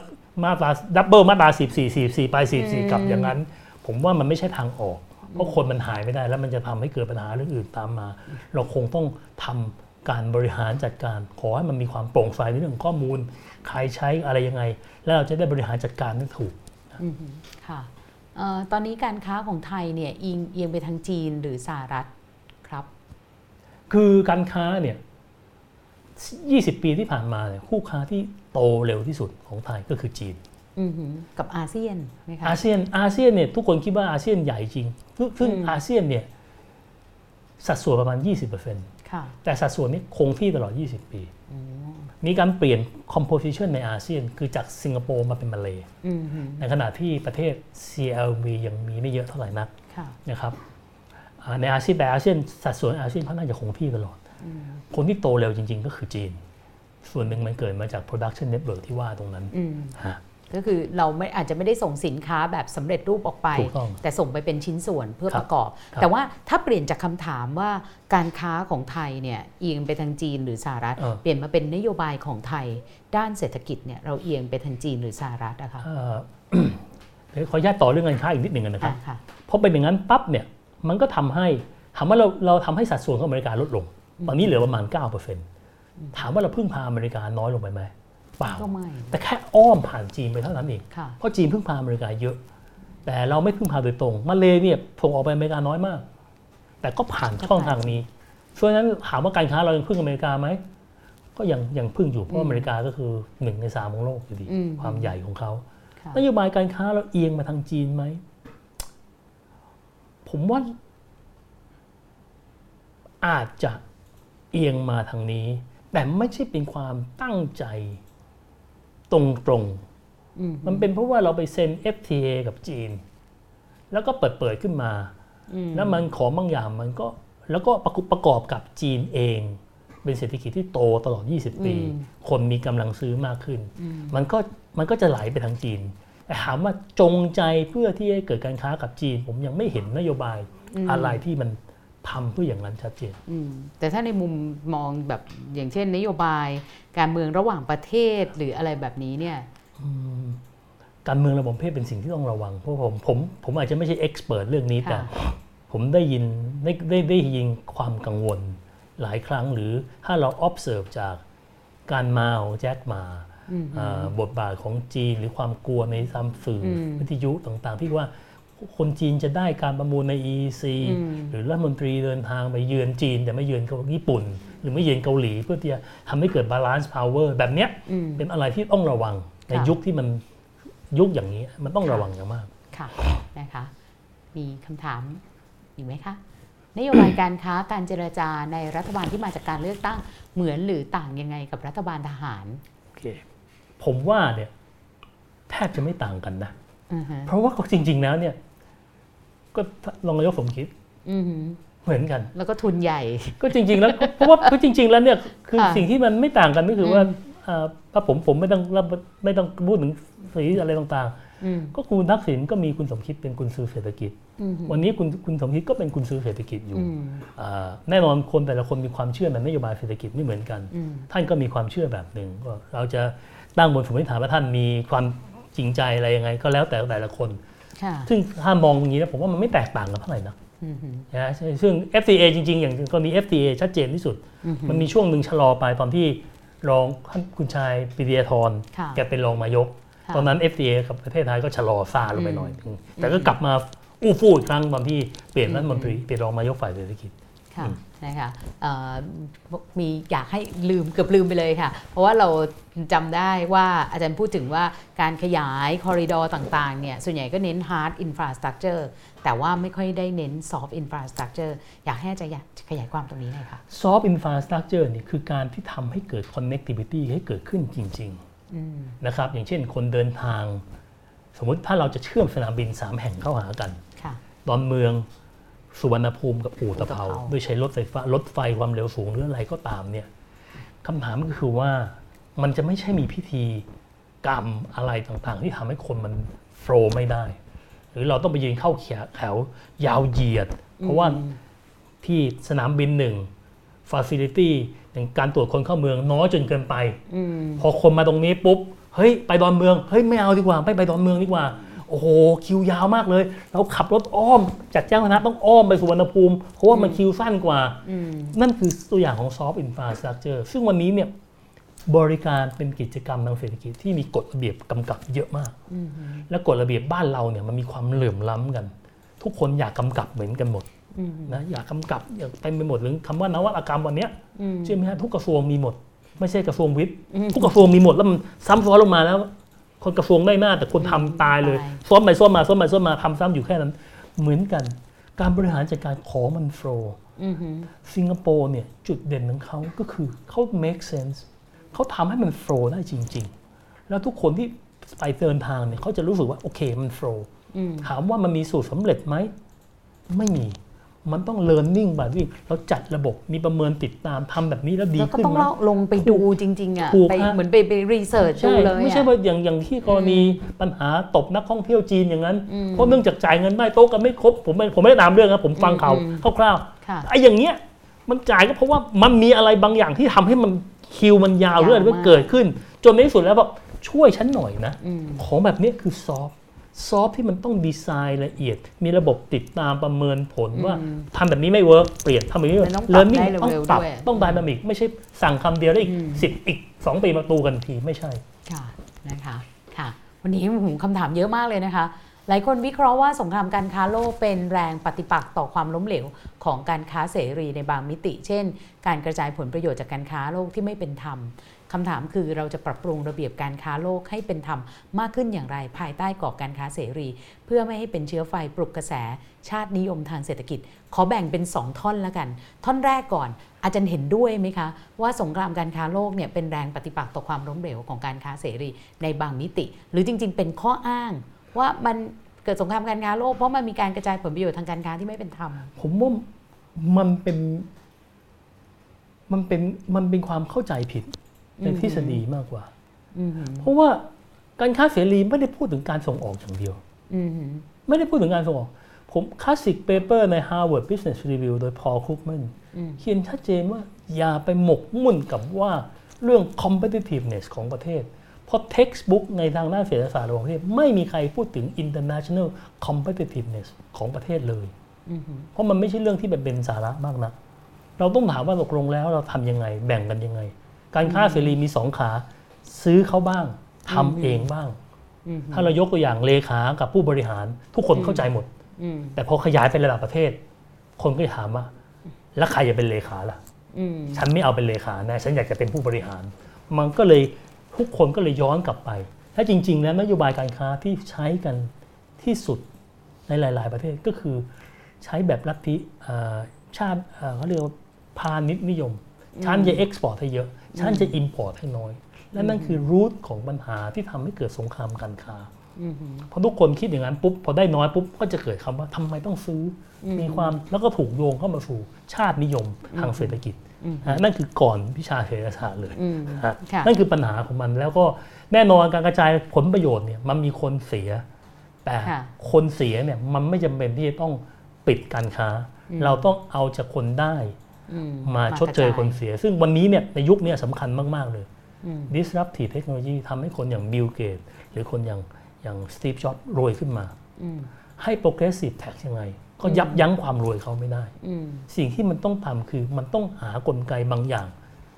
มาตราดับเบิลมาตราสี่สี่สี่สี่ไปสี่สี่กลับอย่างนั้น ผมว่ามันไม่ใช่ทางออก เพราะคนมันหายไม่ได้แล้วมันจะทำให้เกิดปัญหาเรื่องอื่นตามมา เราคงต้องทำ การบริหารจัดการ ขอให้มันมีความโปร่งใสในเรื่องของข้อมูล ใครใช้อะไรยังไง แล้วเราจะได้บริหารจัดการได้ถูกอืมหือค่ะเอ่อตอนนี้การค้าของไทยเนี่ยเอียงเอียงไปทางจีนหรือสหรัฐครับ คือการค้าเนี่ย 20 ปีที่ผ่านมาเนี่ยคู่ค้าที่โตเร็วที่สุดของไทยก็คือจีนอืมหือกับอาเซียนไหมคะอาเซียนอาเซียนเนี่ยทุกคนคิดว่าอาเซียนใหญ่จริงซึ่งซึ่งอืมอาเซียนเนี่ยสัดส่วนประมาณ 20%ค่ะ แต่สัดส่วนนี้คงที่ตลอด 20 ปี มีการเปลี่ยน composition ในอาเซียน คือจากสิงคโปร์มาเป็นมาเลย์อืมหือในขณะที่ประเทศ CLV ยังมีไม่เยอะเท่าไหร่นักค่ะนะครับอ่าในอาเซียนแต่อาเซียนสัดส่วนอาเซียนเขาน่าจะคงที่ตลอด คนที่โตเร็วจริง ๆ ก็คือจีน ส่วนหนึ่งมันเกิดมาจาก production network ที่ว่าตรงนั้นอืมฮะ ก็คือเราไม่อาจจะไม่ได้ส่งสินค้าแบบสำเร็จรูปออกไปถูกต้องแต่ส่งไปเป็นชิ้นส่วนเพื่อครับประกอบครับแต่ว่าถ้าเปลี่ยนจากคำถามว่าการค้าของไทยเนี่ยเอียงไปทางจีนหรือสหรัฐเออเปลี่ยนมาเป็นนโยบายของไทย ด้านเศรษฐกิจเนี่ยเราเอียงไปทางจีนหรือสหรัฐอะคะเอ่อเดี๋ยวขออนุญาตต่อเรื่องการค้าอีกนิดหนึ่งนะครับอะค่ะพอเป็นอย่างนั้นปั๊บเนี่ยมันก็ทำให้ถามว่าเราเราทำให้สัดส่วนของอเมริกาลดลงตอนนี้เหลือประมาณ9%ถามว่าเราพึ่งพาอเมริกาน้อยลงไปไหม เปล่าก็ไม่แต่แค่อ้อมผ่านจีนไปเท่านั้นเองค่ะเพราะจีนพึ่งพาอเมริกาเยอะ แต่เราไม่พึ่งพาโดยตรง มาเลเนี่ยส่งออกไปอเมริกาน้อยมาก แต่ก็ผ่านช่องทางนี้เพราะฉะนั้นถามว่าการค้าเรายังพึ่งอเมริกาไหมก็ยังยังพึ่งอยู่เพราะอเมริกาก็คือหนึ่งในสามของโลกอยู่ดีอืมความใหญ่ของเขาค่ะนโยบายการค้าเราเอียงมาทางจีนไหม ผมว่า อาจจะเอียงมาทางนี้ แต่ไม่ใช่เป็นความตั้งใจ ตรงๆอืมมันเป็นเพราะว่าเราไปเซ็น FTA กับจีน แล้วก็เปิดเปิดๆขึ้นมาอืมแล้วมันของบางอย่างมันก็แล้วก็ประกอบประกอบกับจีนเอง เป็นเศรษฐกิจที่โตตลอด 20 ปี คนมีกำลังซื้อมากขึ้น มันก็มันก็จะไหลไปทางจีนแต่ถามว่าจงใจเพื่อที่ให้เกิดการค้ากับจีน ผมยังไม่เห็นนโยบายอะไรที่มัน ทำเพื่ออย่างนั้นชัดเจนอืมแต่ถ้าในมุมมองแบบอย่างเช่น นโยบาย การเมืองระหว่างประเทศหรืออะไรแบบนี้เนี่ยการเมืองระบบเพศเป็นสิ่งที่ต้องระวังเพราะผมผมผมอาจจะไม่ใช่เอ็กซ์เพรสเรื่องนี้ค่ะแต่ ผมได้ยินได้ได้ได้ยินความกังวลหลายครั้งหรือถ้าเรา observe จากการมาของแจ็คหมาอ่าบทบาทของจีนหรือความกลัวในทำสื่ออวิทยุต่างๆที่ว่า คนจีนจะได้การประมูลใน EEC หรือรัฐมนตรีเดินทางไปเยือนจีน แต่ไม่เยือนเกาญี่ปุ่น หรือไม่เยือนเกาหลีเพื่อที่จะทำให้เกิด balance power แบบเนี้ยเป็นอะไรที่ต้องระวังในค่ะยุคที่มันยุคอย่างนี้มันต้องระวังอย่างมากค่ะนะคะมีคำถามอีกไหมคะนโยบายการค้าการเจรจาในรัฐบาลที่มาจากการเลือกตั้งเหมือนหรือต่างยังไงกับรัฐบาลทหารโอเคผมว่าเนี่ยแทบจะไม่ต่างกันนะอือฮะเพราะว่าจริง ๆ แล้วเนี่ย ก็รองนายกสมคิดอือฮึเหมือนกัน แล้วก็ทุนใหญ่ ก็จริง ๆ แล้วเพราะว่าเพราะจริง ๆ แล้วเนี่ยคือค่ะสิ่งที่มันไม่ต่างกันก็คือว่าอ่าถ้าผมผมไม่ต้องรับไม่ต้องพูดถึงสีอะไรต่างอืมๆก็คุณทักษิณก็มีคุณสมคิดเป็นกุญซือเศรษฐกิจอืมวันนี้คุณคุณสมคิดก็เป็นกุญซือเศรษฐกิจอยู่อืมอ่าแน่นอนคนแต่ละคนมีความเชื่อในนโยบายเศรษฐกิจไม่เหมือนกันอืมท่านก็มีความเชื่อแบบหนึ่งก็เราจะตั้งบนสมมติฐานว่าท่านมีความจริงใจอะไรยังไง ก็แล้วแต่แต่ละคนค่ะ ซึ่งถ้ามองอย่างนี้นะผมว่ามันไม่แตกต่างกันเท่าไหร่นะอืมฮึนะใช่ซึ่ง FTA จริง ๆ อย่างกรณี FTA ชัดเจนที่สุดอือฮึมันมีช่วงหนึ่งชะลอไปตอนที่รองท่านคุณชายปิยธรค่ะแกเป็นรองนายกค่ะตอนนั้น FTA กับประเทศไทยก็ชะลอซาลงไปอืมหน่อยนึงแต่ก็กลับมาอู้ฟู่อีกครั้งตอนที่เปลี่ยนรัฐมนตรีเปลี่ยนรองนายกฝ่ายเศรษฐกิจ ค่ะนะคะเอ่อมีอยากให้ลืมเกือบลืมไปเลยค่ะ เพราะว่าเราจำได้ว่าอาจารย์พูดถึงว่าการขยายคอริดอร์ต่างๆเนี่ยส่วนใหญ่ก็เน้น hard infrastructure แต่ว่าไม่ค่อยได้เน้น soft infrastructure อยากให้อาจารย์ขยายความตรงนี้หน่อยค่ะ Soft Infrastructure นี่คือการที่ทำให้เกิด connectivity ให้เกิดขึ้นจริงอืมๆนะครับอย่างเช่นคนเดินทาง สมมุติถ้าเราจะเชื่อมสนามบิน 3 แห่งเข้าหากันค่ะดอนเมือง สุวรรณภูมิกับอู่ตะเภาอู่ตะเภาด้วยใช้รถไฟฟ้ารถไฟความเร็วสูงหรืออะไรก็ตามเนี่ยคำถามก็คือว่ามันจะไม่ใช่มีพิธีกรรมอะไรต่างๆ ที่ทำให้คนมัน flow ไม่ได้ หรือเราต้องไปยืนเข้าแถวยาวเหยียด เพราะว่าที่สนามบินหนึ่งฟ a ซิลิตี้อย่างการตรวจคนเข้าเมืองน้อยจนเกินไปอืมพอคนมาตรงนี้ปุ๊บ เฮ้ย ไปดอนเมือง เฮ้ย ไม่เอาดีกว่า ไม่ไปดอนเมืองดีกว่า โอ้โหคิวยาวมากเลย เราขับรถอ้อมจากแจ้งวัฒนะต้องอ้อมไปสุวรรณภูมิ เพราะว่ามันคิวสั้นกว่าอืมนั่นคือตัวอย่างของซอฟต์อินฟ a สตรักเจอร์ซึ่งวันนี้เนี่ยบริการเป็นกิจกรรมทางเศรษฐกิจที่มีกฎระเบียบกำกับเยอะมากอืมและกฎระเบียบบ้านเราเนี่ยมันมีความเหลื่อมล้ำกัน ทุกคนอยากกำกับเหมือนกันหมดอืมนะอยากกำกับอยากเต็มไปหมดหรือคำว่านวัตกรรมวันเนี้ยอืมใช่ไหมฮะทุกกระทรวงมีหมด ไม่ใช่กระทรวงวิทย์ทุกกระทรวงมีหมดแล้วมันซ้ำซ้อนลงมาแล้ว คนกระทรวงได้หน้าแต่คนทำตายเลยตายซ้อมไปซ้อมมาซ้อมไปซ้อมมาทำซ้ำอยู่แค่นั้น เหมือนกัน การบริหารจัดการของมันโฟล์อืมฮึสิงคโปร์เนี่ยจุดเด่นของเขาก็คือเขา make sense เขาทำให้มันโฟล์ได้จริง ๆ แล้วทุกคนที่ไปเดินทางเนี่ยเขาจะรู้สึกว่าโอเคมันโฟล์อืมถามว่ามันมีสูตรสำเร็จไหมไม่มี มันต้อง learning by doing เราจัดระบบมีประเมินติดตามทำแบบนี้แล้วดีแล้วก็ขึ้นต้องไหมเล่าลงไปดูจริง ๆอะถูกไปฮะเหมือนไปไปรีเสิร์ชดูใช่เลยไม่ใช่อะว่าอย่างอย่างที่กรณีปัญหาตบนักท่องเที่ยวจีนอย่างนั้นอืมเพราะเนื่องจากจ่ายเงินใต้โต๊ะกันไม่ครบผมไม่ผมไม่ได้ตามเรื่องนะผมฟังข่าวอืมคร่าวค่ะๆไอ้อย่างเงี้ยมันจ่ายก็เพราะว่ามันมีอะไรบางอย่างที่ทำให้มันคิวมันยาวเรื่อยยาวมากๆเกิดขึ้น จนในที่สุดแล้วแบบช่วยฉันหน่อยนะอืมของแบบเนี้ยคือ soft soft ที่มันต้องดีไซน์ละเอียด มีระบบติดตามประเมินผลว่าทำแบบนี้ไม่ work เปลี่ยนทำแบบนี้มันต้องปรับเลิร์นนิ่งได้เร็วๆต้องปรับด้วยต้อง dynamic ไม่ใช่สั่งคำเดียวแล้วอีกอืมสิบอีกสองปีมาตูกันทีไม่ใช่ค่ะนะคะค่ะ วันนี้ผมคำถามเยอะมากเลยนะคะ หลายคนวิเคราะห์ว่าสงครามการค้าโลกเป็นแรงปฏิปักษ์ต่อความล้มเหลวของการค้าเสรีในบางมิติ เช่น การกระจายผลประโยชน์จากการค้าโลกที่ไม่เป็นธรรม คำถามคือเราจะปรับปรุงระเบียบการค้าโลกให้เป็นธรรมมากขึ้นอย่างไร ภายใต้กรอบการค้าเสรี เพื่อไม่ให้เป็นเชื้อไฟปลุกกระแส ชาตินิยมทางเศรษฐกิจ ขอแบ่งเป็น 2 ท่อนละกัน ท่อนแรกก่อน อาจารย์เห็นด้วยไหมคะ ว่าสงครามการค้าโลกเนี่ยเป็นแรงปฏิปักษ์ต่อความล้มเหลวของการค้าเสรีในบางมิติ หรือจริง ๆ เป็นข้ออ้างว่ามันเกิดสงครามการค้าโลกเพราะมันมีการกระจายผลประโยชน์ทางการค้าที่ไม่เป็นธรรมผมว่ามันเป็นมันเป็นมันเป็นความเข้าใจผิด ในอืมทฤษฎีมากกว่าอืมเพราะว่าการค้าเสรีไม่ได้พูดถึงการส่งออกอย่างเดียวอืมไม่ได้พูดถึงการส่งออก ผม classic paper ใน Harvard Business Review โดยพอลครุกแมนอืมเขียนชัดเจนว่าอย่าไปหมกมุ่นกับว่าเรื่อง competitiveness ของประเทศ เพราะ textbook ในทางด้านเศรษฐศาสตร์ระหว่างประเทศ ไม่มีใครพูดถึง international competitiveness ของประเทศเลยอืมเพราะมันไม่ใช่เรื่องที่เป็นสาระมากนะเราต้องถามว่าตกลงแล้วเราทำยังไง แบ่งกันยังไง การค้าเสรีมีสองขา ซื้อเขาบ้างทำเองบ้างอืมถ้าเรายกตัวอย่างเลขากับผู้บริหาร ทุกคนเข้าใจหมดอืมแต่พอขยายไประดับประเทศ คนก็จะถามว่าแล้วใครจะเป็นเลขาล่ะอืมฉันไม่เอาเป็นเลขานะฉันอยากจะเป็นผู้บริหาร มันก็เลยทุกคนก็เลยย้อนกลับไปถ้าจริง ๆ แล้วนโยบายการค้าที่ใช้กันที่สุดในหลาย ๆ ประเทศก็คือใช้แบบลัทธิเอ่อชาติเอ่อเขาเรียกว่าพาณิชย์นิยมฉันจะ export ให้เยอะ ฉันจะ import ให้น้อย และนั่นคือ root ของปัญหาที่ทำให้เกิดสงครามการค้าอืมพอทุกคนคิดอย่างนั้นปุ๊บพอได้น้อยปุ๊บก็จะเกิดคำว่าทำไมต้องซื้ออมีความแล้วก็ถูกโยงเข้ามาสู่ชาตินิยมทางเศรษฐกิจนะนั่นคือก่อนวิชาเศรษฐศาสตร์เลยอืมนะฮะค่ะนั่นคือปัญหาของมันแล้วก็แน่นอนการกระจายผลประโยชน์เนี่ยมันมีคนเสีย แต่ค่ะคนเสียเนี่ยมันไม่จำเป็นที่จะต้องปิดการค้า เราต้องเอาจากคนได้อื มมาชดเชยกระจาคนเสีย ซึ่งวันนี้เนี่ยในยุคเนี้สำคัญมาก ๆ เลยอืม disruptive technology ทำให้คนอย่างบิลเกตหรือคนอย่างอย่างสตีฟจ็อบส์รวยขึ้นมาอืมให้ progressive tax ยังไง ก็ยับยั้งความรวยเขาไม่ได้อืมสิ่งที่มันต้องทำคือมันต้องหากลไกบางอย่าง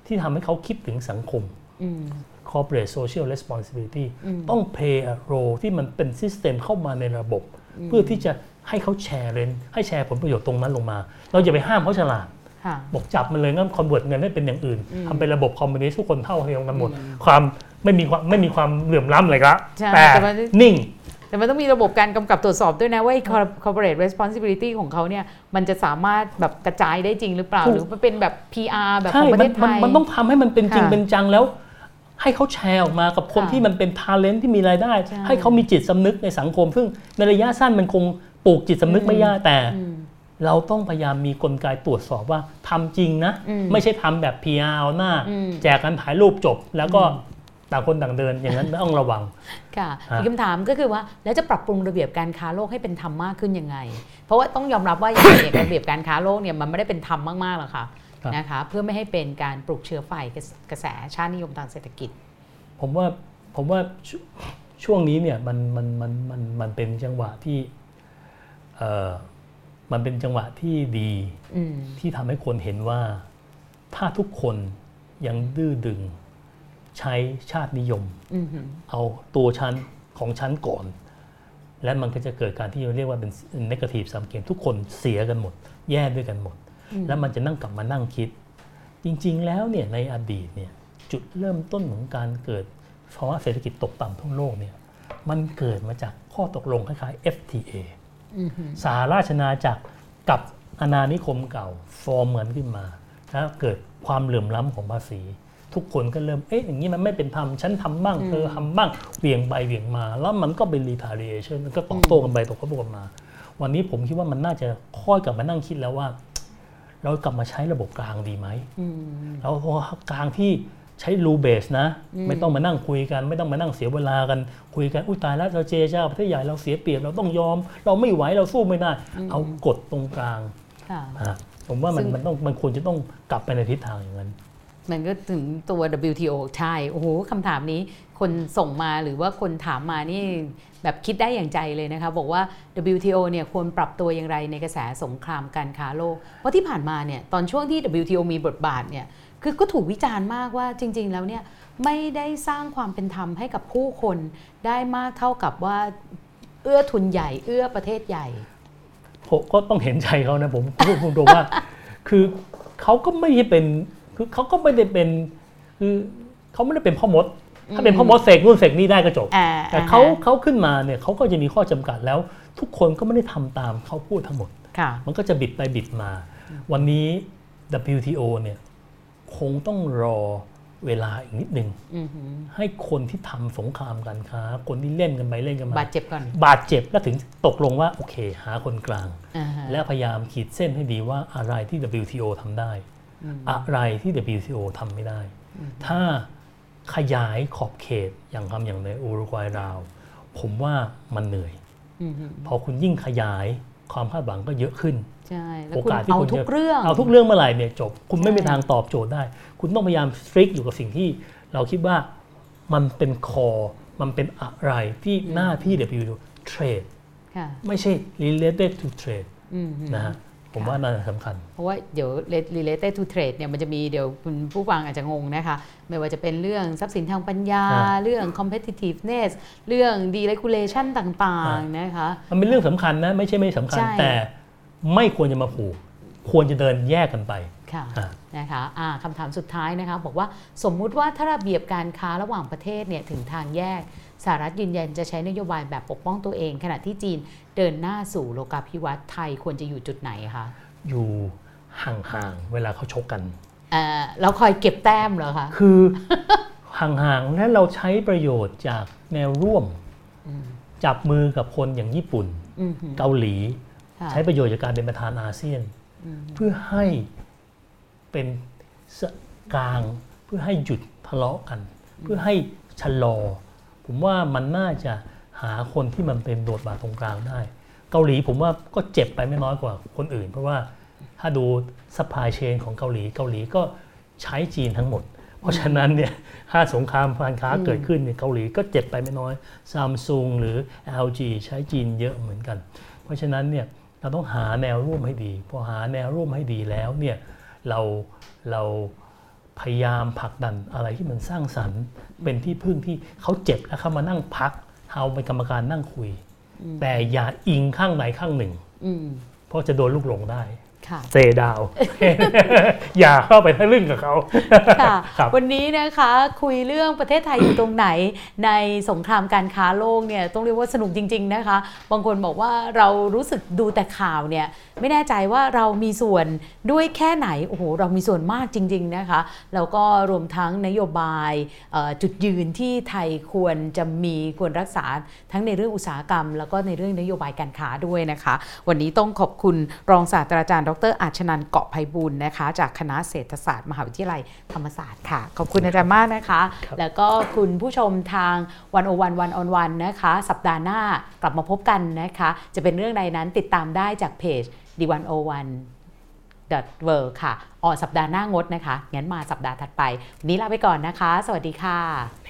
ที่ทำให้เขาคิดถึงสังคมอืม corporate social responsibility อืมต้อง play a role ที่มันเป็น system เข้ามาในระบบ เพื่อที่จะให้เขาแชร์เรนให้แชร์ผลประโยชน์ตรงนั้นลงมา เราอย่าไปห้ามเขาฉลาดค่ะ บอกจับมันเลยงั้นคอนเวิร์ตเงินให้เป็นอย่างอื่นอืมทำเป็นระบบคอมมิวนิสต์ทุกคนเท่าเทียมกันหมด ความไม่มีความไม่มีความเหลื่อมล้ำเลยละใช่แต่แต่มันนิ่งแต่มันต้องมีระบบการกำกับตรวจสอบด้วยนะว่าไอ้ cor- corporate responsibility ของเขาเนี่ยมันจะสามารถแบบกระจายได้จริงหรือเปล่าถูกหรือมันเป็นแบบ PR แบบขใช่องประมัเทนศไทมันยมันต้องทำให้มันเป็นจริงค่ะเป็นจังแล้ว ให้เขาแชร์ออกมากับคนค่ะที่มันเป็นทาเลนต์ที่มีรายได้ใช่ให้เขามีจิตสำนึกในสังคม ซึ่งในระยะสั้นมันคงปลูกจิตสำนึกไม่ยากแต่อืม เราต้องพยายามมีกลไกตรวจสอบว่าทำจริงนะอืมไม่ใช่ทำแบบ PR เอาหน้าอืมแจกกันถ่ายรูปจบ แล้วก็ต่างคนต่างเดินอย่างนั้นต้องระวัง ค่ะฮะอีกคำถามก็คือว่า แล้วจะปรับปรุงระเบียบการค้าโลกให้เป็นธรรมมากขึ้นยังไง เพราะว่าต้องยอมรับว่าอย่างไรเนี่ยระเบียบการค้าโลกเนี่ยมันไม่ได้เป็นธรรมมากๆหรอกค่ะครับนะคะเพื่อไม่ให้เป็นการปลุกเชื้อไฟกระแสชาตินิยมทางเศรษฐกิจ ผมว่าผมว่าชช่วงนี้เนี่ยมันมันมันมันมันเป็นจังหวะที่เอ่อ มันเป็นจังหวะที่ดีอืมที่ทำให้คนเห็นว่า ถ้าทุกคนยังดื้อดึงใช้ชาตินิยมอืมหือเอาตัวชั้นของชั้นก่อน และมันก็จะเกิดการที่เราเรียกว่าเป็น negative sum game ทุกคนเสียกันหมด แย่ด้วยกันหมด แล้วมันจะนั่งกลับมานั่งคิด จริง ๆ แล้วเนี่ยในอดีตเนี่ยจุดเริ่มต้นของการเกิดภาวะเศรษฐกิจตกต่ำทั่วโลกเนี่ยมันเกิดมาจากข้อตกลงคล้ายๆ FTA อืมหือ สหราชอาณาจักรกับอาณานิคมเก่า ฟอร์มเหมือนขึ้นมาแล้วเกิดความเหลื่อมล้ำของภาษี ทุกคนก็เริ่มเอ๊ะอย่างนี้มันไม่เป็นธรรมฉันทำบ้างเธอทำบ้างเหวี่ยงไปเหวี่ยงมา แล้วมันก็เป็น retaliation มันก็ตอบโต้กันไปตอบโต้กันมา วันนี้ผมคิดว่ามันน่าจะค่อยกลับมานั่งคิดแล้วว่า เรากลับมาใช้ระบบกลางดีไหมอืมเรากลางที่ ใช้รูเบสนะ ไม่ต้องมานั่งคุยกัน ไม่ต้องมานั่งเสียเวลากันคุยกันอุ้ยตายแล้วเราเจเจ้าประเทศใหญ่เราเสียเปรียบเราต้องยอม เราไม่ไหวเราสู้ไม่ได้ เอากฎตรงกลางค่ะอะผมว่ามันซึ่งมันต้องมันควรจะต้องกลับไปในทิศทางอย่างนั้นมันก็ถึงตัว WTO ใช่ โอ้โหคำถามนี้คนส่งมาหรือว่าคนถามมานี่แบบคิดได้อย่างใจเลยนะคะ บอกว่า WTO เนี่ยควรปรับตัวอย่างไรในกระแสสงครามการค้าโลก เพราะที่ผ่านมาเนี่ยตอนช่วงที่ WTO มีบทบาทเนี่ย คือก็ถูกวิจารณ์มากว่าจริง ๆ แล้วเนี่ยไม่ได้สร้างความเป็นธรรมให้กับผู้คนได้มากเท่ากับว่าเอื้อทุนใหญ่ เอื้อประเทศใหญ่ ผมก็ต้องเห็นใจเขานะผมพูดตรงๆว่า คือเขาก็ไม่ได้เป็นคือเขาก็ไม่ได้เป็นคือเขาไม่ได้เป็นพ่อมด ถ้าเป็นพ่อมดเสกนู่นเสกนี่ได้ก็จบอ่าแต่เขาเขาขึ้นมาเนี่ยเขาก็จะมีข้อจำกัดแล้ว ทุกคนก็ไม่ได้ทำตามเขาพูดทั้งหมดค่ะมันก็จะบิดไปบิดมา วันนี้ WTO เนี่ย คงต้องรอเวลาอีกนิดนึงอือหือให้คนที่ทำสงครามการค้าคนที่เล่นกันไปเล่นกันมาบาดเจ็บก่อนบาดเจ็บแล้วถึงตกลงว่าโอเค หาคนกลางอ่าฮะและพยายามขีดเส้นให้ดีว่าอะไรที่ WTO ทำได้อืมอะไรที่ WTO ทำไม่ได้ ถ้าขยายขอบเขตอย่างทำอย่างในอุรุกวัยราว ผมว่ามันเหนื่อยอือหือพอคุณยิ่งขยายความคาดหวังก็เยอะขึ้น ใช่แล้วโอคุณกาสที่เอาคุณทุจะกเรื่องเอาทุกเรื่องเมื่อไหร่เนี่ยจบ คุณไม่ใช่มีทางตอบโจทย์ได้ คุณต้องพยายามสตริกอยู่กับสิ่งที่เราคิดว่ามันเป็นคอ มันเป็นอะไรที่หน้าที่ WTO trade ค่ะไม่ใช่ related to trade อืมหือนะฮะผมว่าน่าจะสำคัญ เพราะว่าเดี๋ยว related to trade เนี่ยมันจะมีเดี๋ยวคุณผู้ฟังอาจจะงงนะคะ ไม่ว่าจะเป็นเรื่องทรัพย์สินทางปัญญาครับเรื่อง competitiveness เรื่อง deregulation ต่างๆนะคะ มันเป็นเรื่องสำคัญนะ ไม่ใช่ไม่สำคัญใช่แต่ ไม่ควรจะมาผูก ควรจะเดินแยกกันไปค่ะอะนะคะอ่าคำถามสุดท้ายนะคะบอกว่าสมมุติว่าถ้าระเบียบการค้าระหว่างประเทศเนี่ยถึงทางแยกสหรัฐยืนยันจะใช้นโยบายแบบปกป้องตัวเอง ขณะที่จีนเดินหน้าสู่โลกาภิวัตน์ไทยควรจะอยู่จุดไหนคะอยู่ห่างๆเวลาเขาชกกันเอ่อเราคอยเก็บแต้มเหรอคะคือห่างๆและเราใช้ประโยชน์จากแนวร่วม จับมือกับคนอย่างญี่ปุ่นอือหือเกาหลีค่ะ ใช้ประโยชน์จากการเป็นประธานอาเซียน เพื่อให้เป็นสกลางเพื่อให้หยุดทะเลาะกัน เพื่อให้ชะลอ ผมว่ามันน่าจะหาคนที่มันเป็นโดดบาทตรงกลางได้ เกาหลีผมว่าก็เจ็บไปไม่น้อยกว่าคนอื่น เพราะว่าถ้าดูสปายเชนของเกาหลีเกาหลีก็ใช้จีนทั้งหมด เพราะฉะนั้นเนี่ยถ้าสงครามการค้าเกิดขึ้นเนี่ยเกาหลีก็เจ็บไปไม่น้อยซัมซุงหรือ LG ใช้จีนเยอะเหมือนกัน เพราะฉะนั้นเนี่ย เราต้องหาแนวร่วมให้ดี พอหาแนวร่วมให้ดีแล้วเนี่ยเราเราพยายามผลักดันอะไรที่มันสร้างสรรค์ เป็นที่พึ่งที่เขาเจ็บแล้วเขามานั่งพักเอาเป็นกรรมการนั่งคุย แต่อย่าอิงข้างใดข้างหนึ่งอืมเพราะจะโดนลูกหลงได้ค่ะ เซดาว อย่าเข้าไปทะลึ่งกับเขาค่ะครับวันนี้นะคะคุยเรื่องประเทศไทยอยู่ตรงไหน ในสงครามการค้าโลกเนี่ยต้องเรียกว่าสนุกจริง ๆ นะคะ บางคนบอกว่าเรารู้สึกดูแต่ข่าวเนี่ยไม่แน่ใจว่าเรามีส่วนด้วยแค่ไหนโอ้โหเรามีส่วนมากจริง ๆ นะคะแล้วก็รวมทั้งนโยบายเอ่อจุดยืนที่ไทยควรจะมีควรรักษาทั้งในเรื่องอุตสาหกรรม แล้วก็ในเรื่องนโยบายการค้าด้วยนะคะ วันนี้ต้องขอบคุณรองศาสตราจารย์ดรอาชนันท์เกาะไพบูลย์นะคะ จากคณะเศรษฐศาสตร์มหาวิทยาลัยธรรมศาสตร์ค่ะ ขอบคุณอาจารย์มากนะคะครับแล้วก็คุณผู้ชมทางวันโอวันวันออนวันนะคะ สัปดาห์หน้ากลับมาพบกันนะคะ จะเป็นเรื่องใดนั้นติดตามได้จากเพจ d 1 0 1 w o r l d ค่ะ ออกสัปดาห์หน้างดนะคะ งั้นมาสัปดาห์ถัดไป วันนี้ลาไปก่อนนะคะ สวัสดีค่ะ